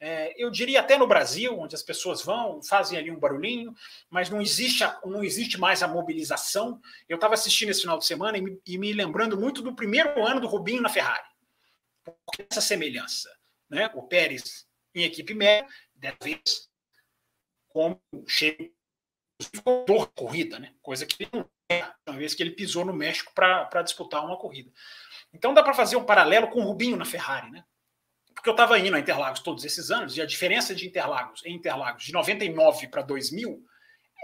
é, eu diria até no Brasil, onde as pessoas vão, fazem ali um barulhinho, mas não existe, não existe mais a mobilização. Eu estava assistindo esse final de semana e me, e me, lembrando muito do primeiro ano do Rubinho na Ferrari. Porque essa semelhança. Né? O Pérez em equipe média, dessa vez, como cheio de corrida, né? coisa que não é uma vez que ele pisou no México para disputar uma corrida. Então dá para fazer um paralelo com o Rubinho na Ferrari, né? Porque eu estava indo a Interlagos todos esses anos e a diferença de Interlagos em Interlagos de 99 para 2000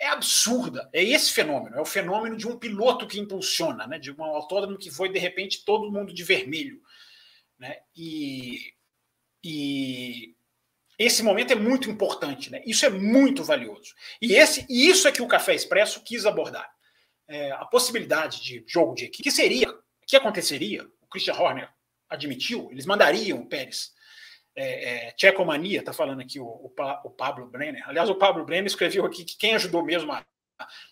é absurda. É esse fenômeno, é o fenômeno de um piloto que impulsiona, né? de um autódromo que foi de repente todo mundo de vermelho. Né? E, e esse momento é muito importante, né? isso é muito valioso. E, esse, e isso é que o Café Expresso quis abordar. É, a possibilidade de jogo de equipe, que seria, que aconteceria, o Christian Horner admitiu, eles mandariam o Pérez é, é, Tchecomania, está falando aqui o, o, o, Pablo Brenner. Aliás, o Pablo Brenner escreveu aqui que quem ajudou mesmo a,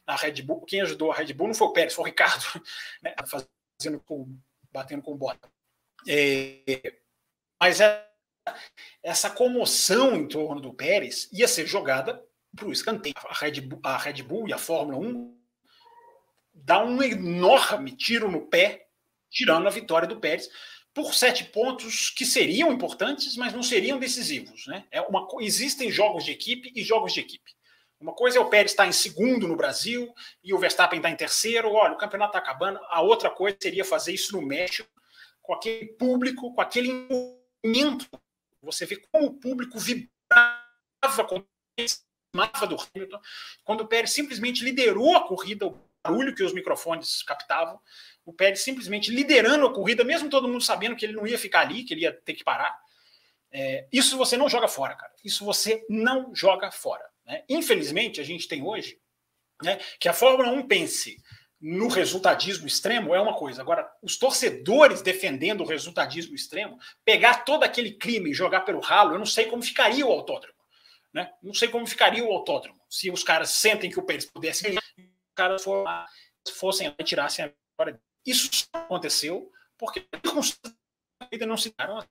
a Red Bull, quem ajudou a Red Bull não foi o Pérez, foi o Ricardo, né, fazendo com, batendo com o bota. É, mas é, essa comoção em torno do Pérez ia ser jogada para o escanteio. A Red, Bull, a Red Bull e a Fórmula 1 dá um enorme tiro no pé, tirando a vitória do Pérez por sete pontos que seriam importantes, mas não seriam decisivos. Né? É uma, existem jogos de equipe e jogos de equipe. Uma coisa é o Pérez estar em segundo no Brasil e o Verstappen estar em terceiro. Olha, o campeonato está acabando. A outra coisa seria fazer isso no México, com aquele público, com aquele movimento. Você vê como o público vibrava com do Hamilton, quando o Pérez simplesmente liderou a corrida, o barulho que os microfones captavam o Pérez simplesmente liderando a corrida, mesmo todo mundo sabendo que ele não ia ficar ali, que ele ia ter que parar. É, isso você não joga fora, cara. Isso você não joga fora. Né? Infelizmente, a gente tem hoje né, que a Fórmula 1 pense no resultadismo extremo é uma coisa. Agora, os torcedores defendendo o resultadismo extremo, pegar todo aquele clima e jogar pelo ralo, eu não sei como ficaria o autódromo. Né? Não sei como ficaria o autódromo se os caras sentem que o Pérez pudesse ganhar, caras fossem lá e tirassem a vitória isso aconteceu porque a vida não se deram.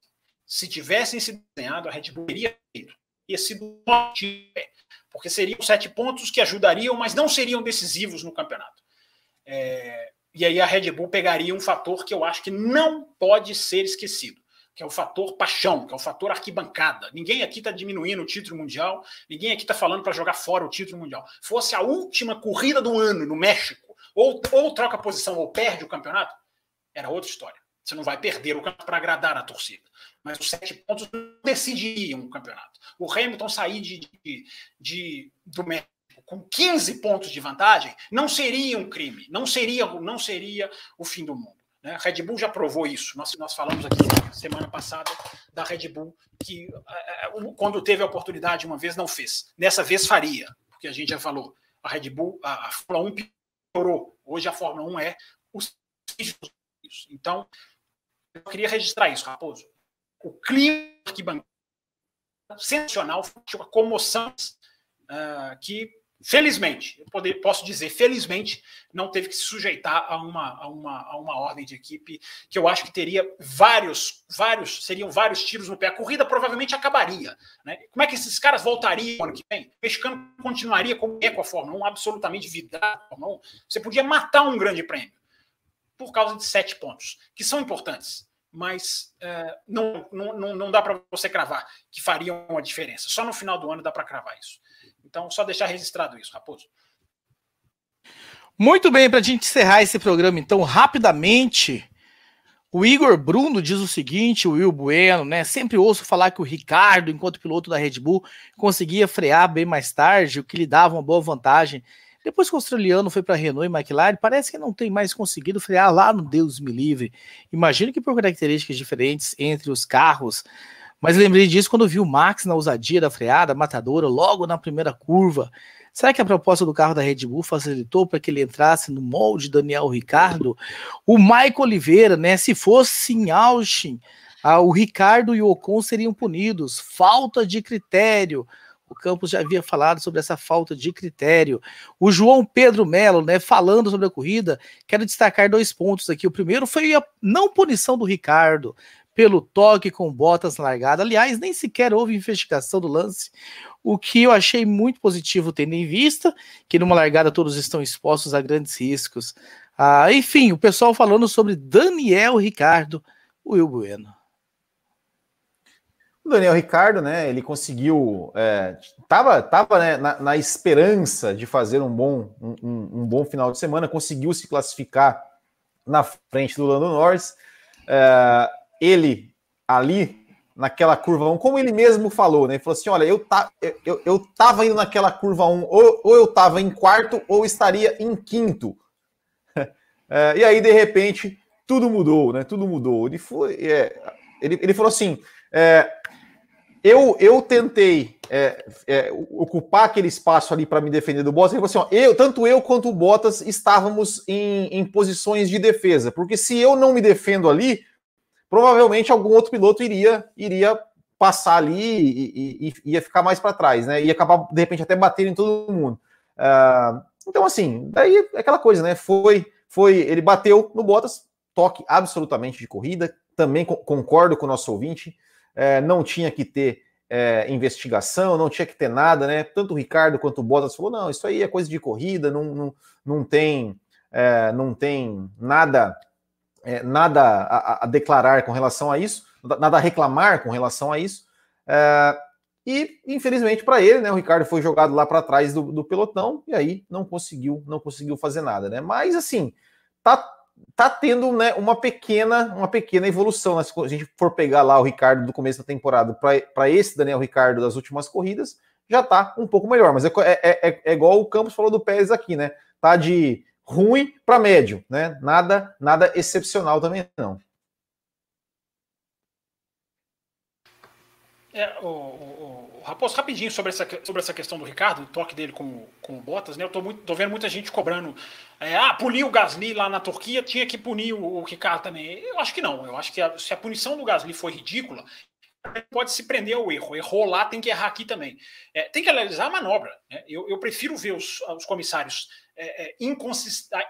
Se tivessem se desenhado, a Red Bull teria feito. Ia sido porque seriam sete pontos que ajudariam, mas não seriam decisivos no campeonato. É, e aí a Red Bull pegaria um fator que eu acho que não pode ser esquecido, que é o fator paixão, que é o fator arquibancada. Ninguém aqui está diminuindo o título mundial, ninguém aqui está falando para jogar fora o título mundial. Fosse a última corrida do ano no México, ou, ou troca posição ou perde o campeonato, era outra história. Você não vai perder o campeonato para agradar a torcida. Mas os sete pontos decidiriam o campeonato. O Hamilton sair de, de, de, do México com 15 pontos de vantagem não seria um crime, não seria, não seria o fim do mundo. Né? A Red Bull já provou isso. Nós, nós falamos aqui semana passada da Red Bull, que é, é, quando teve a oportunidade uma vez, não fez. Nessa vez faria, porque a gente já falou. A Red Bull, a, a Fórmula 1 piorou. Hoje a Fórmula 1 é os Então, eu queria registrar isso, Raposo. O clima arquibancada sensacional, a comoção uh, que felizmente, eu poder, posso dizer, felizmente, não teve que se sujeitar a uma, a, uma, a uma ordem de equipe que eu acho que teria vários, vários, seriam vários tiros no pé. A corrida provavelmente acabaria. Né? Como é que esses caras voltariam ano que vem? O mexicano continuaria como é com a Fórmula 1, absolutamente vidrado com a Fórmula 1. Você podia matar um grande prêmio por causa de sete pontos, que são importantes mas é, não, não, não dá para você cravar que fariam uma diferença. Só no final do ano dá para cravar isso. Então, só deixar registrado isso, Raposo. Muito bem, para a gente encerrar esse programa, então, rapidamente, o Igor Bruno diz o seguinte, o Will Bueno, né? Sempre ouço falar que o Ricardo, enquanto piloto da Red Bull, conseguia frear bem mais tarde, o que lhe dava uma boa vantagem Depois que o australiano foi para Renault e McLaren, parece que não tem mais conseguido frear lá no Deus me livre. Imagino que por características diferentes entre os carros. Mas lembrei disso quando vi o Max na ousadia da freada matadora logo na primeira curva. Será que a proposta do carro da Red Bull facilitou para que ele entrasse no molde Daniel Ricardo? O Michael Oliveira, né? Se fosse em Austin, ah, o Ricardo e o Ocon seriam punidos. Falta de critério. O Campos já havia falado sobre essa falta de critério. O João Pedro Melo, né, falando sobre a corrida, quero destacar dois pontos aqui. O primeiro foi a não punição do Ricardo pelo toque com botas largada. Aliás, nem sequer houve investigação do lance, o que eu achei muito positivo, tendo em vista que numa largada todos estão expostos a grandes riscos. Ah, enfim, o pessoal falando sobre Daniel Ricardo, Will Bueno. O Daniel Ricardo, né, ele conseguiu, é, tava, tava né, na, na, esperança de fazer um bom, um, um, bom final de semana, conseguiu se classificar na frente do Lando Norris. É, ele ali naquela curva 1, como ele mesmo falou, né, ele falou assim, olha, eu, tá, eu, eu tava indo naquela curva 1, ou, ou eu tava em quarto, ou estaria em quinto. É, e aí, de repente, tudo mudou, né, tudo mudou. Ele foi, é, ele, ele falou assim, é, eu, eu tentei é, é, ocupar aquele espaço ali para me defender do Bottas. Ele falou assim: ó, eu, tanto eu quanto o Bottas estávamos em, em posições de defesa, porque se eu não me defendo ali, provavelmente algum outro piloto iria, iria passar ali e, e, e ia ficar mais para trás, né? Ia acabar, de repente, até batendo em todo mundo. Uh, então, assim, daí é aquela coisa, né? Foi, foi, ele bateu no Bottas, toque absolutamente de corrida. Também concordo com o nosso ouvinte é, não tinha que ter é, investigação, não tinha que ter nada, né? Tanto o Ricardo quanto o Bottas falou: não, isso aí é coisa de corrida, não, não, não tem é, não tem nada é, nada a, a, declarar com relação a isso, nada a reclamar com relação a isso. É, e infelizmente para ele, né, o Ricardo foi jogado lá para trás do, do pelotão e aí não conseguiu não conseguiu fazer nada, né? Mas assim tá tá tendo né, uma pequena uma pequena evolução. Né? Se a gente for pegar lá o Ricardo do começo da temporada para esse Daniel Ricardo das últimas corridas, já tá um pouco melhor. Mas é, é, é, é igual o Campos falou do Pérez aqui, né? Tá de ruim para médio, né? Nada, nada excepcional também não. É, o, o, o, Raposo, rapidinho sobre essa, sobre essa questão do Ricardo, o toque dele com, com o Bottas, né? Eu tô, muito, tô vendo muita gente cobrando. É, ah, punir o Gasly lá na Turquia, tinha que punir o, o Ricardo também. Eu acho que não. Eu acho que a, se a punição do Gasly foi ridícula, pode se prender ao erro. Errou lá, tem que errar aqui também. É, tem que analisar a manobra. Né? Eu, eu prefiro ver os, os comissários é, é,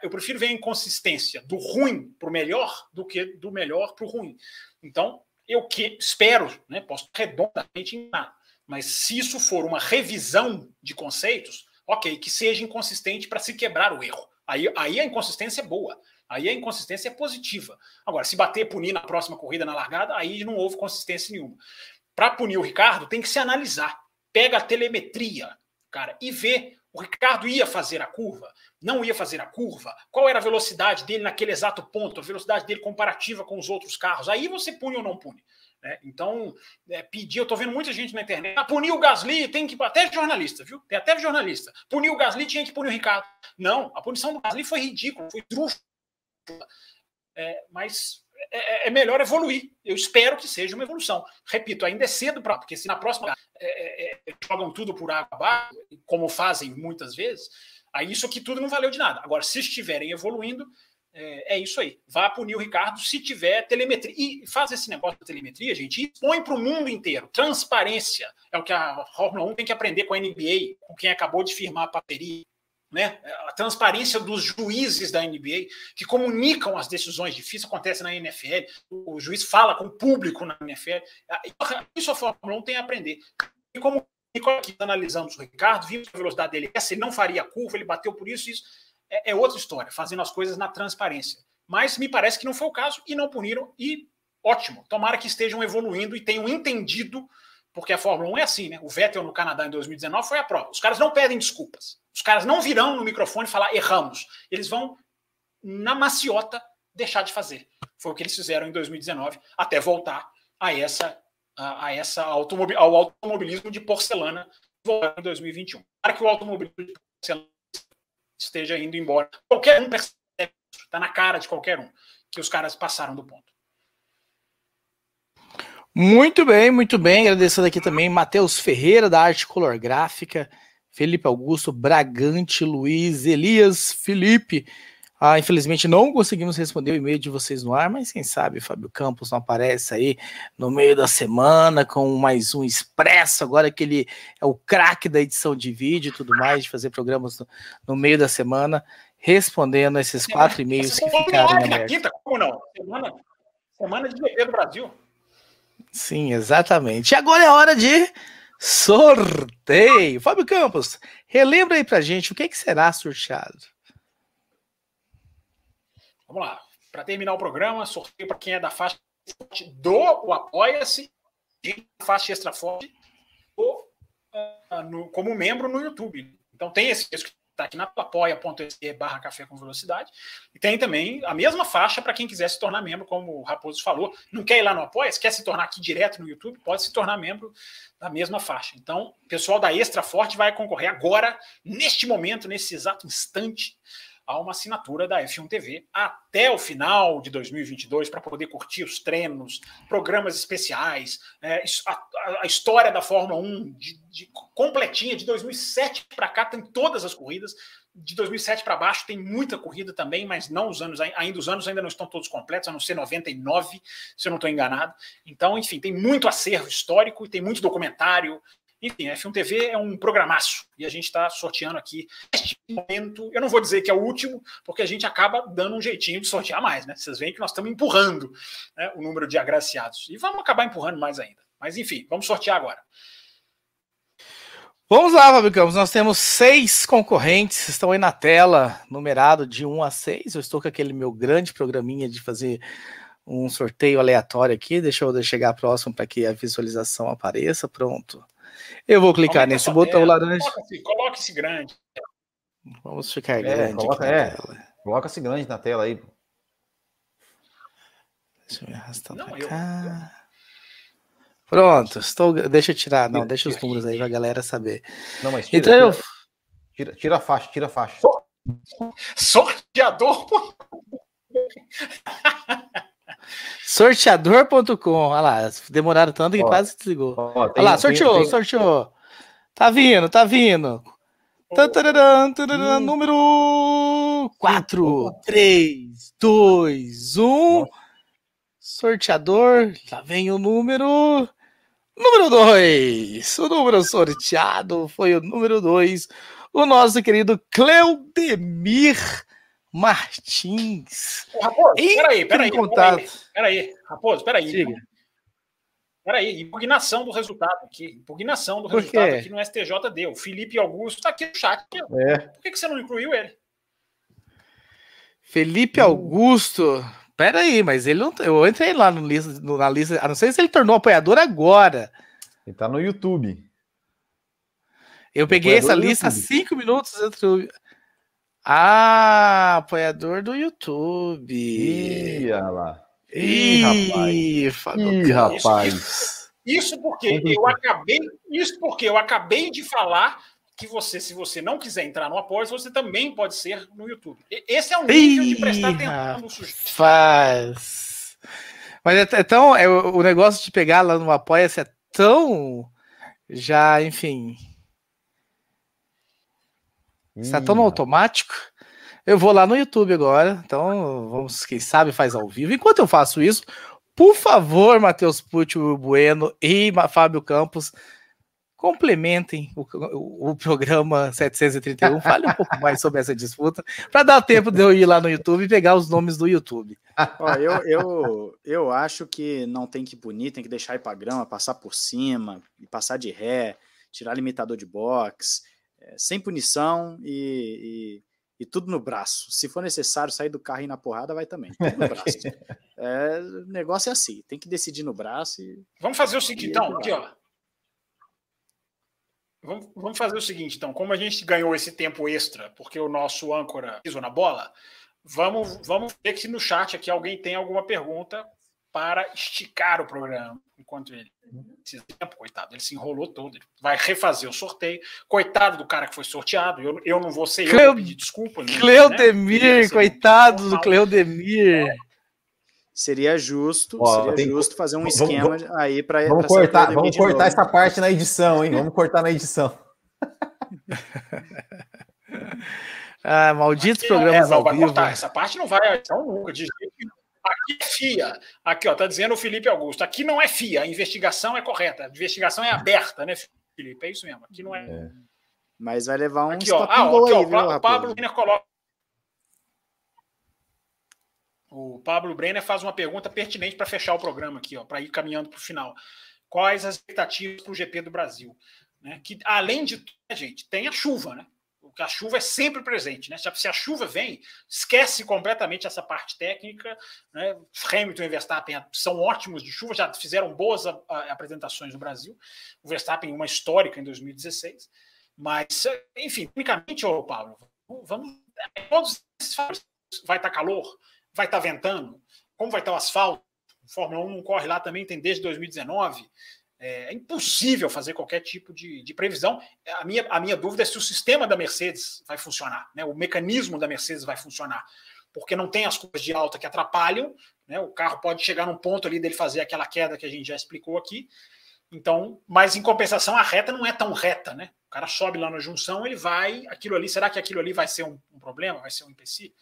Eu prefiro ver a inconsistência do ruim para o melhor do que do melhor para o ruim. Então, eu que espero, né, posso redondamente enganar, mas se isso for uma revisão de conceitos, ok, que seja inconsistente para se quebrar o erro. Aí, aí a inconsistência é boa, aí a inconsistência é positiva. Agora, se bater punir na próxima corrida na largada, aí não houve consistência nenhuma. Para punir o Ricardo, tem que se analisar. Pega a telemetria, cara, e vê. O Ricardo ia fazer a curva, não ia fazer a curva, qual era a velocidade dele naquele exato ponto, a velocidade dele comparativa com os outros carros. Aí você pune ou não pune. Né? Então, é, pedir, eu estou vendo muita gente na internet, ah, punir o Gasly, tem que. Até jornalista, viu? Tem até jornalista. Punir o Gasly tinha que punir o Ricardo. Não, a punição do Gasly foi ridícula, foi truffa. É, mas é, é, melhor evoluir. Eu espero que seja uma evolução. Repito, ainda é cedo para. Porque se na próxima é, é, é, jogam tudo por água abaixo, como fazem muitas vezes, Aí isso aqui tudo não valeu de nada. Agora, se estiverem evoluindo, é, é, isso aí. Vá punir o Ricardo se tiver telemetria. E faz esse negócio da telemetria, gente, e expõe para o mundo inteiro. Transparência é o que a Fórmula 1 tem que aprender com a NBA, com quem acabou de firmar a parceria. Né? A transparência dos juízes da NBA, que comunicam as decisões difíceis, acontece na NFL. O juiz fala com o público na NFL. Isso a Fórmula 1 tem a aprender. E como aqui analisamos o Ricardo, vimos a velocidade dele essa, ele não faria curva, ele bateu por isso, isso é, é, outra história, fazendo as coisas na transparência. Mas me parece que não foi o caso e não puniram, e ótimo. Tomara que estejam evoluindo e tenham entendido, porque a Fórmula 1 é assim, né? O Vettel no Canadá em 2019 foi a prova. Os caras não pedem desculpas. Os caras não virão no microfone falar erramos. Eles vão, na maciota, deixar de fazer. Foi o que eles fizeram em 2019, até voltar a essa a, a essa ao automobilismo de porcelana em 2021. Para que o automobilismo de porcelana esteja indo embora. Qualquer um percebe, está na cara de qualquer um que os caras passaram do ponto. Muito bem, muito bem. Agradecendo aqui também Matheus Ferreira, da Arte Color Gráfica, Felipe Augusto, Bragante, Luiz, Elias, Felipe. Ah, infelizmente não conseguimos responder o e-mail de vocês no ar, mas quem sabe Fábio Campos não aparece aí no meio da semana com mais um expresso, agora que ele é o craque da edição de vídeo e tudo mais, de fazer programas no, no meio da semana, respondendo esses quatro e-mails que ficaram em aberto. Quinta, como não? Semana, semana de bebê do Brasil. Sim, exatamente. E agora é hora de sorteio. Fábio Campos, relembra aí pra gente o que, que será sorteado. Vamos lá. Para terminar o programa, sorteio para quem é da faixa do Apoia-se e faixa extra forte uh, como membro no YouTube. Então tem esse que está aqui na apoia.se barra café com velocidade. E tem também a mesma faixa para quem quiser se tornar membro, como o Raposo falou. Não quer ir lá no Apoia, quer se tornar aqui direto no YouTube, pode se tornar membro da mesma faixa. Então, o pessoal da Extra Forte vai concorrer agora, neste momento, nesse exato instante, a uma assinatura da F1 TV até o final de 2022 para poder curtir os treinos, programas especiais, é, a, a, história da Fórmula 1 de, de completinha de 2007 para cá tem todas as corridas. De 2007 para baixo tem muita corrida também, mas não os anos ainda os anos ainda não estão todos completos, a não ser 99, se eu não estou enganado. Então, enfim, tem muito acervo histórico e tem muito documentário, enfim, a F1 TV é um programaço e a gente está sorteando aqui neste momento. Eu não vou dizer que é o último, porque a gente acaba dando um jeitinho de sortear mais, né? Vocês veem que nós estamos empurrando né, o número de agraciados e vamos acabar empurrando mais ainda. Mas enfim, vamos sortear agora. Vamos lá, Fábio Campos. Nós temos seis concorrentes, estão aí na tela, numerado de 1 a 6. Eu estou com aquele meu grande programinha de fazer um sorteio aleatório aqui. Deixa eu chegar próximo para que a visualização apareça. Pronto. Eu vou clicar nesse botão tela. laranja. Coloque-se grande. Vamos ficar é, grande. Coloca, é, Coloca-se grande na tela aí. Deixa eu me arrastar Não, pra cá. Eu... Pronto, estou. Deixa eu tirar. Não, deixa os números aí pra galera saber. Não, mas tira, então eu. Tira, tira a faixa, tira a faixa. Sorteador. Sorteador.com. Olha lá, demoraram tanto que ó, quase desligou. Ó, Olha lá, sorteou, tem, sorteou. Tá vindo, tá vindo. Tantararam, tantararam, número 4, 3, 2, 1. Sorteador. Lá vem o número. Número 2. O número sorteado foi o número 2. O nosso querido Cleudemir Martins. Raposo, peraí, peraí. Peraí, peraí, Raposo, peraí. Diga. Peraí, impugnação do resultado aqui. Impugnação do resultado aqui no STJD. O Felipe Augusto está aqui no chat. É. Por que, que você não incluiu ele? Felipe Augusto. Peraí, mas ele não. Eu entrei lá no lista, na lista. A não sei se ele tornou apoiador agora. Ele tá no YouTube. Eu peguei essa lista há cinco minutos entre o. Ah, apoiador do YouTube. Ih, olha lá. Ih, rapaz. Ih, rapaz. Isso, isso porque eu acabei, isso porque eu acabei de falar que você, se você não quiser entrar no apoio, você também pode ser no YouTube. Esse é o nível Ih, de prestar atenção no sujeito. Faz. Mas é, é tão. É, o negócio de pegar lá no Apoia-se é tão. Já, enfim. Está tão no automático. Eu vou lá no YouTube agora, então vamos, quem sabe faz ao vivo. Enquanto eu faço isso, por favor, Matheus Pucci, Bueno e Fábio Campos, complementem o, o, o, programa 731, fale um pouco mais sobre essa disputa, para dar tempo de eu ir lá no YouTube e pegar os nomes do YouTube. Ó, eu, eu, eu acho que não tem que punir, tem que deixar ir para grama, passar por cima, passar de ré, tirar limitador de box é, sem punição e, e, e, tudo no braço. Se for necessário sair do carro e ir na porrada, vai também. Tudo no braço. é, o negócio é assim, tem que decidir no braço. E, vamos fazer o seguinte, então, aqui, ó. Vamos, vamos fazer o seguinte, então, como a gente ganhou esse tempo extra, porque o nosso âncora pisou na bola, vamos, vamos ver se no chat aqui alguém tem alguma pergunta para esticar o programa, enquanto ele esse tempo, coitado, ele se enrolou todo, ele vai refazer o sorteio. Coitado do cara que foi sorteado, eu, eu não vou ser Cleo... eu pedir desculpa. Né? Cleudemir, né? coitado do Cleudemir. Seria justo, Ó, seria justo fazer um esquema vamos, aí para Vamos cortar, vamos cortar essa parte na edição, hein? Vamos cortar na edição. ah, malditos programas é, não, vai Cortar. Essa parte não vai então, nunca, de jeito Aqui é FIA. Aqui, ó, tá dizendo o Felipe Augusto. Aqui não é FIA, a investigação é correta. A investigação é aberta, né, Felipe? É isso mesmo. Aqui não é. é. Mas vai levar um aqui, ó. Ah, aqui, aí, ó, o Pablo Brenner coloca. O Pablo Brenner faz uma pergunta pertinente para fechar o programa aqui, ó, para ir caminhando para o final. Quais as expectativas para o GP do Brasil? Né? Que, além de tudo, né, gente, tem a chuva, né? Porque a chuva é sempre presente, né? Se a chuva vem, esquece completamente essa parte técnica. Né? Hamilton e Verstappen são ótimos de chuva, já fizeram boas apresentações no Brasil. O Verstappen uma histórica em 2016, mas enfim, tecnicamente, ô Paulo, vamos todos esses vai estar tá calor, vai estar tá ventando, como vai estar tá o asfalto? Fórmula 1 não corre lá também, tem desde 2019. É, é impossível fazer qualquer tipo de, de, previsão. A minha, a minha dúvida é se o sistema da Mercedes vai funcionar, né? o mecanismo da Mercedes vai funcionar, porque não tem as curvas de alta que atrapalham, né? o carro pode chegar num ponto ali dele fazer aquela queda que a gente já explicou aqui. Então, mas em compensação, a reta não é tão reta, né? O cara sobe lá na junção, ele vai, aquilo ali, será que aquilo ali vai ser um, um problema, vai ser um empecilho?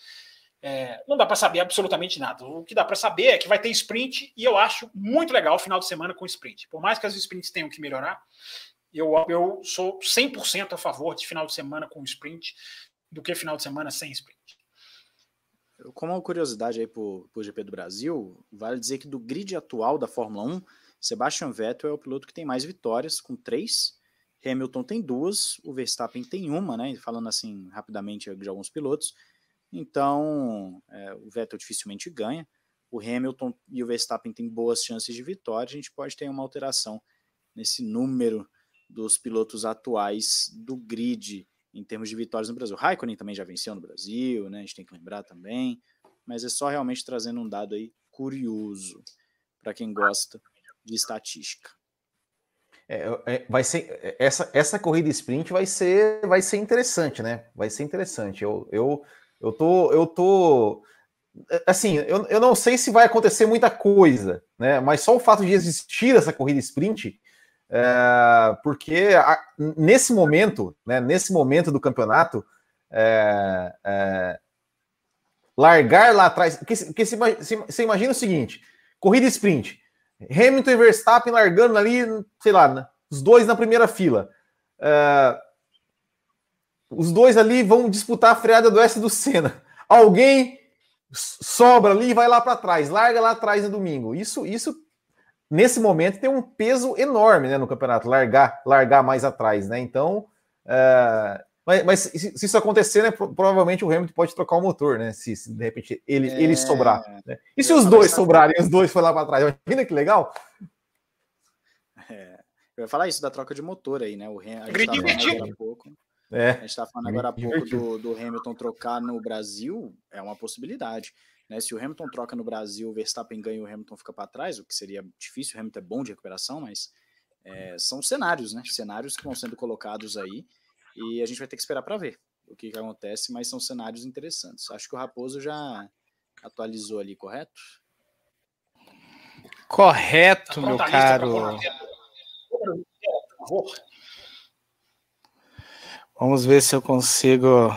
É, não dá para saber absolutamente nada. O que dá para saber é que vai ter sprint e eu acho muito legal o final de semana com sprint. Por mais que as sprints tenham que melhorar, eu, eu sou 100% a favor de final de semana com sprint do que final de semana sem sprint. Como uma curiosidade aí para o GP do Brasil, vale dizer que do grid atual da Fórmula 1, Sebastian Vettel é o piloto que tem mais vitórias, com três. Hamilton tem duas, o Verstappen tem uma, né? Falando assim rapidamente de alguns pilotos. Então, é, o Vettel dificilmente ganha. O Hamilton e o Verstappen têm boas chances de vitória. A gente pode ter uma alteração nesse número dos pilotos atuais do grid em termos de vitórias no Brasil. Raikkonen também já venceu no Brasil, né? A gente tem que lembrar também. Mas é só realmente trazendo um dado aí curioso para quem gosta de estatística. É, é, vai ser é, essa, essa corrida sprint vai ser vai ser interessante, né? Vai ser interessante. Eu, eu eu tô, eu tô assim, eu, eu não sei se vai acontecer muita coisa, né? Mas só o fato de existir essa corrida sprint, é, porque a, nesse momento, né? Nesse momento do campeonato, é, é, largar lá atrás, porque, porque você, você imagina o seguinte: corrida sprint, Hamilton e Verstappen largando ali, sei lá, os dois na primeira fila. É, os dois ali vão disputar a freada do S do Senna. Alguém sobra ali e vai lá para trás, larga lá atrás no domingo. Isso, isso nesse momento tem um peso enorme né, no campeonato, largar, largar mais atrás, né? Então, é, mas, mas se, isso acontecer, né, provavelmente o Hamilton pode trocar o motor, né? Se, se de repente ele, é... ele sobrar. Né? E se os dois sobrarem, os dois foram lá para trás? Imagina que legal. É, eu ia falar isso da troca de motor aí, né? O Hamilton. Um pouco. É. A gente está falando agora há pouco do, do, Hamilton trocar no Brasil, é uma possibilidade. Né? Se o Hamilton troca no Brasil, o Verstappen ganha e o Hamilton fica para trás, o que seria difícil, o Hamilton é bom de recuperação, mas é, são cenários, né? Cenários que vão sendo colocados aí e a gente vai ter que esperar para ver o que, que acontece, mas são cenários interessantes. Acho que o Raposo já atualizou ali, correto? Correto, meu caro. Por favor. Vamos ver se eu consigo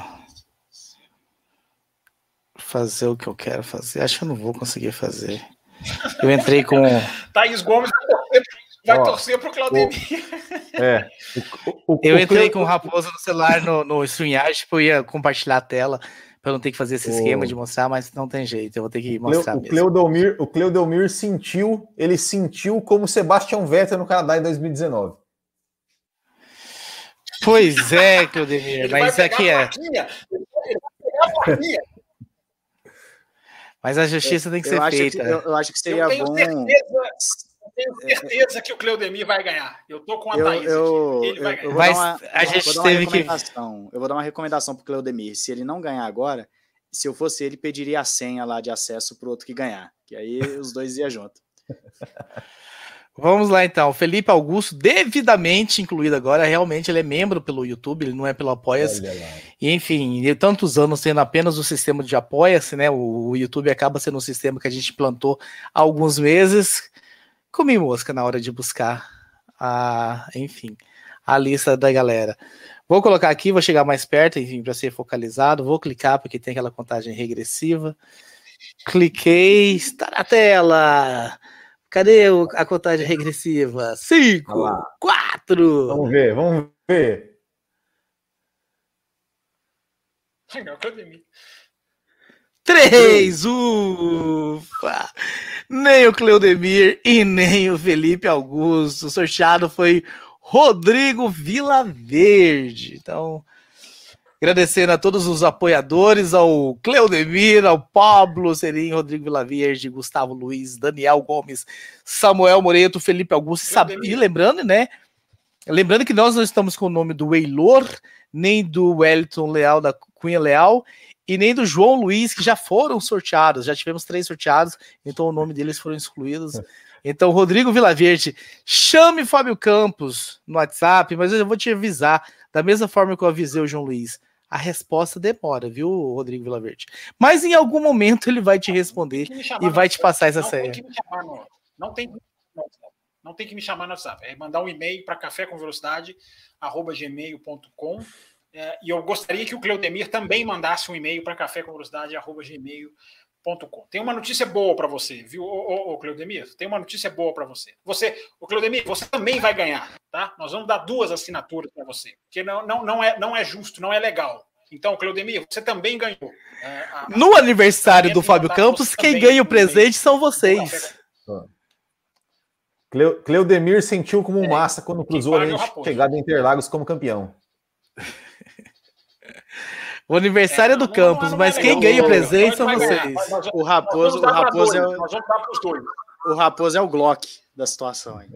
fazer o que eu quero fazer. Acho que eu não vou conseguir fazer. Eu entrei com. Thaís Gomes vai torcer para o Claudemir. É. O, o, eu entrei com o Raposo no celular no, no StreamYard, tipo, eu ia compartilhar a tela para não ter que fazer esse esquema de mostrar, mas não tem jeito, eu vou ter que mostrar o Cleudomir, o Cleudomir sentiu, ele sentiu como Sebastian Vettel no Canadá em 2019. Pois é, Claudemir, mas aqui é. Mas a justiça tem que ser feita. Que, eu, eu, acho que seria eu bom. Certeza, eu tenho certeza que o Cleudemir vai ganhar. Eu tô com a eu, Thaís eu, Ele vai ganhar. Mas uma, a gente teve que. Eu vou dar uma recomendação pro Cleudemir. Se ele não ganhar agora, se eu fosse ele, pediria a senha lá de acesso pro outro que ganhar. Que aí os dois iam junto. Vamos lá então. Felipe Augusto, devidamente incluído agora, realmente ele é membro pelo YouTube, ele não é pelo Apoia-se. E, enfim, tantos anos tendo apenas o sistema de Apoia-se, né? O, o, YouTube acaba sendo um sistema que a gente plantou há alguns meses. Comi mosca na hora de buscar a, enfim, a lista da galera. Vou colocar aqui, vou chegar mais perto, enfim, para ser focalizado. Vou clicar porque tem aquela contagem regressiva. Cliquei, está na tela. Cadê o, a contagem regressiva? Cinco, quatro. Vamos ver, vamos ver. Três, ufa! Nem o Cleudemir e nem o Felipe Augusto. O sorteado foi Rodrigo Vilaverde. Então, Agradecendo a todos os apoiadores, ao Cleudemir, ao Pablo Serim, Rodrigo Vilaverde, Gustavo Luiz, Daniel Gomes, Samuel Moreto, Felipe Augusto. E lembrando, né? Lembrando que nós não estamos com o nome do Weilor, nem do Wellington Leal, da Cunha Leal, e nem do João Luiz, que já foram sorteados. Já tivemos três sorteados, então o nome deles foram excluídos. Então, Rodrigo Vilaverde, chame Fábio Campos no WhatsApp, mas eu vou te avisar, da mesma forma que eu avisei o João Luiz a resposta demora, viu, Rodrigo Vilaverde? Mas em algum momento ele vai te responder e vai te passar essa senha. Não tem, não, não tem que me chamar no WhatsApp. É mandar um e-mail para café com velocidade, arroba gmail.com. É, e eu gostaria que o Cleudemir também mandasse um e-mail para café Tem uma notícia boa para você, viu, ô, ô, ô, Cleudemir? Tem uma notícia boa para você. Você, o Cleudemir, você também vai ganhar, tá? Nós vamos dar duas assinaturas para você, porque não, não, não, é, não é justo, não é legal. Então, Cleudemir, você também ganhou. É, a, no aniversário do Fábio Campos, quem ganha o presente são vocês. Cleudemir sentiu como é, massa quando cruzou a chegada em Interlagos como campeão. O aniversário é, do Campos, não, mas quem ganha o presente são vocês. o Raposo, o Raposo é o, o Raposo é o Glock da situação.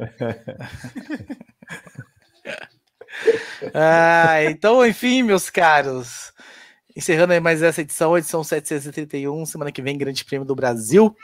ah, então, enfim, meus caros. Encerrando aí mais essa edição, edição 731, semana que vem, Grande Prêmio do Brasil.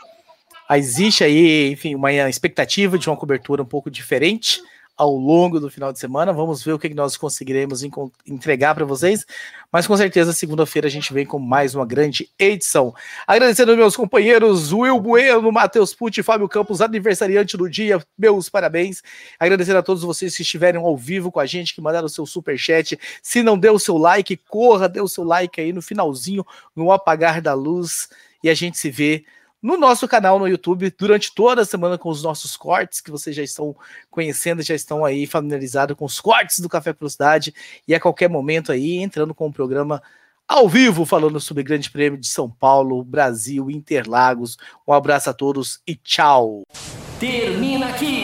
Existe aí, enfim, uma expectativa de uma cobertura um pouco diferente ao longo do final de semana. Vamos ver o que nós conseguiremos entregar para vocês. Mas com certeza, segunda-feira a gente vem com mais uma grande edição. Agradecendo meus companheiros Will Bueno, Matheus Pucci, Fábio Campos, aniversariante do dia. Meus parabéns. Agradecendo a todos vocês que estiveram ao vivo com a gente, que mandaram o seu super chat. Se não deu o seu like, corra, dê o seu like aí no finalzinho, no apagar da luz. E a gente se vê no nosso canal no YouTube durante toda a semana com os nossos cortes, que vocês já estão conhecendo, já estão aí familiarizados com os cortes do Café Velocidade, e a qualquer momento aí entrando com o programa ao vivo falando sobre Grande Prêmio de São Paulo, Brasil, Interlagos. Um abraço a todos e tchau. Termina aqui